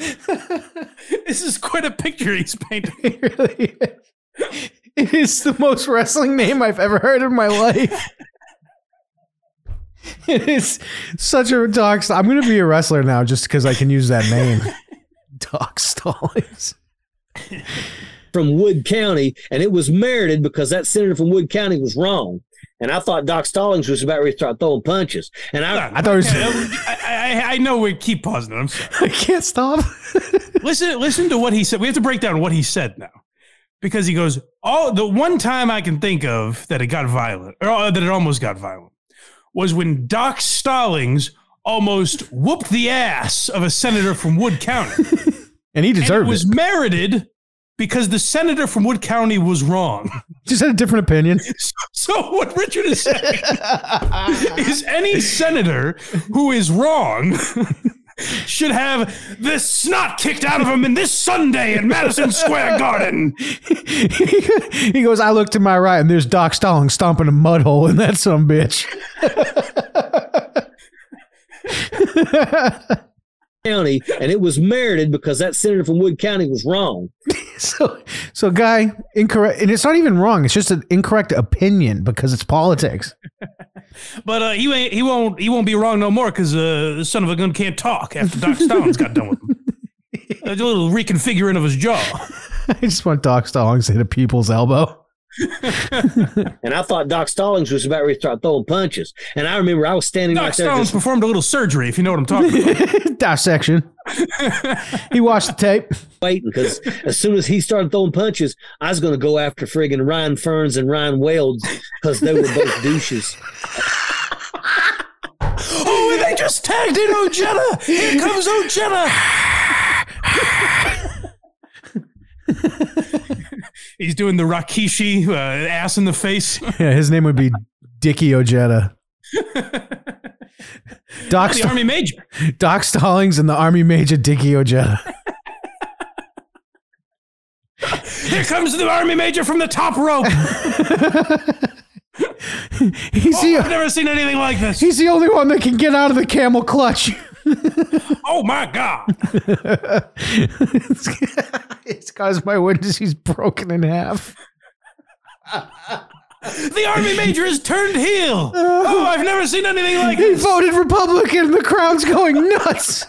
this is quite a picture he's painting. It really is. It is the most wrestling name I've ever heard in my life. It is such a Doc. St- I'm going to be a wrestler now just because I can use that name. Doc Stallings. from Wood County, and it was merited because that senator from Wood County was wrong. And I thought Doc Stallings was about to start throwing punches. And I, I thought it was. I, I, I know we keep pausing. I'm sorry. I can't stop. listen listen to what he said we have to break down what he said now because he goes oh the one time i can think of that it got violent or uh, that it almost got violent was when doc stallings almost whooped the ass of a senator from wood county And he and it deserved it. was merited because the senator from wood county was wrong Just had a different opinion. so what richard is saying is any senator who is wrong should have the snot kicked out of him in this Sunday in Madison Square Garden. he goes, I look to my right and there's Doc Stallings stomping a mud hole in that some bitch. County, and it was merited because that senator from Wood County was wrong. So, so guy, incorrect, and it's not even wrong. It's just an incorrect opinion because it's politics. But uh, he ain't, he won't he won't be wrong no more because uh, the son of a gun can't talk after Doc Stallings got done with him. A little reconfiguring of his jaw. I just want Doc Stallings to hit a people's elbow. And I thought Doc Stallings was about to start throwing punches. And I remember I was standing Doc right there Stallings just performed a little surgery, if you know what I'm talking about. Dissection. he watched the tape. waiting because as soon as he started throwing punches, I was going to go after friggin' Ryan Ferns and Ryan Welds because they were both douches. oh, and they just tagged in Ojeda. Here comes Ojeda. He's doing the Rikishi uh, ass in the face. Yeah, his name would be Dickie Ojeda. Doc, the St- Army Major. Doc Stallings and the Army Major Dickie Ojeda. Here comes the Army Major from the top rope. He's Oh, the I've never seen anything like this. he's the only one that can get out of the camel clutch. Oh my God. it's because my windows he's broken in half. The army major has turned heel. Oh, I've never seen anything like He this. He voted Republican. The crowd's going nuts.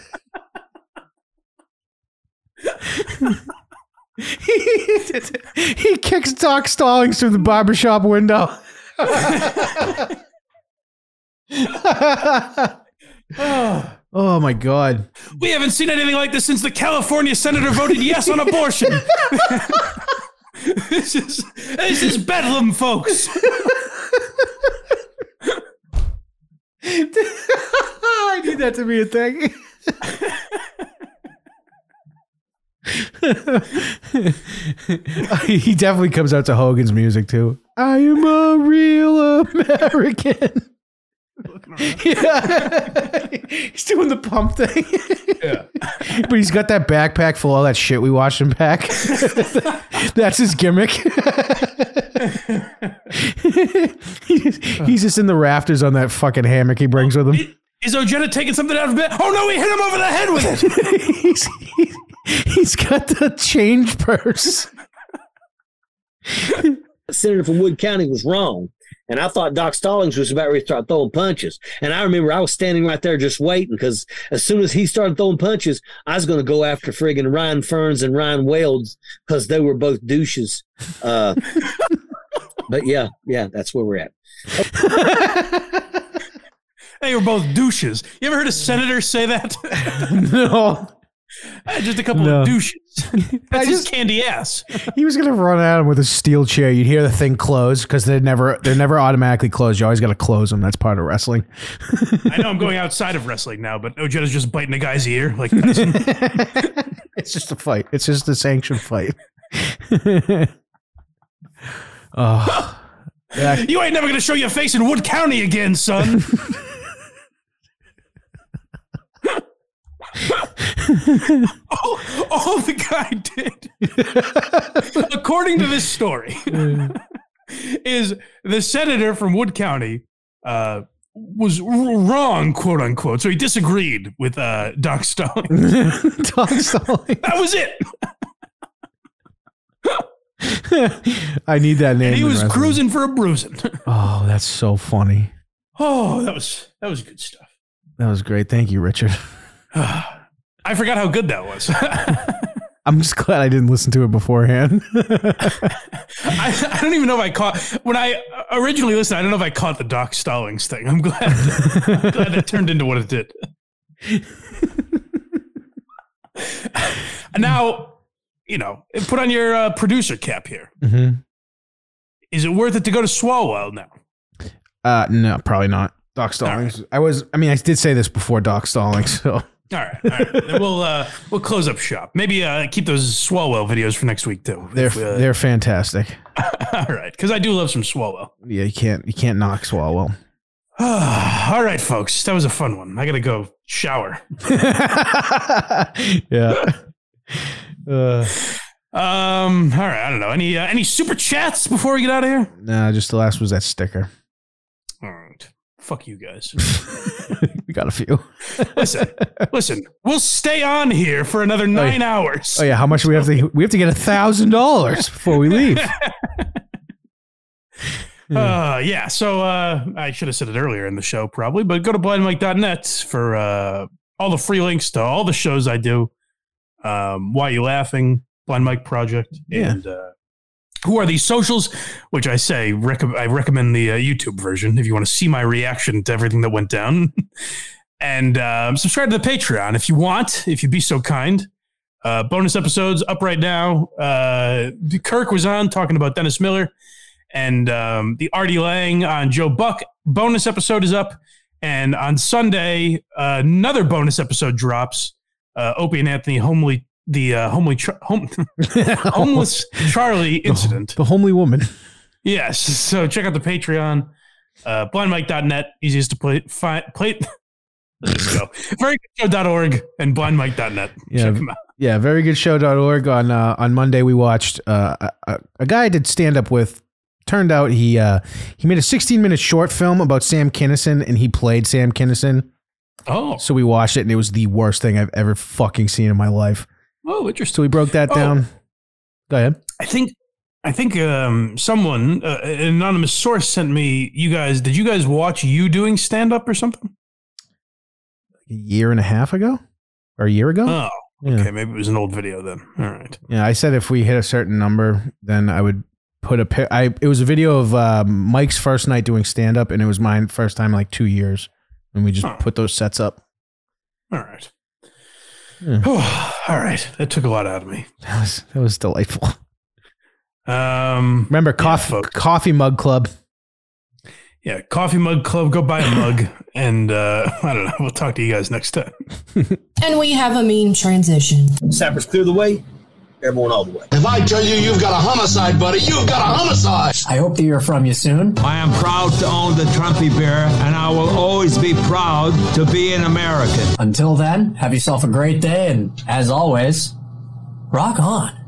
he, he kicks Doc Stallings through the barbershop window. Oh, oh my god. we haven't seen anything like this since the California senator voted yes on abortion. this is this is bedlam, folks. I need that to be a thing. he definitely comes out to Hogan's music too. I am a real American. yeah. he's doing the pump thing. Yeah. but he's got that backpack full of all that shit we watched him pack. That's his gimmick. he's, he's just in the rafters on that fucking hammock he brings with him. Is Ojeda taking something out of bed? Oh no, we hit him over the head with it. he's, he's, he's got the change purse. senator from Wood County was wrong. And I thought Doc Stallings was about ready to start throwing punches. And I remember I was standing right there just waiting because as soon as he started throwing punches, I was going to go after friggin' Ryan Ferns and Ryan Wales because they were both douches. Uh, but yeah, yeah, that's where we're at. They were both douches. You ever heard a senator say that? no. Eh, just a couple No. of douches. That's his just- candy ass. He was gonna run at him with a steel chair. You'd hear the thing close because they're never they're never automatically closed. You always got to close them. That's part of wrestling. I know I'm going outside of wrestling now, but Ojeda's just biting a guy's ear like Tyson. it's just a fight. It's just a sanctioned fight. oh, yeah. You ain't never gonna show your face in Wood County again, son. all, all the guy did, according to this story, is the senator from Wood County uh, was r- wrong, quote unquote. So he disagreed with uh, Doc Stone. Dog Stallings. That was it. I need that name. And he was cruising for a bruising. Oh, that's so funny. Oh, that was that was good stuff. That was great. Thank you, Richard. I forgot how good that was. I'm just glad I didn't listen to it beforehand. I, I don't even know if I caught when I originally listened. I don't know if I caught the Doc Stallings thing. I'm glad, I'm glad that turned into what it did. now, you know, put on your uh, producer cap here. Mhm. Is it worth it to go to Swalwell now? Uh, no, probably not. Doc Stallings. I was. I mean, I did say this before Doc Stallings. So All right, all right. Then we'll uh, we'll close up shop. Maybe uh, keep those Swalwell videos for next week too. they're If, uh, they're fantastic. all right, because I do love some Swalwell. Yeah, you can't you can't knock Swalwell. all right, folks, that was a fun one. I gotta go shower. yeah. Uh, Um, all right, I don't know. Any uh, any super chats before we get out of here? nah, just the last was that sticker. Fuck you guys. we got a few. listen, listen. We'll stay on here for another nine hours. Oh yeah, how much do we have to? We have to get a thousand dollars before we leave. Uh, yeah. So uh, I should have said it earlier in the show, probably, but go to blindmike.net for uh, all the free links to all the shows I do. Um, Why You Laughing, Blind Mike Project, Yeah. and uh, who are these socials? Which I say rec- I recommend the uh, YouTube version if you want to see my reaction to everything that went down. and um, subscribe to the Patreon if you want, if you'd be so kind. Uh, bonus episodes up right now. Uh, Kirk was on talking about Dennis Miller, and um, the Artie Lange on Joe Buck bonus episode is up. And on Sunday, uh, another bonus episode drops. Uh, Opie and Anthony homely the uh, homely Char- home, homeless Charlie incident. The homely woman. Yes. So check out the Patreon, uh, blindmike.net, easiest to play. Fi- play go. VerygoodShow.org and blindmike.net. Yeah. Check them out. Yeah, verygoodShow.org. On uh, on Monday, we watched uh, a, a- a guy I did stand up with. Turned out he uh, he made a 16 minute short film about Sam Kinison, and he played Sam Kinison. Oh, So we watched it, and it was the worst thing I've ever fucking seen in my life. Oh, interesting. So we broke that Oh. down. Go ahead. I think I think um, someone, uh, an anonymous source, sent me. You guys, did you guys watch you doing stand up or something? A year and a half ago, or a year ago. Oh, Yeah. okay. Maybe it was an old video then. All right. Yeah, I said if we hit a certain number, then I would put a pic. I it was a video of uh, Mike's first night doing stand up, and it was my first time in like two years, and we just put those sets up. All right. Yeah. All right. That took a lot out of me. That was that was delightful. Um, Remember coffee folks. coffee mug club. yeah, coffee mug club. Go buy a mug, and uh, I don't know. We'll talk to you guys next time. And we have a mean transition. Sappers clear the way. Everyone all the way. If I tell you you've got a homicide, buddy, you've got a homicide. I hope to hear from you soon. I am proud to own the Trumpy Bear, and I will always be proud to be an American. Until then, have yourself a great day, and as always, rock on.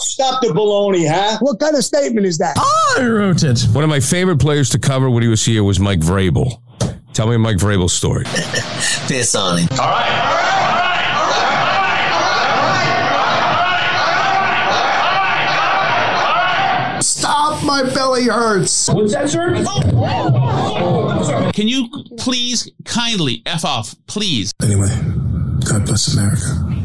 Stop the baloney, huh? What kind of statement is that? Ah, I wrote it. One of my favorite players to cover when he was here was Mike Vrabel. Tell me Mike Vrabel's story. Piss on him. All right. Stop! My belly hurts. What's that, sir? Can you please kindly F off, please? Anyway, God bless America.